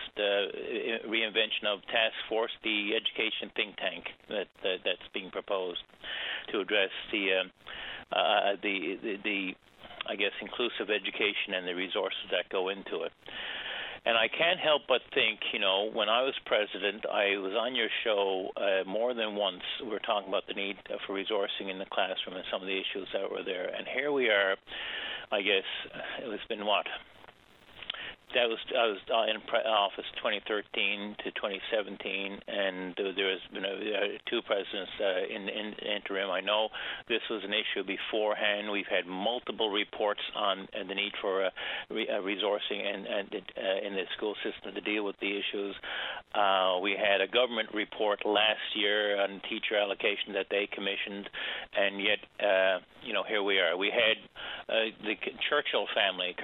reinvention of Task Force, the education think tank that, that that's being proposed to address the, uh, uh, the, the the I guess inclusive education and the resources that go into it. And I can't help but think, you know, when I was president, I was on your show uh, more than once. We were talking about the need for resourcing in the classroom and some of the issues that were there. And here we are, I guess, it's been what? That was I was uh, in office 2013 to 2017, and there has been a, two presidents uh, in, in interim. I know this was an issue beforehand. We've had multiple reports on the need for uh, re- uh, resourcing and, and uh, in the school system to deal with the issues. Uh, we had a government report last year on teacher allocation that they commissioned, and yet, you know, here we are. We had the Churchill family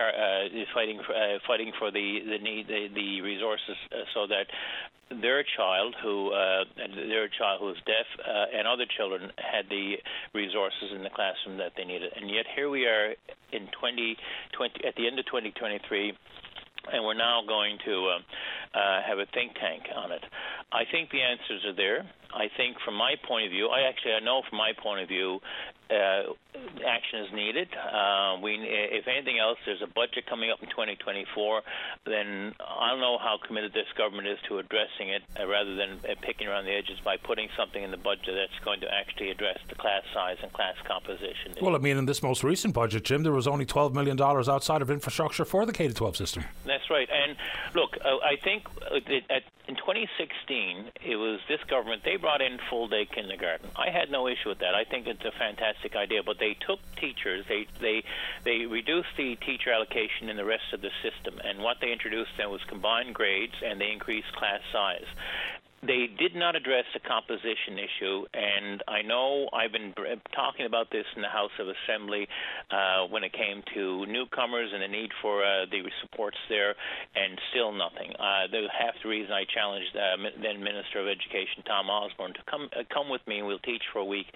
fighting for, fighting for the the need the, the resources uh, so that their child who uh, their child who is deaf uh, and other children had the resources in the classroom that they needed, and yet here we are in 2020 at the end of 2023 and we're now going to uh, uh, have a think tank on it. I think the answers are there. I think, from my point of view, I actually I know from my point of view, uh, action is needed. Uh, we, if anything else, there's a budget coming up in 2024. Then I don't know how committed this government is to addressing it, uh, rather than uh, picking around the edges by putting something in the budget that's going to actually address the class size and class composition. Well, I mean, in this most recent budget, Jim, there was only $12 million outside of infrastructure for the K 12 system. That's right. And look, uh, I think uh, it, at, in 2016, it was this government, they brought in full day kindergarten. I had no issue with that. I think it's a fantastic idea. But they took teachers, they, they, they reduced the teacher allocation in the rest of the system. And what they introduced then was combined grades and they increased class size they did not address the composition issue, and I know I've been talking about this in the House of Assembly uh, when it came to newcomers and the need for uh, the supports there, and still nothing. Uh, the, half the reason I challenged uh, then Minister of Education Tom Osborne to come uh, come with me and we'll teach for a week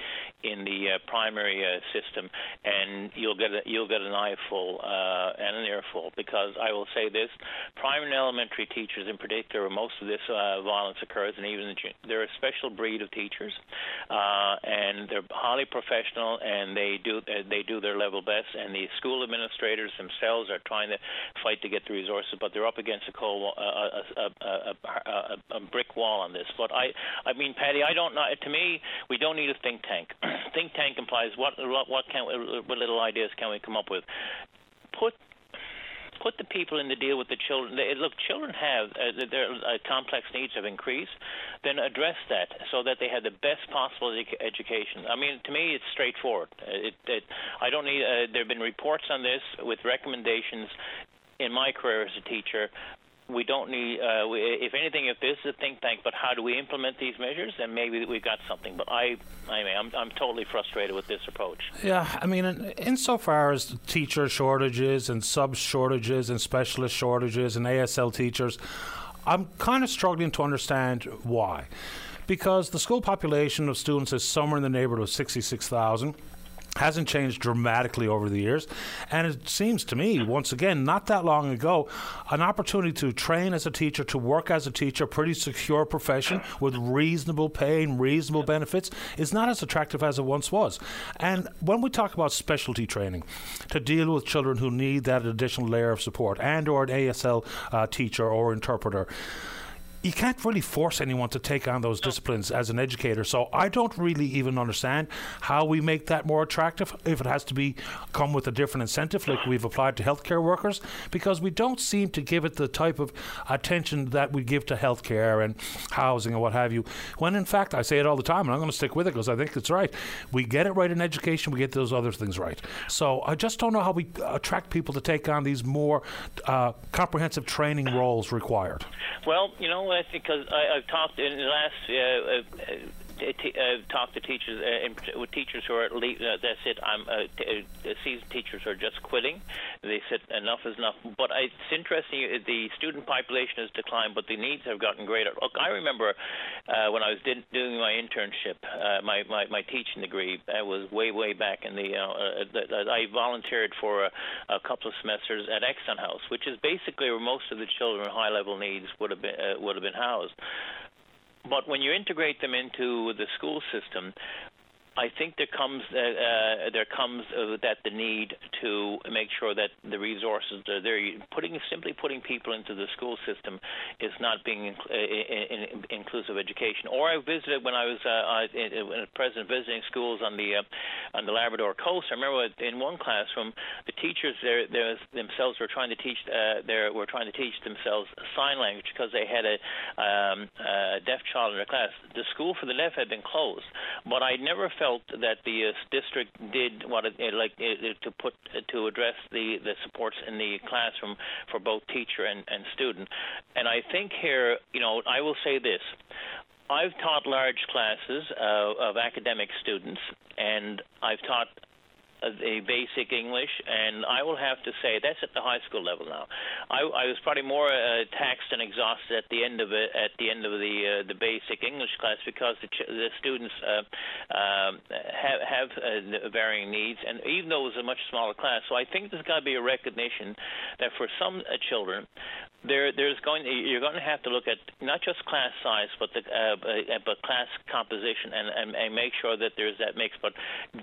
in the uh, primary uh, system, and you'll get a, you'll get an eyeful uh, and an earful because I will say this: primary and elementary teachers, in particular, most of this uh, violence occurs and even they're a special breed of teachers, uh, and they're highly professional, and they do uh, they do their level best. And the school administrators themselves are trying to fight to get the resources, but they're up against a cold wall, a, a, a, a, brick wall on this. But I, I mean, Paddy, I don't know. To me, we don't need a think tank. (clears throat) think tank implies what what can what little ideas can we come up with? Put put the people in the deal with the children. They, look, children have uh, their uh, complex needs have increased. Then address that so that they have the best possible edu- education. I mean, to me, it's straightforward. It, it, I don't need. Uh, there have been reports on this with recommendations in my career as a teacher we don't need, uh, we, if anything, if this is a think tank, but how do we implement these measures? Then maybe we've got something. But I, I mean, I'm, I'm totally frustrated with this approach. Yeah, I mean, in, insofar as teacher shortages and sub shortages and specialist shortages and ASL teachers, I'm kind of struggling to understand why. Because the school population of students is somewhere in the neighborhood of 66,000 hasn't changed dramatically over the years. And it seems to me, once again, not that long ago, an opportunity to train as a teacher, to work as a teacher, pretty secure profession with reasonable pay and reasonable benefits, is not as attractive as it once was. And when we talk about specialty training to deal with children who need that additional layer of support and or an ASL uh, teacher or interpreter, you can't really force anyone to take on those disciplines as an educator. So I don't really even understand how we make that more attractive if it has to be come with a different incentive like we've applied to healthcare workers because we don't seem to give it the type of attention that we give to healthcare and housing and what have you. When in fact I say it all the time and I'm going to stick with it because I think it's right. We get it right in education, we get those other things right. So I just don't know how we attract people to take on these more uh, comprehensive training roles required. Well, you know, I because I've talked in the last. Uh, uh, uh, Uh, uh, talk to teachers uh, with teachers who are leave, uh, that's it. I'm uh, t- uh, seasoned teachers are just quitting. They said enough is enough. But it's interesting. Uh, the student population has declined, but the needs have gotten greater. Look, I remember when I was did, doing my internship, my, my my teaching degree. That was way way back in the. I volunteered for a, a couple of semesters at Exon House, which is basically where most of the children with high level needs would have been would have been housed. But when you integrate them into the school system, I think there comes uh, uh, there comes uh, that the need to make sure that the resources are there. Putting simply putting people into the school system is not being in, in, in inclusive education. Or I visited when I was uh, in, president visiting schools on the uh, on the Labrador coast. I remember in one classroom the teachers there, there themselves were trying to teach uh, there were trying to teach themselves sign language because they had a, um, a deaf child in their class. The school for the deaf had been closed, but I never felt that the uh, district did what it, it like it, to put to address the the supports in the classroom for both teacher and, and student. And I think here, you know, I will say this. I've taught large classes uh, of academic students, and I've taught a basic English, and I will have to say that's at the high school level now. I, I was probably more uh, taxed and exhausted at the end of it, at the end of the uh, the basic English class because the, ch- the students uh, um, have have uh, varying needs, and even though it was a much smaller class, so I think there's got to be a recognition that for some uh, children, there there's going you're going to have to look at not just class size, but the uh, but class composition, and, and and make sure that there's that mix. But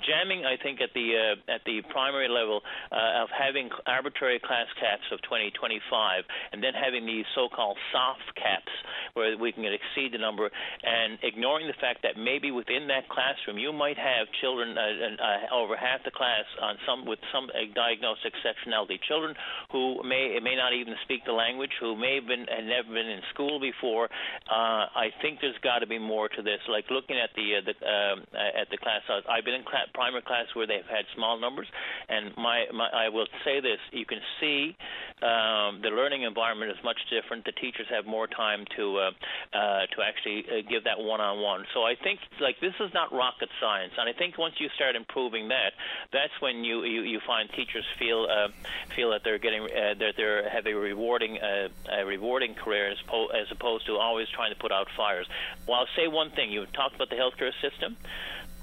jamming, I think at the uh, at the primary level uh, of having arbitrary class caps of 20, 25, and then having these so-called soft caps where we can exceed the number, and ignoring the fact that maybe within that classroom you might have children uh, uh, over half the class on some with some uh, diagnosed exceptionality, children who may may not even speak the language, who may have been had never been in school before. Uh, I think there's got to be more to this. Like looking at the uh, the um, at the class, I've been in cl- primary class where they've had small numbers. And my, my I will say this: you can see um, the learning environment is much different. The teachers have more time to uh, uh, to actually uh, give that one-on-one. So I think like this is not rocket science, and I think once you start improving that, that's when you you, you find teachers feel uh, feel that they're getting uh, that they're have a rewarding uh, a rewarding career as, po- as opposed to always trying to put out fires. Well, I'll say one thing: you talked about the healthcare system.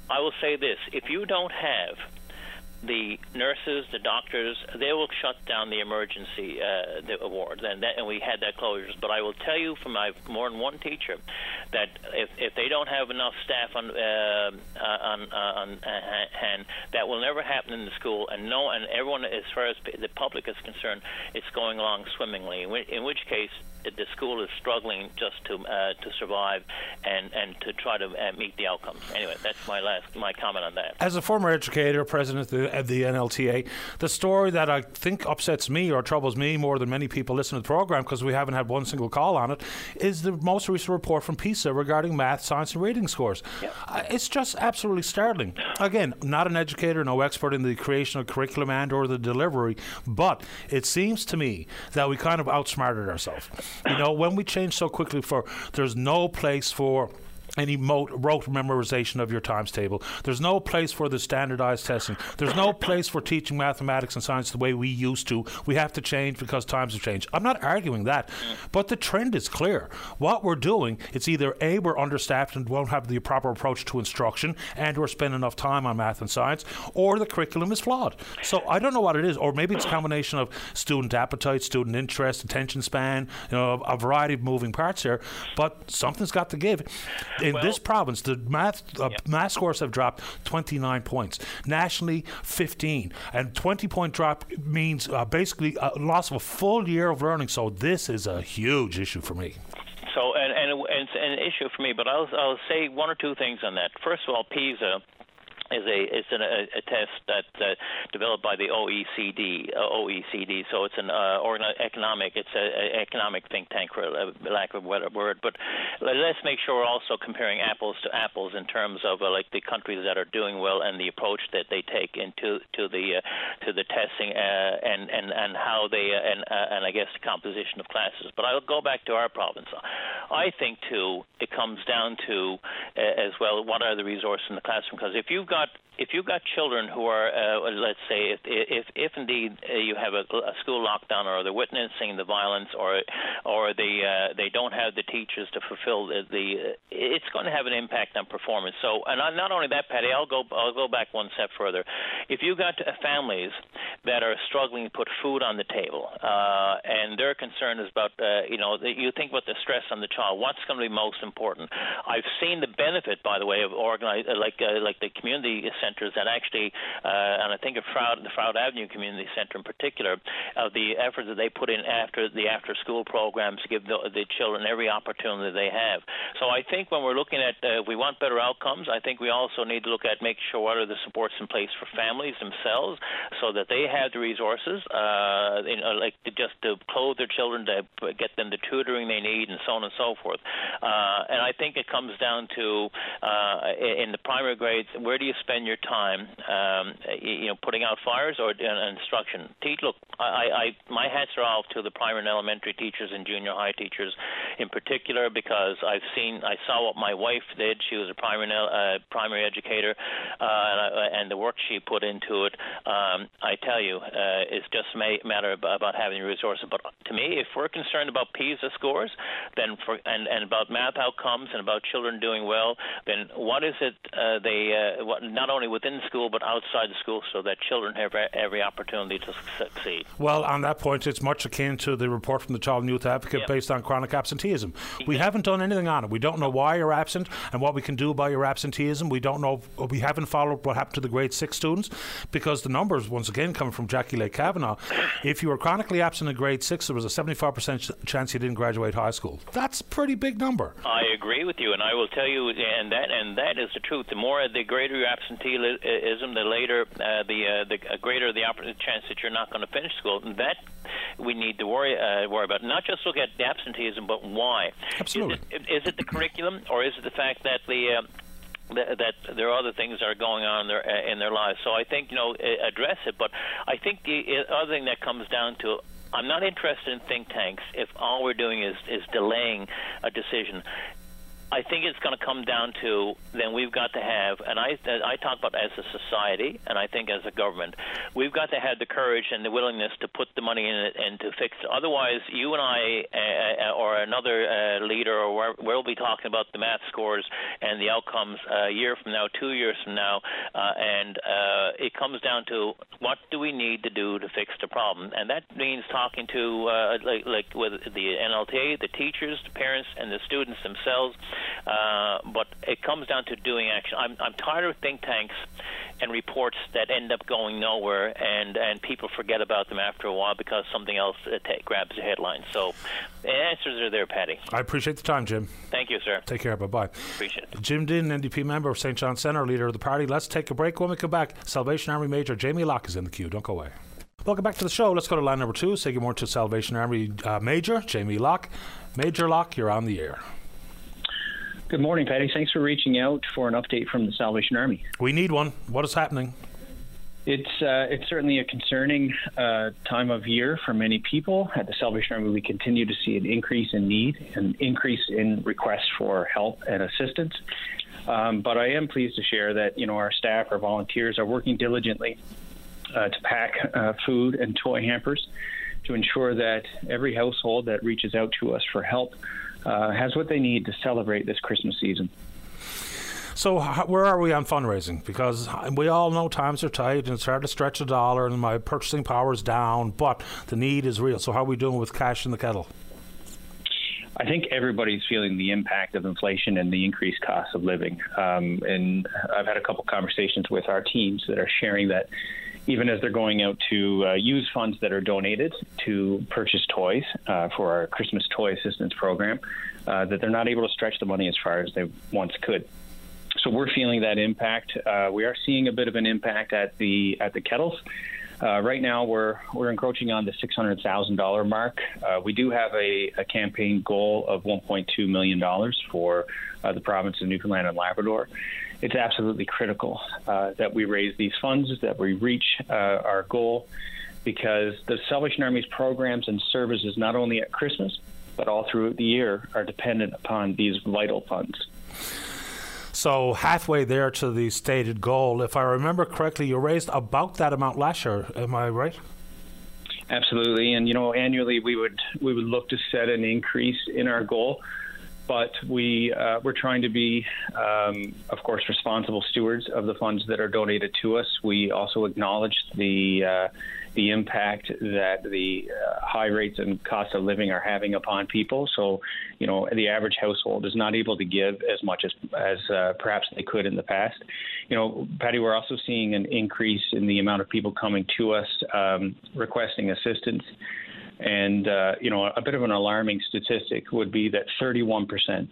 I will say this: if you don't have the nurses, the doctors, they will shut down the emergency uh, the wards, and, that, and we had that closures. But I will tell you from my more than one teacher that if, if they don't have enough staff on uh, on, uh, on uh, hand, that will never happen in the school. And no, and everyone, as far as the public is concerned, it's going along swimmingly. In, in which case, the school is struggling just to uh, to survive and and to try to uh, meet the outcomes. Anyway, that's my last my comment on that. As a former educator, president of the, of the NLTA, the story that I think upsets me or troubles me more than many people listening to the program because we haven't had one single call on it is the most recent report from PISA regarding math, science, and reading scores. Yep. Uh, it's just absolutely startling. Again, not an educator, no expert in the creation of curriculum and or the delivery, but it seems to me that we kind of outsmarted ourselves. You know, when we change so quickly for there's no place for any mo- rote memorization of your times table. There's no place for the standardized testing. There's no place for teaching mathematics and science the way we used to. We have to change because times have changed. I'm not arguing that, but the trend is clear. What we're doing, it's either A, we're understaffed and won't have the proper approach to instruction and we're spending enough time on math and science, or the curriculum is flawed. So I don't know what it is, or maybe it's a combination of student appetite, student interest, attention span, you know, a variety of moving parts here, but something's got to give. In well, this province, the math uh, yeah. math scores have dropped 29 points. Nationally, 15. And 20 point drop means uh, basically a loss of a full year of learning. So this is a huge issue for me. So, and, and, and it's an issue for me, but I'll, I'll say one or two things on that. First of all, PISA is a it's an, a, a test that uh, developed by the OECD. Uh, OECD, so it's an uh, economic it's an economic think tank for lack of a better word. But let's make sure we're also comparing apples to apples in terms of uh, like the countries that are doing well and the approach that they take into to the uh, to the testing uh, and and and how they uh, and uh, and I guess the composition of classes. But I'll go back to our province. I think too it comes down to uh, as well what are the resources in the classroom because if you've got got if you've got children who are, uh, let's say, if if, if indeed uh, you have a, a school lockdown, or they're witnessing the violence, or or they uh, they don't have the teachers to fulfill the, the it's going to have an impact on performance. So, and not only that, Paddy, I'll go I'll go back one step further. If you've got families that are struggling to put food on the table, uh, and their concern is about, uh, you know, you think about the stress on the child. What's going to be most important? I've seen the benefit, by the way, of organize like uh, like the community centers that actually, uh, and I think of Froud, the Froud Avenue Community Center in particular, of the efforts that they put in after the after-school programs to give the, the children every opportunity they have. So I think when we're looking at uh, we want better outcomes, I think we also need to look at making sure what are the supports in place for families themselves, so that they have the resources, uh, you know, like to just to clothe their children, to get them the tutoring they need, and so on and so forth. Uh, and I think it comes down to uh, in the primary grades, where do you spend your time, um, you know, putting out fires or uh, instruction. Teach, look, I, I, my hats are off to the primary and elementary teachers and junior high teachers, in particular, because I've seen, I saw what my wife did. She was a primary uh, primary educator, uh, and, I, and the work she put into it. Um, I tell you, uh, it's just a matter about having resources. But to me, if we're concerned about PISA scores, then for and, and about math outcomes and about children doing well, then what is it uh, they uh, what not only within school but outside the school so that children have every opportunity to succeed. Well, on that point, it's much akin to the report from the Child and Youth Advocate yep. based on chronic absenteeism. We haven't done anything on it. We don't know why you're absent and what we can do about your absenteeism. We don't know, we haven't followed what happened to the grade six students because the numbers, once again, coming from Jackie Lake Kavanagh, if you were chronically absent in grade six, there was a 75% chance you didn't graduate high school. That's a pretty big number. I agree with you, and I will tell you, and that and that is the truth. The more, the greater your absenteeism, the later uh, the uh, the uh, greater the chance that you're not going to finish school. And that we need to worry uh, worry about. Not just look at the absenteeism, but why. Absolutely. Is it, is it the curriculum, or is it the fact that the uh, that, there are other things that are going on in their in their lives. So I think you know address it. But I think the other thing that comes down to I'm not interested in think tanks if all we're doing is is delaying a decision. I think it's going to come down to then we've got to have, and I I talk about as a society, and I think as a government, we've got to have the courage and the willingness to put the money in it and to fix it. Otherwise, you and I uh, or another uh, leader, or we'll be talking about the math scores and the outcomes a year from now, two years from now, uh, and uh, it comes down to what do we need to do to fix the problem, and that means talking to uh, like like with the NLTA, the teachers, the parents, and the students themselves. Uh, but it comes down to doing action. I'm, I'm tired of think tanks and reports that end up going nowhere, and and people forget about them after a while because something else uh, t- grabs the headline. So the answers are there, Paddy. I appreciate the time, Jim. Thank you, sir. Take care. Bye bye. Appreciate it. Jim Dinn, NDP member of St. John Centre, leader of the party. Let's take a break. When we come back, Salvation Army Major Jamie Locke is in the queue. Don't go away. Welcome back to the show. Let's go to line number two. Say good morning to Salvation Army uh, Major Jamie Locke. Major Locke, you're on the air. Good morning, Paddy. Thanks for reaching out for an update from the Salvation Army. We need one. What is happening? It's uh, it's certainly a concerning uh, time of year for many people. At the Salvation Army, we continue to see an increase in need, an increase in requests for help and assistance. Um, but I am pleased to share that you know our staff, our volunteers, are working diligently uh, to pack uh, food and toy hampers to ensure that every household that reaches out to us for help uh, has what they need to celebrate this Christmas season. So where are we on fundraising? Because we all know times are tight and it's hard to stretch a dollar, and my purchasing power is down, but the need is real. So how are we doing with cash in the kettle? I think everybody's feeling the impact of inflation and the increased cost of living. Um, and I've had a couple conversations with our teams that are sharing that even as they're going out to uh, use funds that are donated to purchase toys uh, for our Christmas Toy Assistance Program, uh, that they're not able to stretch the money as far as they once could. So we're feeling that impact. Uh, we are seeing a bit of an impact at the at the kettles. Uh, right now, we're we're encroaching on the six hundred thousand dollar mark. Uh, we do have a, a, campaign goal of one point two million dollars for the province of Newfoundland and Labrador. It's absolutely critical uh, that we raise these funds, that we reach uh, our goal, because the Salvation Army's programs and services, not only at Christmas but all throughout the year, are dependent upon these vital funds. So halfway there to the stated goal. If I remember correctly, you raised about that amount last year. Am I right? Absolutely, and you know, annually we would we would look to set an increase in our goal, but we uh, we're trying to be, um, of course, responsible stewards of the funds that are donated to us. We also acknowledge the uh, the impact that the uh, high rates and cost of living are having upon people. So, you know, the average household is not able to give as much as as uh, perhaps they could in the past. You know, Paddy, we're also seeing an increase in the amount of people coming to us um, requesting assistance. And uh, you know, a bit of an alarming statistic would be that 31 percent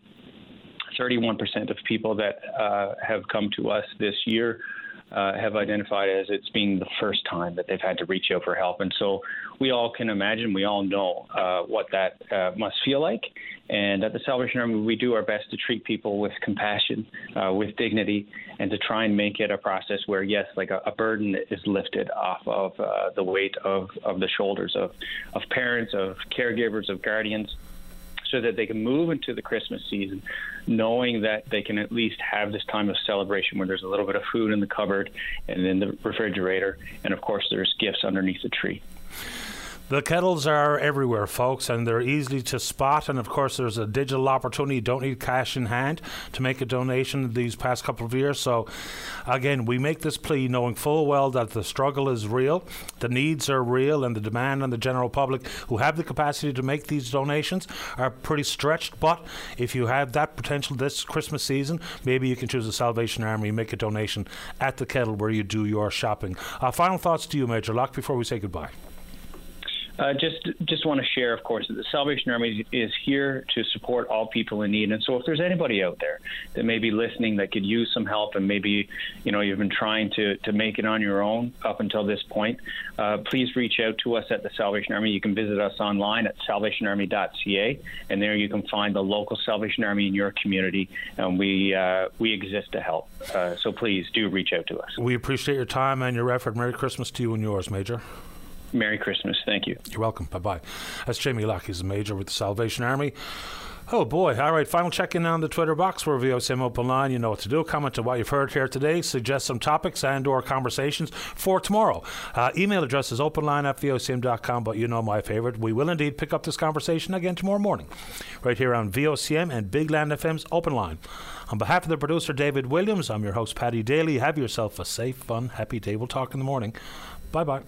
31% of people that uh, have come to us this year uh, have identified as it's being the first time that they've had to reach out for help. And so we all can imagine, we all know uh, what that uh, must feel like. And at the Salvation Army, we do our best to treat people with compassion, uh, with dignity, and to try and make it a process where, yes, like a, a burden is lifted off of uh, the weight of, of the shoulders of, of parents, of caregivers, of guardians so that they can move into the Christmas season knowing that they can at least have this time of celebration where there's a little bit of food in the cupboard and in the refrigerator, and of course, there's gifts underneath the tree. The kettles are everywhere, folks, and they're easy to spot. And of course, there's a digital opportunity. You don't need cash in hand to make a donation these past couple of years. So, again, we make this plea knowing full well that the struggle is real, the needs are real, and the demand on the general public who have the capacity to make these donations are pretty stretched. But if you have that potential this Christmas season, maybe you can choose the Salvation Army, make a donation at the kettle where you do your shopping. Uh, final thoughts to you, Major Locke, before we say goodbye. Uh, just just want to share, of course, that the Salvation Army is here to support all people in need. And so, if there's anybody out there that may be listening that could use some help, and maybe you know you've been trying to to make it on your own up until this point, uh, please reach out to us at the Salvation Army. You can visit us online at salvationarmy.ca, and there you can find the local Salvation Army in your community, and we uh, we exist to help. Uh, so please do reach out to us. We appreciate your time and your effort. Merry Christmas to you and yours, Major. Merry Christmas. Thank you. You're welcome. Bye bye. That's Jamie Locke. He's a major with the Salvation Army. Oh boy! All right, final check in on the Twitter box. We're VOCM Open Line. You know what to do. Comment on what you've heard here today. Suggest some topics and/or conversations for tomorrow. Uh, email address is openline at vocm.com. But you know my favorite. We will indeed pick up this conversation again tomorrow morning, right here on VOCM and Big Land FM's Open Line. On behalf of the producer David Williams, I'm your host Paddy Daly. Have yourself a safe, fun, happy day. We'll talk in the morning. Bye bye.